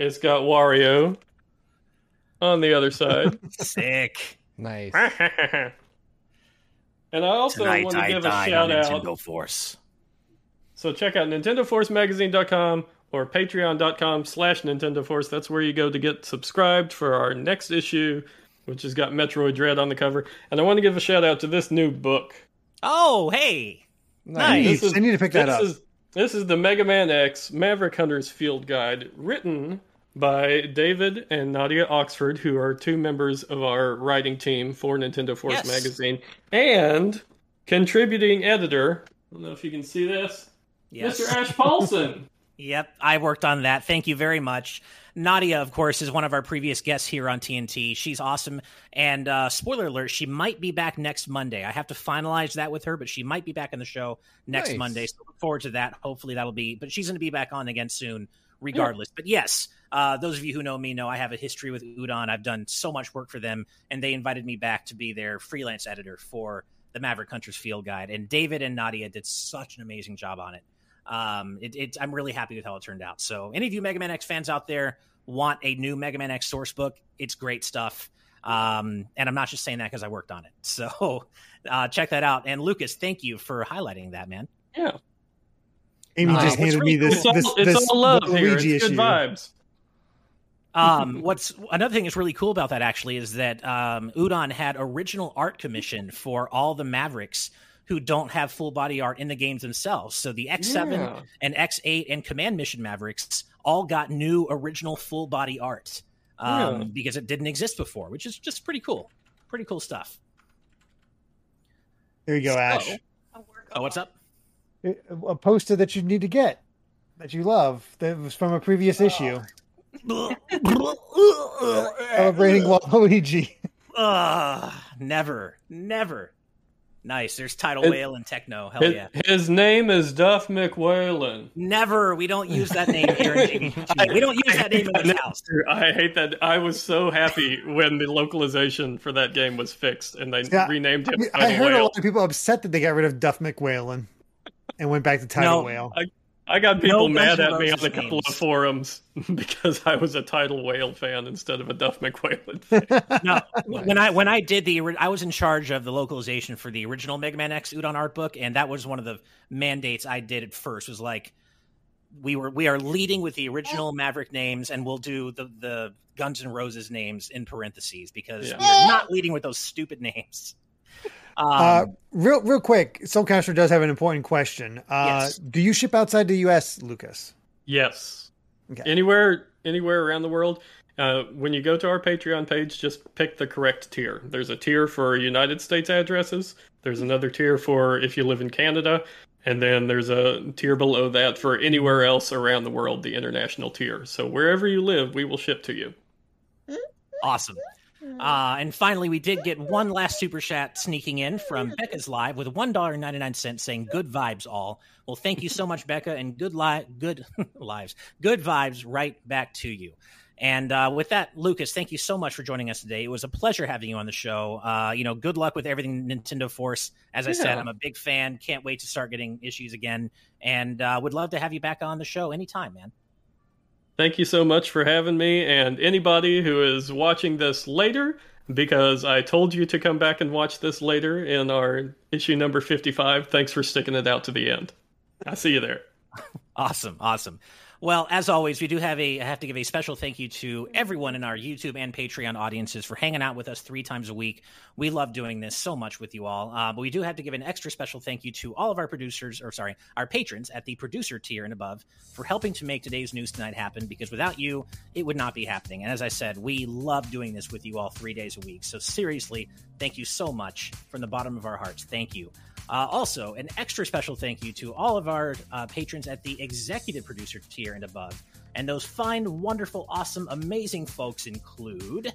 Speaker 2: It's got Wario on the other side.
Speaker 1: Sick.
Speaker 4: Nice.
Speaker 2: and I also
Speaker 1: Tonight
Speaker 2: want to
Speaker 1: I
Speaker 2: give a shout
Speaker 1: on
Speaker 2: out.
Speaker 1: Nintendo Force.
Speaker 2: So check out NintendoForceMagazine.com or Patreon.com slash Nintendo Force. That's where you go to get subscribed for our next issue, which has got Metroid Dread on the cover. And I want to give a shout out to this new book.
Speaker 1: Oh, hey.
Speaker 4: Nice.
Speaker 3: Nice.
Speaker 2: This is-
Speaker 3: I need to pick that
Speaker 2: this
Speaker 3: up.
Speaker 2: Is, this is the Mega Man X Maverick Hunter's Field Guide, written by David and Nadia Oxford, who are two members of our writing team for Nintendo Force
Speaker 1: Yes.
Speaker 2: Magazine, and contributing editor. I don't know if you can see this.
Speaker 1: Yes.
Speaker 2: Mr. Ash Paulson.
Speaker 1: Yep, I worked on that. Thank you very much. Nadia, of course, is one of our previous guests here on TNT. She's awesome. And uh, spoiler alert, she might be back next Monday. I have to finalize that with her, but she might be back on the show next
Speaker 4: Nice.
Speaker 1: Monday. So look forward to that. Hopefully that'll be, but she's going to be back on again soon, regardless. But yes, uh, those of you who know me know I have a history with Udon. I've done so much work for them, and they invited me back to be their freelance editor for the Maverick Hunters Field Guide. And David and Nadia did such an amazing job on it um it, it i'm really happy with how it turned out so any of you mega man x fans out there want a new mega man x source book it's great stuff um and i'm not just saying that because i worked on it so uh check that out and lucas thank you for highlighting that man
Speaker 2: Yeah.
Speaker 3: Amy
Speaker 1: Uh,
Speaker 3: just
Speaker 1: what's
Speaker 3: handed
Speaker 1: really
Speaker 3: me this.
Speaker 2: It's all,
Speaker 3: this,
Speaker 2: it's
Speaker 3: this
Speaker 2: all love here. It's good
Speaker 3: issue.
Speaker 2: vibes.
Speaker 1: Um what's another thing that's really cool about that actually is that um udon had original art commission for all the mavericks who don't have full body art in the games themselves so the x7
Speaker 2: Yeah.
Speaker 1: and X8 and Command Mission Mavericks all got new original full body art um,
Speaker 2: Yeah.
Speaker 1: because it didn't exist before, which is just pretty cool. Pretty cool stuff.
Speaker 3: There you go, Ash.
Speaker 1: Oh, what's up?
Speaker 3: A poster that you need to get that you love that was from a previous issue celebrating Waluigi.
Speaker 1: Ugh, never, never. Nice. There's Tidal
Speaker 2: It-
Speaker 1: Whale and Techno. Hell
Speaker 2: His,
Speaker 1: yeah.
Speaker 2: his name is Duff McWhalen.
Speaker 1: Never. We don't use that name here in JVG. We don't use that name in this house.
Speaker 2: I hate that. I was so happy when the localization for that game was fixed and they
Speaker 3: Yeah,
Speaker 2: renamed him
Speaker 3: I
Speaker 2: Tiny
Speaker 3: heard a lot of people upset that they got rid of Duff McWhalen and went back to Tidal
Speaker 1: No,
Speaker 3: Whale.
Speaker 2: I got people
Speaker 1: No
Speaker 2: mad at me on
Speaker 1: Roses
Speaker 2: a couple of forums because I was a Tidal Whale fan instead of a Duff McWhalen fan.
Speaker 1: No, when I when I did the I was in charge of the localization for the original Mega Man X Udon art book, and that was one of the mandates I did at first. Was like we were we are leading with the original Maverick names, and we'll do the the Guns N' Roses names in parentheses because
Speaker 2: Yeah.
Speaker 1: we're not leading with those stupid names. Um,
Speaker 3: Uh, real, real quick, Soulcaster does have an important question. Uh,
Speaker 1: Yes.
Speaker 3: Do you ship outside the U.S., Lucas?
Speaker 2: Yes.
Speaker 3: Okay.
Speaker 2: Anywhere, anywhere around the world. Uh, when you go to our Patreon page, just pick the correct tier. There's a tier for United States addresses. There's another tier for if you live in Canada, and then there's a tier below that for anywhere else around the world, the international tier. So wherever you live, we will ship to you.
Speaker 1: awesome. Uh, and finally, we did get one last super chat sneaking in from Becca's Live with one dollar ninety nine cents, saying "Good vibes, all." Well, thank you so much, Becca, and good li- good lives, good vibes, right back to you. And uh, with that, Lucas, thank you so much for joining us today. It was a pleasure having you on the show. Uh, you know, good luck with everything Nintendo Force. As I said, I'm a big fan. Can't wait to start getting issues again, and uh, would love to have you back on the show anytime, man.
Speaker 2: Thank you so much for having me, and anybody who is watching this later, because I told you to come back and watch this later in our issue number 55, thanks for sticking it out to the end. I'll see you there.
Speaker 1: Awesome, awesome. Well, as always, we do have a I have to give a special thank you to everyone in our YouTube and Patreon audiences for hanging out with us three times a week. We love doing this so much with you all. Uh, but we do have to give an extra special thank you to all of our producers, or sorry, our patrons at the producer tier and above for helping to make today's news tonight happen. Because without you, it would not be happening. And as I said, we love doing this with you all three days a week. So seriously, thank you so much from the bottom of our hearts. Thank you. Uh, also, an extra special thank you to all of our uh, patrons at the executive producer tier and above. And those fine, wonderful, awesome, amazing folks include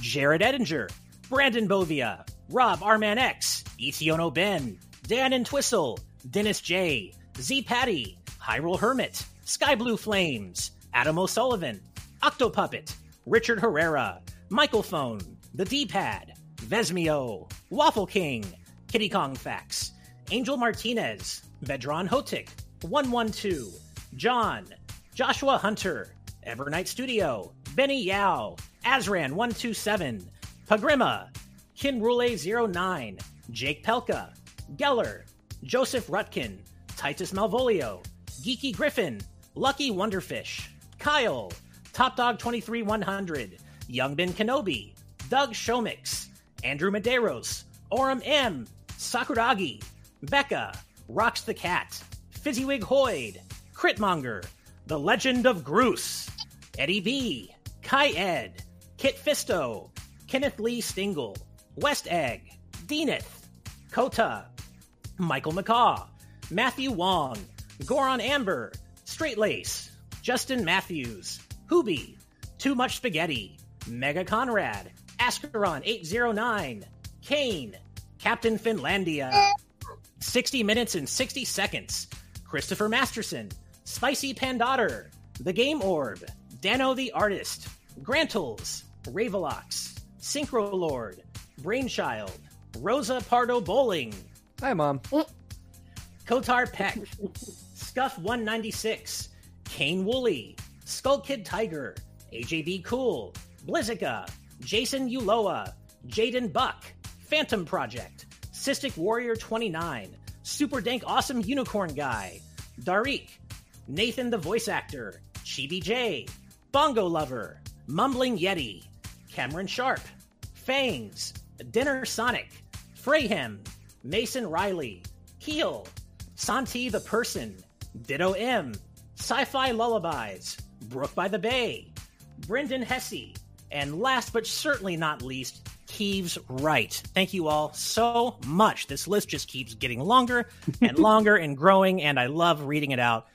Speaker 1: Jared Edinger, Brandon Bovia, Rob Arman X, Etiono Ben, Dan and Twistle, Dennis J, Z Patty, Hyrule Hermit, Sky Blue Flames, Adam O'Sullivan, Octopuppet, Richard Herrera, Michael Phone, The D Pad, Vesmio, Waffle King, Kiddy Kong Facts, Angel Martinez, Vedron Hotik, 112, John, Joshua Hunter, Evernight Studio, Benny Yao, Azran127, Pagrima, Kinrule09, Jake Pelka, Geller, Joseph Rutkin, Titus Malvolio, Geeky Griffin, Lucky Wonderfish, Kyle, Top Dog 23100, Young Ben Kenobi, Doug Shomix, Andrew Medeiros, Orem M, Sakuragi, Becca, Rocks the Cat, Fizzywig Hoyd, Critmonger, The Legend of Groose, Eddie B, Kai Ed, Kit Fisto, Kenneth Lee Stingle, West Egg, Deaneth, Kota, Michael McCaw, Matthew Wong, Goron Amber, Straight Lace, Justin Matthews, Hooby, Too Much Spaghetti, Mega Conrad, Ascaron809, Kane, Captain Finlandia, 60 Minutes and 60 Seconds, Christopher Masterson, Spicy Pandotter, The Game Orb, Dano the Artist, Grantles, Ravelox, Synchro Lord, Brainchild, Rosa Pardo Bowling.
Speaker 4: Hi, Mom.
Speaker 1: Kotar Peck, Scuff 196, Kane Woolley, Skull Kid Tiger, AJB Cool, Blizzica, Jason Uloa, Jaden Buck, Phantom Project, Cystic Warrior 29, Super Dank Awesome Unicorn Guy, Darik, Nathan the Voice Actor, Chibi J, Bongo Lover, Mumbling Yeti, Cameron Sharp, Fangs, Dinner Sonic, Freyhem, Mason Riley, Keel, Santi the Person, Ditto M, Sci Fi Lullabies, Brook by the Bay, Brendan Hesse, and last but certainly not least, Keeves Wright. Thank you all so much. This list just keeps getting longer and longer and growing, and I love reading it out.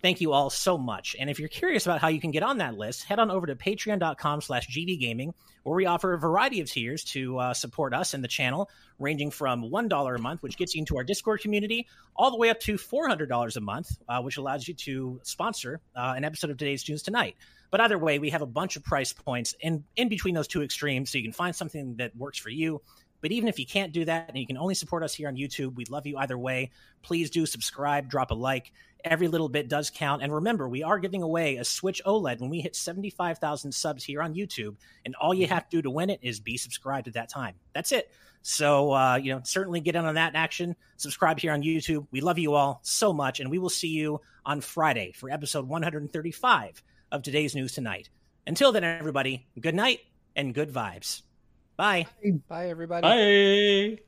Speaker 1: Thank you all so much. And if you're curious about how you can get on that list, head on over to patreon.com slash gbgaming, where we offer a variety of tiers to uh, support us and the channel, ranging from $1 a month, which gets you into our Discord community, all the way up to $400 a month, uh, which allows you to sponsor uh, an episode of Today's Tunes Tonight. But either way, we have a bunch of price points in, in between those two extremes, so you can find something that works for you. But even if you can't do that and you can only support us here on YouTube, we love you either way. Please do subscribe, drop a like. Every little bit does count. And remember, we are giving away a Switch OLED when we hit 75,000 subs here on YouTube. And all you have to do to win it is be subscribed at that time. That's it. So, uh, you know, certainly get in on that action. Subscribe here on YouTube. We love you all so much. And we will see you on Friday for episode 135 of today's news tonight. Until then, everybody, good night and good vibes. Bye.
Speaker 4: Bye, everybody.
Speaker 2: Bye.